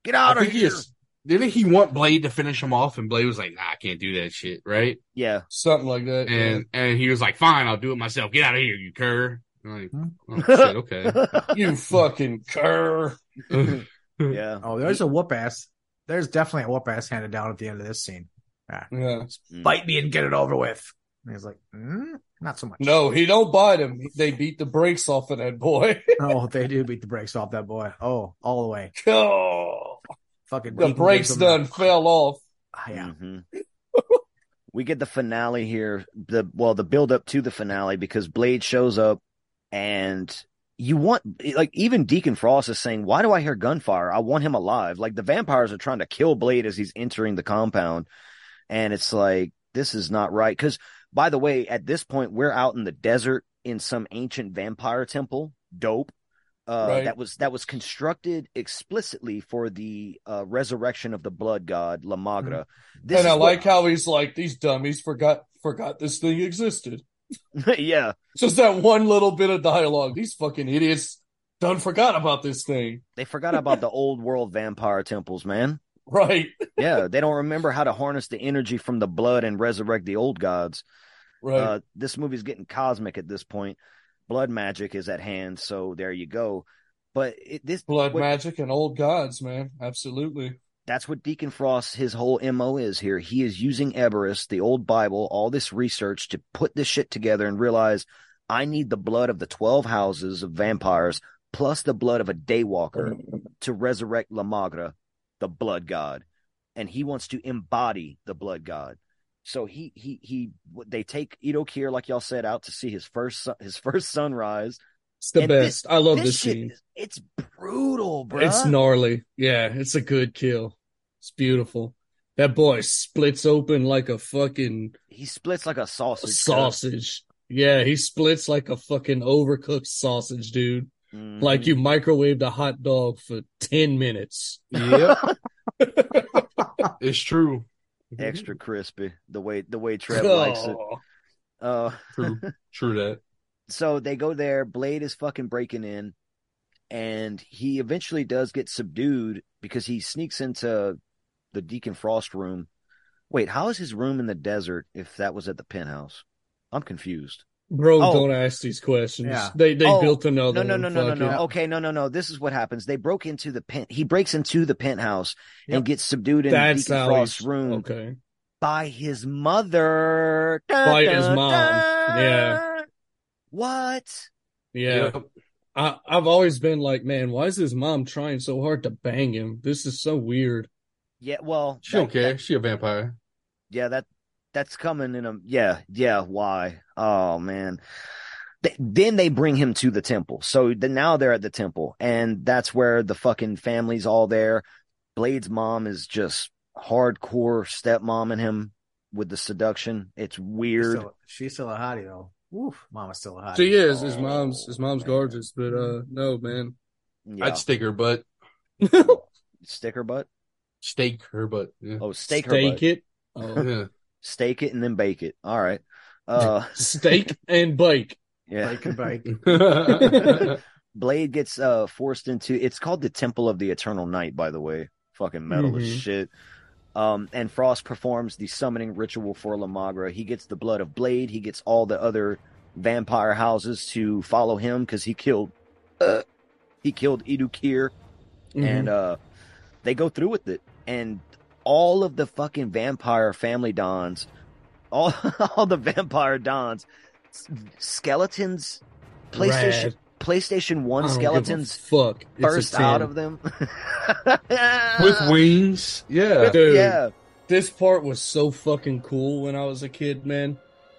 Get out I of think he here. is. Didn't he want Blade to finish him off? And Blade was like, "Nah, I can't do that shit." Right? Yeah. Something like that. yeah. And and he was like, "Fine, I'll do it myself. Get out of here, you cur." I'm like, Hmm. oh, shit, okay. you fucking cur. yeah. Oh, there's a whoop ass. There's definitely a whoop ass handed down at the end of this scene. Yeah. Mm. Bite me and get it over with. And he's like, mm, not so much. No, he don't bite him. They beat the brakes off of that boy. Oh, they do beat the brakes off that boy. Oh, all the way. oh, Fucking the brakes gives him done fell off. the- yeah. Mhm. we get the finale here. The well, the build up to the finale because Blade shows up, and you want like even Deacon Frost is saying, "Why do I hear gunfire? I want him alive." Like the vampires are trying to kill Blade as he's entering the compound, and it's like this is not right. Because by the way, at this point, we're out in the desert in some ancient vampire temple. Dope. Uh, Right. That was that was constructed explicitly for the uh, resurrection of the blood god La Magra. This and I what- like how he's like, these dummies forgot forgot this thing existed. yeah, Just that one little bit of dialogue. These fucking idiots done forgot about this thing. they forgot about the old world vampire temples, man. Right. Yeah, they don't remember how to harness the energy from the blood and resurrect the old gods. Right. Uh, this movie's getting cosmic at this point. Blood magic is at hand, so there you go. But it, this Blood what- magic and old gods, man. Absolutely. that's what Deacon Frost, his whole MO is here. He is using Erebus, the old Bible, all this research to put this shit together and realize I need the blood of the 12 houses of vampires plus the blood of a daywalker to resurrect La Magra, the blood god. And he wants to embody the blood god. So he, he, he, they take Udo Kier, like y'all said, out to see his first, sun- his first sunrise. It's the And best. this- I love this this shit scene. is- It's brutal, bro. It's gnarly. Yeah, it's a good kill. It's beautiful. That boy splits open like a fucking He splits like a sausage. cut. sausage. Yeah, he splits like a fucking overcooked sausage, dude. Mhm. Like you microwaved a hot dog for 10 minutes. Yep. it's true. Extra crispy the way the way Trev likes it. Oh. Uh, True. True that. so they go there. Blade is fucking breaking in, and he eventually does get subdued because he sneaks into the Deacon Frost room. Wait, how is his room in the desert if that was at the penthouse? I'm confused. Bro, Oh. don't ask these questions. Yeah. They they Oh, built another No, no, one. no, no, no, Fuck no. it. Okay, no, no, no. This is what happens. They broke into the pen. He breaks into the penthouse Yep. and gets subdued in That's Deacon how Frost's he's room Okay. by his mother. By his mom. dun, Yeah. What? Yeah. Yep. I, I've always been like, man, why is his mom trying so hard to bang him? This is so weird. Yeah, well, She don't that- care. that- She a vampire. yeah, that that's coming in a yeah, yeah. Why? Oh man. Th- Then they bring him to the temple. So the, now they're at the temple, and that's where the fucking family's all there. Blade's mom is just hardcore stepmom stepmomming him with the seduction. It's She's weird. still, she's still a hottie though. Oof, mama's still a hottie. She is. His mom's his mom's gorgeous, but uh no, man. Yeah. I'd stick her butt. Stick her butt. Stake her butt. Yeah. Oh, stake her Steak butt. it. Oh. Yeah. Steak it and then bake it. All right. Uh, Steak and bake. yeah. Bake and bake. Blade gets uh forced into it's called the Temple of the Eternal Night, by the way. Fucking metal as Mhm. shit. Um, and Frost performs the summoning ritual for La Magra. He gets the blood of Blade. He gets all the other vampire houses to follow him because he killed, uh, he killed Udo Kier, Mhm. and uh, they go through with it. And all of the fucking vampire family dons, all all the vampire dons, skeletons, PlayStation Rad. PlayStation One I don't give a skeletons fuck. It's burst out of them. With wings. Yeah. Dude, yeah. this part was so fucking cool when I was a kid, man.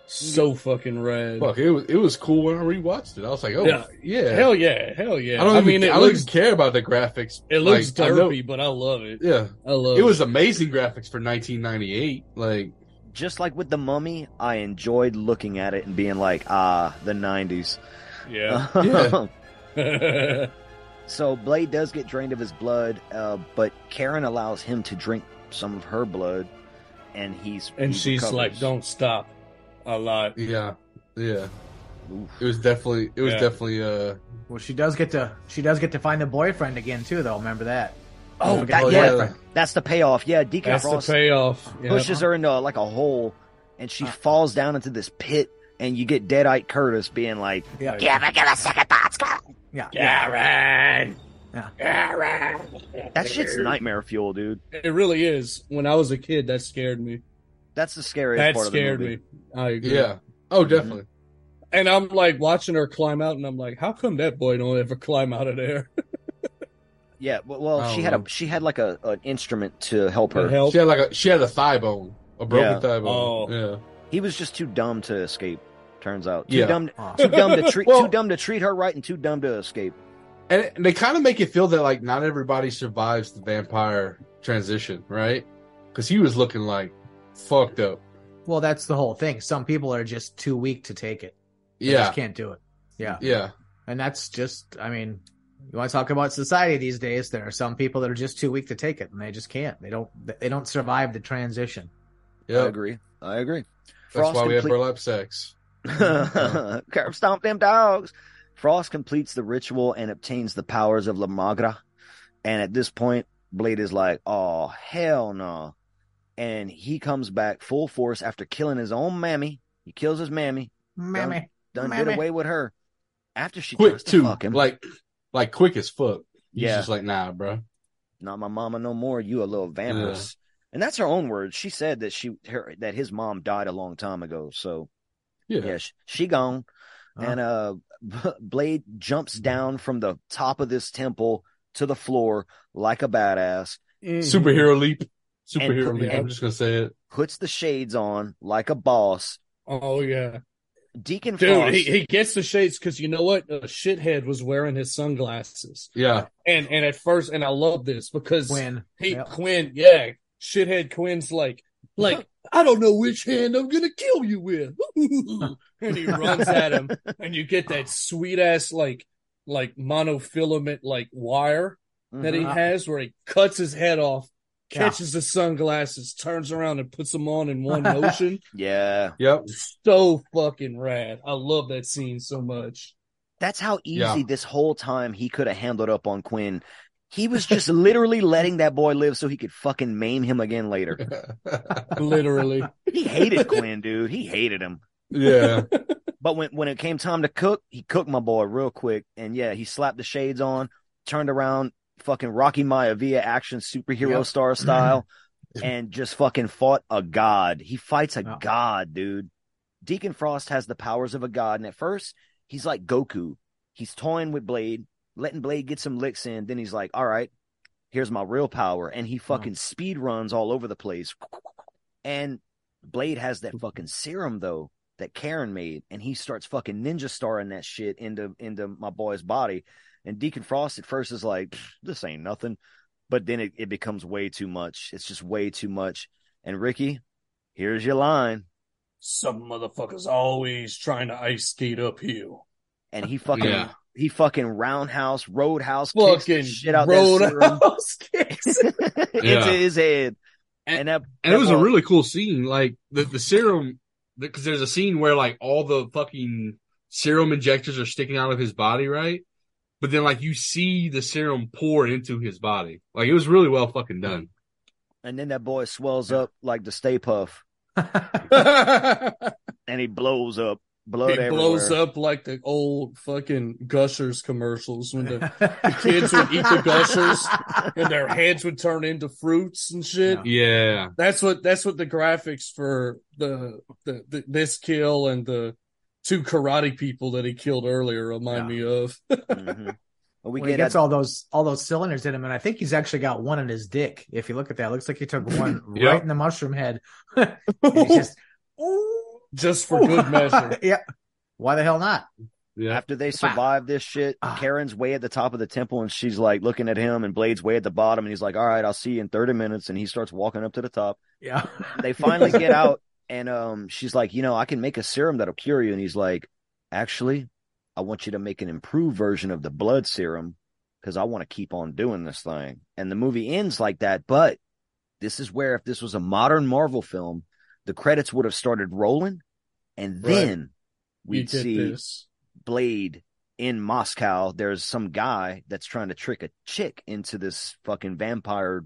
So fucking rad. Fuck, it was it was cool when I rewatched it. I was like, oh Yeah. yeah. Hell yeah, hell yeah. I don't I even, mean, it I don't even care about the graphics. it looks Like, I know- but I love it. yeah. I love It, It was amazing graphics for 1998. Like, Just like with the Mummy, I enjoyed looking at it and being like, ah, the '90s. Yeah. Yeah. so Blade does get drained of his blood, uh, but Karen allows him to drink some of her blood, and he's and he she's recovers. like, "Don't stop." A lot. yeah, yeah. Oof. It was definitely, it was Yeah. definitely, uh, Well, she does get to she does get to find the boyfriend again too, though. Remember that? Oh, Don't that, the yeah, boyfriend. that's the payoff. Yeah, Deacon That's Frost the payoff. Yeah. pushes her into like a hole, and she falls down into this pit, and you get Deadite Curtis being like, Yeah, You ever give a second thought, Scott? yeah, Karen. Yeah. Karen. "That shit's nightmare fuel, dude." It really is. When I was a kid, that scared me. That's the scariest That part scared of the movie. me. I agree. yeah. Oh, mm-hmm. definitely. And I'm like watching her climb out, and I'm like, how come that boy don't ever climb out of there? Yeah, well, well she had know. a oh. she had like a an instrument to help her. Help. She had like a, she had a thigh bone, a broken Yeah. thigh bone. Oh. Yeah. He was just too dumb to escape. Turns out, too Yeah. dumb, Oh. too dumb to treat, Well- too dumb to treat her right, and too dumb to escape. And, it- and they kind of make it feel that like not everybody survives the vampire transition, right? Because he was looking like fucked up. Well, that's the whole thing. Some people are just too weak to take it. They Yeah. just can't do it. Yeah, Yeah. and that's just. I mean, you want to talk about society these days? There are some people that are just too weak to take it, and they just can't. They don't. They don't survive the transition. I Yeah. agree. I agree. That's why we have complete- burlap sex. Curb stomp them dogs. Frost completes the ritual and obtains the powers of La Magra. And at this point, Blade is like, oh, hell no. And he comes back full force after killing his own mammy. He kills his mammy. Mammy, Done mammy. did away with her. After she Quick tries to too. fuck him. Like like quick as fuck. He's Yeah. just like, nah, bro. Not my mama no more. You a little vampirus. And that's her own words. She said that she her that his mom died a long time ago. So Yeah. yeah, she, she gone. And uh Blade jumps down from the top of this temple to the floor like a badass. Superhero leap. And Superhero put- leap. I'm just gonna say it. puts the shades on like a boss. Oh yeah, Deacon dude, Frost. he, he gets the shades because you know what? A shithead was wearing his sunglasses, Yeah. and and at first, and I love this because Quinn. he Yep. Quinn, yeah, shithead Quinn's like like I don't know which hand I'm gonna kill you with, and he runs at him, and you get that sweet ass like like monofilament like wire that he Mhm. has where he cuts his head off, Yeah. catches the sunglasses, turns around and puts them on in one motion. Yeah. Yep. so fucking rad. I love that scene so much. That's how easy Yeah. this whole time he could have handled up on Quinn. He was just literally letting that boy live so he could fucking maim him again later. Literally. He hated Quinn, dude. He hated him. Yeah. But when when it came time to cook, he cooked my boy real quick. And yeah, he slapped the shades on, turned around, fucking Rocky Maya Maivia action superhero Yep. star style, and just fucking fought a god. He fights a god, dude. Deacon Frost has the powers of a god, and at first he's like Goku. He's toying with Blade, letting Blade get some licks in. Then he's like, "All right, here's my real power," and he fucking speed runs all over the place. And Blade has that fucking serum though that Karen made, and he starts fucking ninja starring that shit into into my boy's body. And Deacon Frost at first is like, "This ain't nothing," but then it, it becomes way too much. It's just way too much. And Ricky, here's your line. Some motherfuckers always trying to ice skate uphill. And he fucking Yeah. he fucking roundhouse roadhouse kicks Fucking shit out that roadhouse kicks. into Yeah. his head. And- And, that, And it that was a really cool scene. Like the, the serum, because there's a scene where like all the fucking serum injectors are sticking out of his body, right? But then like you see the serum pour into his body. Like it was really well fucking done. and then that boy swells up like the Stay Puft, and he blows up, blood it everywhere. blows up like the old fucking Gushers commercials when the, the kids would eat the Gushers and their heads would turn into fruits and shit. Yeah. That's what that's what the graphics for the, the, the this kill and the two karate people that he killed earlier remind me of. Mhm. Well, we Well, he gets a- all those all those cylinders in him, and I think he's actually got one in his dick. If you look at that, it looks like he took one Yep. right in the mushroom head. And he's just, Just for good measure. yeah. Why the hell not? Yeah. After they survive this shit, Karen's way at the top of the temple and she's like looking at him and Blade's way at the bottom and he's like, All right, I'll see you in 30 minutes. And he starts walking up to the top. Yeah. They finally get out and um she's like, you know, I can make a serum that'll cure you. And he's like, Actually, I want you to make an improved version of the blood serum because I want to keep on doing this thing. And the movie ends like that, but this is where if this was a modern Marvel film, the credits would have started rolling and then You we'd see this. Blade in Moscow. There's some guy that's trying to trick a chick into this fucking vampire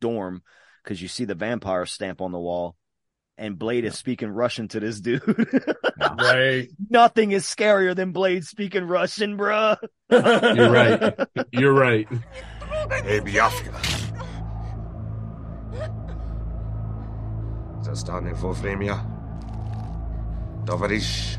dorm because you see the vampire stamp on the wall. And Blade is speaking Russian to this dude. Right. Nothing is scarier than Blade speaking Russian, bruh. You're right. You're right. Hey, Biafra. Zastane Vofremia. Tovarish.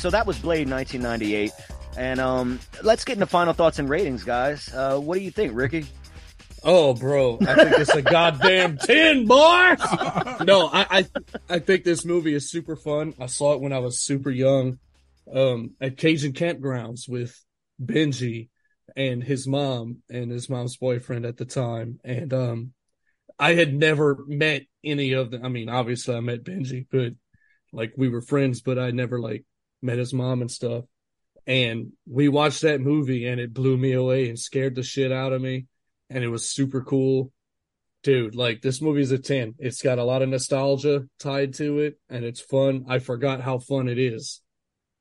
So that was Blade 1998. And um, let's get into final thoughts and ratings, guys. Uh, what do you think, Ricky? Oh, bro, I think it's a goddamn ten, boy. No, I, I, I think this movie is super fun. I saw it when I was super young, um, at Cajun campgrounds with Benji and his mom and his mom's boyfriend at the time, and um, I had never met any of them. I mean, obviously, I met Benji, but like we were friends, but I never like met his mom and stuff. And we watched that movie, and it blew me away and scared the shit out of me and it was super cool. Dude, like this movie is a 10. It's got a lot of nostalgia tied to it and it's fun. I forgot how fun it is.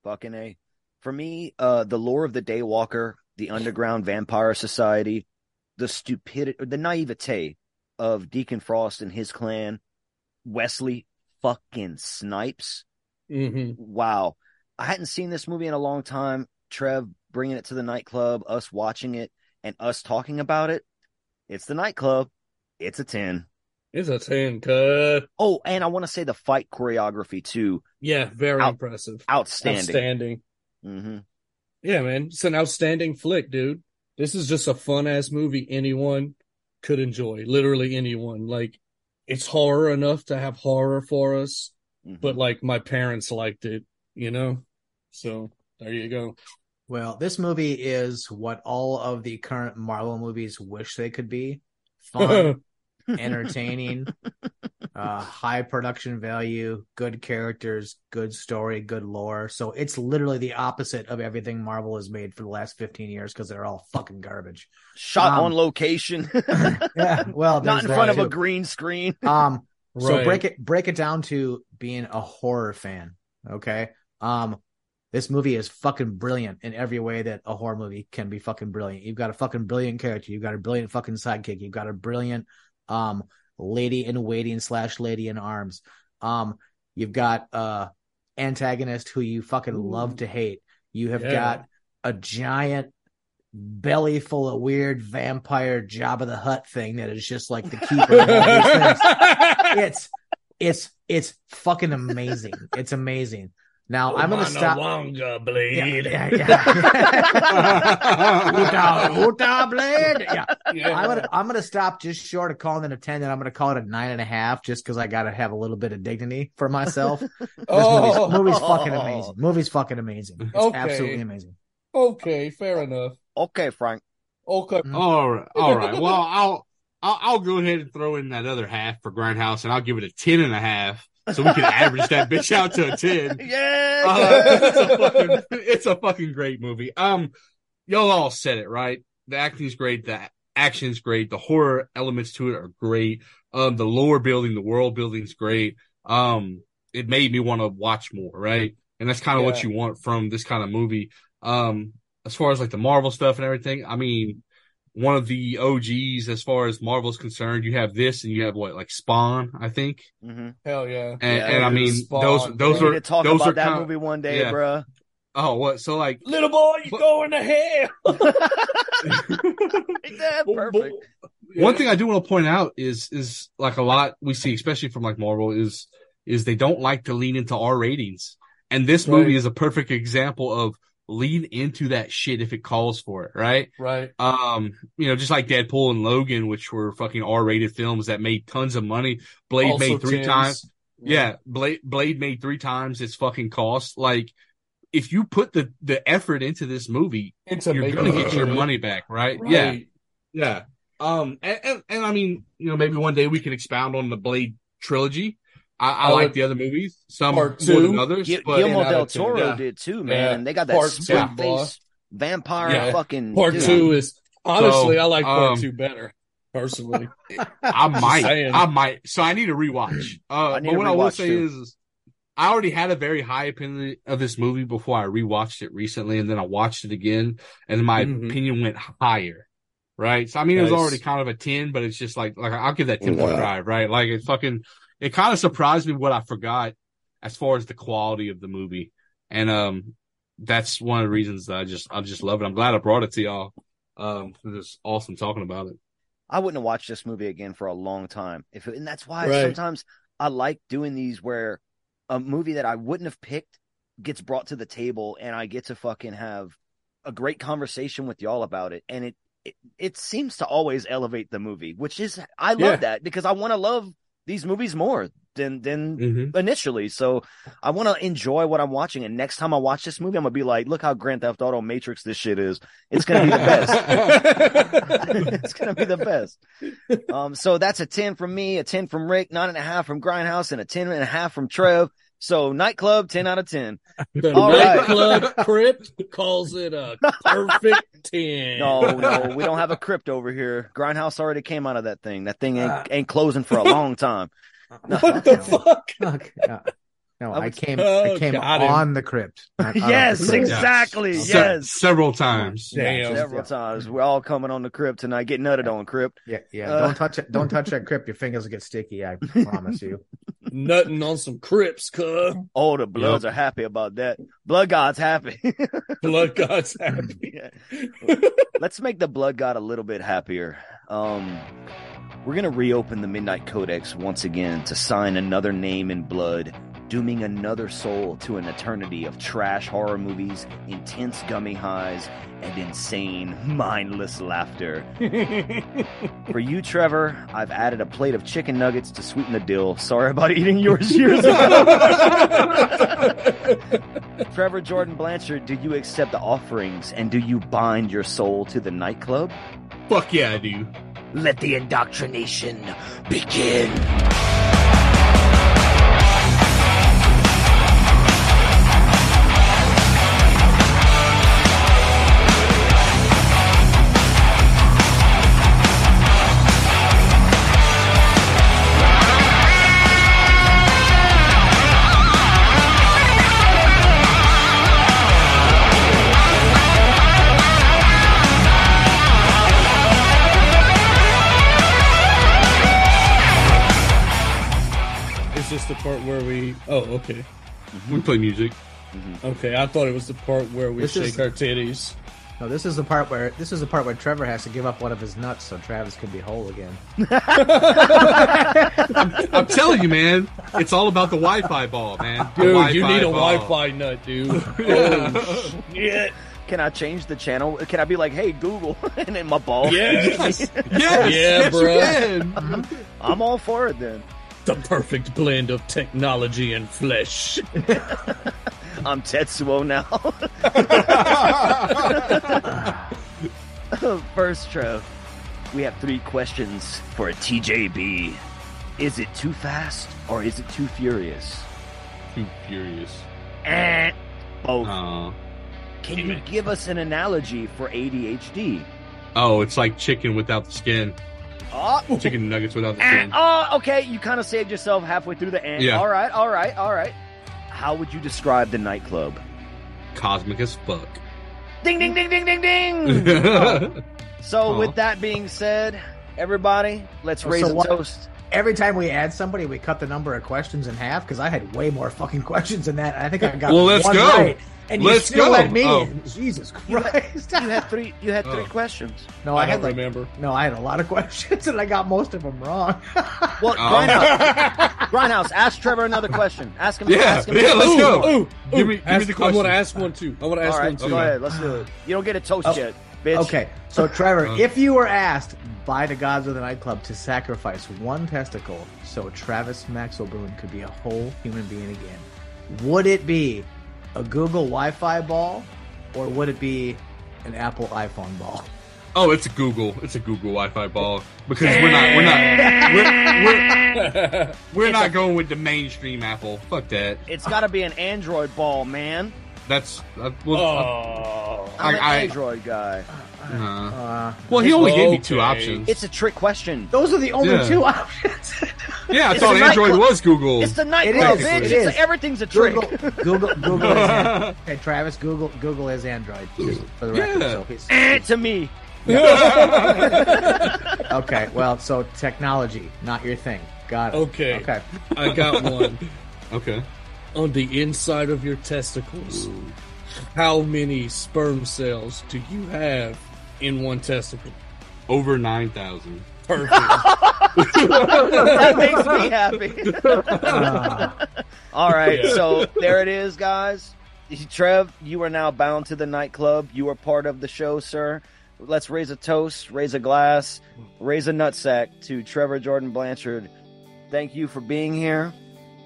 Fucking A. For me, uh, the lore of the Daywalker, the underground vampire society, the stupidity, the naivete of Deacon Frost and his clan, Wesley fucking Snipes. hmm Wow. I hadn't seen this movie in a long time. Trev bringing it to the nightclub, us watching it, and us talking about it. It's the nightclub. It's a 10. It's a 10 cut. Oh, and I want to say the fight choreography too. Yeah, very Out- impressive. Outstanding. Outstanding. hmm Yeah, man. It's an outstanding flick, dude. This is just a fun ass movie anyone could enjoy. Literally anyone. Like, it's horror enough to have horror for us, Mm-hmm. but like my parents liked it, you know? So there you go. Well, this movie is what all of the current Marvel movies wish they could be. Fun, entertaining, uh, high production value, good characters, good story, good lore. So it's literally the opposite of everything Marvel has made for the last 15 years because they're all fucking garbage. Shot Um, on location. Yeah, well, not in front that of a green screen. Um, so Right. break it break it down to being a horror fan. Okay. Um, this movie is fucking brilliant in every way that a horror movie can be fucking brilliant. You've got a fucking brilliant character. You've got a brilliant fucking sidekick. You've got a brilliant um lady in waiting slash lady in arms. Um, you've got uh antagonist who you fucking love to hate. You have Yeah. got a giant belly full of weird vampire Jabba the Hutt thing that is just like the keeper of all these things. It's it's it's fucking amazing. It's amazing. Now I'm gonna stop. Wonga blade. Yeah, yeah, yeah. Uta, Uta blade. Yeah. Yeah. I'm gonna I'm gonna stop just short of calling it a ten, and I'm gonna call it a nine and a half, just because I gotta have a little bit of dignity for myself. This Oh. movie's, movie's fucking amazing. Movie's fucking amazing. It's Okay. absolutely amazing. Okay, fair enough. Okay, Frank. Okay. Mm-hmm. All right, all right. Well, I'll, I'll I'll go ahead and throw in that other half for Grindhouse, and I'll give it a ten and a half, so we can average that bitch out to a ten. Yeah. Uh, it's, a fucking, it's a fucking great movie. Um, y'all all said it right. The acting's great. The action's great. The horror elements to it are great. Um, the lore building, the world building's great. Um, it made me want to watch more, right? And that's kind of what you want from this kind of movie. Um, as far as like the Marvel stuff and everything, I mean, one of the OGs as far as Marvel's concerned, you have this and you have what, like Spawn, I think. Mm-hmm. Hell yeah. And, Yeah, and I mean, Spawn. those, those are, need talk those about are that kind- movie one day, yeah. bruh. Oh, what? So like, Little boy, you But- going to hell. Yeah, perfect. One thing I do want to point out is is like a lot we see, especially from like Marvel, is is they don't like to lean into R ratings, and this movie is a perfect example of lean into that shit if it calls for it, right? Right. Um, you know, just like Deadpool and Logan, which were fucking R rated films that made tons of money. Blade Also made three times. Yeah, Blade Blade made three times its fucking cost. Like, if you put the the effort into this movie, Into you're gonna get your money back, right? Yeah. Yeah. Um, and, and, and I mean, you know, maybe one day we can expound on the Blade trilogy. I, I like the other movies, some more part than two? others, Gui- but Guillermo del Toro yeah. did too, man. Yeah. They got that Part split two, boss. face vampire Yeah. fucking Part dude. two is honestly, So, I like part um, two better, personally. I might. I might. So I need to rewatch. Uh, need but to what I will say too. is, is I already had a very high opinion of this movie before I rewatched it recently, and then I watched it again, and my Mhm. opinion went higher. Right. So I mean, it was already kind of a 10, but it's just like, like I'll give that 10.5, Wow. right? Like it's fucking, it kind of surprised me what I forgot as far as the quality of the movie. And, um, that's one of the reasons that I just, I just love it. I'm glad I brought it to y'all. Um, it was awesome talking about it. I wouldn't have watched this movie again for a long time. If and that's why Right. sometimes I like doing these where a movie that I wouldn't have picked gets brought to the table and I get to fucking have a great conversation with y'all about it. And it it, it seems to always elevate the movie, which is I love Yeah. that because I want to love these movies more than than Mm-hmm. initially. So I want to enjoy what I'm watching. And next time I watch this movie, I'm gonna be like, look how Grand Theft Auto Matrix this shit is. It's gonna be the best. it's gonna be the best. Um, so that's a 10 from me, a 10 from Rick, nine and a half from Grindhouse, and a 10 and a half from Trev. So nightclub, 10 out of 10. The All right. nightclub crypt calls it a perfect 10. No, no, we don't have a crypt over here. Grindhouse already came out of that thing. That thing ain't, Ah. ain't closing for a long time. No. What the fuck? Okay. No, I I, came. Oh, I came got him. on the crypt. not out the yes, crypt. exactly. Se- Yes. several times. Damn. Several times. We're all coming on the crypt tonight. Get nutted on crypt. Yeah, yeah. Uh, don't touch it. Don't touch that crypt. Your fingers will get sticky. I promise you. Nutting on some crypts, cuz. Oh, the Bloods are happy about that. Blood God's happy. Blood God's happy. Let's make the Blood God a little bit happier. Um, we're gonna reopen the Midnight Codex once again to sign another name in blood, dooming another soul to an eternity of trash horror movies, intense gummy highs, and insane, mindless laughter. For you, Trevor, I've added a plate of chicken nuggets to sweeten the deal. Sorry about eating yours years ago. Trevor Jordan Blanchard, do you accept the offerings and do you bind your soul to the nightclub? Fuck yeah, I do. Let the indoctrination begin. The part where we? Oh, okay, We play music. Mm-hmm. okay. I thought it was the part where we This shake is- our titties. No, this is the part where this is the part where Trevor has to give up one of his nuts so Travis can be whole again. I'm telling you, man, it's all about the Wi-Fi ball, man. The Dude, you need a ball. Wi-Fi nut, dude. Yeah. Oh shit! Can I change the channel? Can I be like, hey, Google, and then my ball? Yes. Yes, Yeah, yes, you can. I'm all for it then. The perfect blend of technology and flesh. I'm Tetsuo now. First, Trev, we have three questions for a TJB. Is it too fast or is it too furious? Too furious. Eh, both. Uh, Can you give us an analogy for ADHD? oh, it's like chicken without the skin. Oh, Chicken nuggets without the eh, skin. oh okay. You kind of saved yourself halfway through the end. Yeah. All right, all right, all right. How would you describe the nightclub? Cosmic as fuck. Ding, ding, ding, ding, ding, ding. So, Aw. with that being said, everybody, let's Oh, raise so a what- toast. Every time we add somebody, we cut the number of questions in half because I had way more fucking questions than that. I think I got Well, let's one go. right, and you Let's still go. let me Oh. in. Jesus You had, Christ! you had three. You had three Oh. questions. no, I, I, had don't like remember. no, I had a lot of questions and I got most of them wrong. Well, Oh. Grindhouse, Grindhouse, ask Trevor another question. Ask him. Yeah, ask him yeah, let's go. ooh, Give ooh. me- give me Ask- the I want to ask one too. I want to ask All right, one too. go ahead. Let's do it. You don't get a toast Oh. yet, bitch. Okay, so Trevor, Uh. if you were asked by the gods of the nightclub to sacrifice one testicle so Travis Maxwell Boone could be a whole human being again, would it be a Google Wi-Fi ball or would it be an Apple iPhone ball? Oh, it's a Google. It's a Google Wi-Fi ball because we're not. We're not. We're, we're, we're not going with the mainstream Apple. Fuck that. It's got to be an Android ball, man. That's. Uh, well, Oh. I'm an I- I- Android guy. Uh, Uh, well, he only gave me two options. It's a trick question. those are the only Yeah. two options. yeah, I it's thought Android nightclub. was Google. It's the nightclub, is. bitch. It It's a- everything's a trick. Google, Google, Google is Android. Okay, Travis, Google, Google is Android. Just for the record, Yeah. so he's, Eh, to me. okay. Well, so technology, not your thing. Got it. Okay. Okay. I got one. okay. On the inside of your testicles, how many sperm cells do you have in one testicle? Over nine thousand. Perfect. that makes me happy. Uh, All right, Yeah. so there it is, guys. Trev, you are now bound to the nightclub. You are part of the show, sir. Let's raise a toast, raise a glass, raise a nutsack to Trevor Jordan Blanchard. Thank you for being here.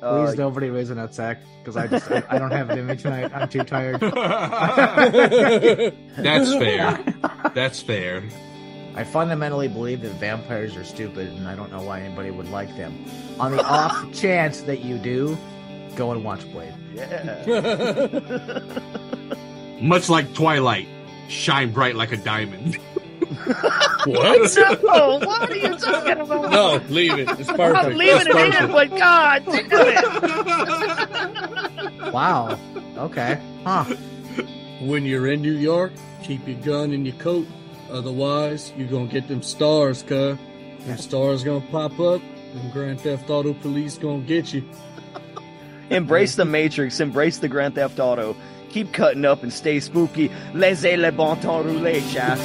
Uh, Please nobody raise a nutsack because I just I, I don't have an image tonight. I'm too tired. That's fair. That's fair. I fundamentally believe that vampires are stupid, and I don't know why anybody would like them. On the off chance that you do, go and watch Blade. yeah. Much like Twilight, shine bright like a diamond. what? No, what are you talking about? No, leave it. It's perfect. I'm leaving it in, but God do it. Wow. Okay. Huh. When you're in New York, keep your gun in your coat. Otherwise, you're going to get them stars, cuh. Them stars going to pop up, and Grand Theft Auto police going to get you. Embrace the Matrix. Embrace the Grand Theft Auto. Keep cutting up and stay spooky. Laissez le bon temps rouler, chat.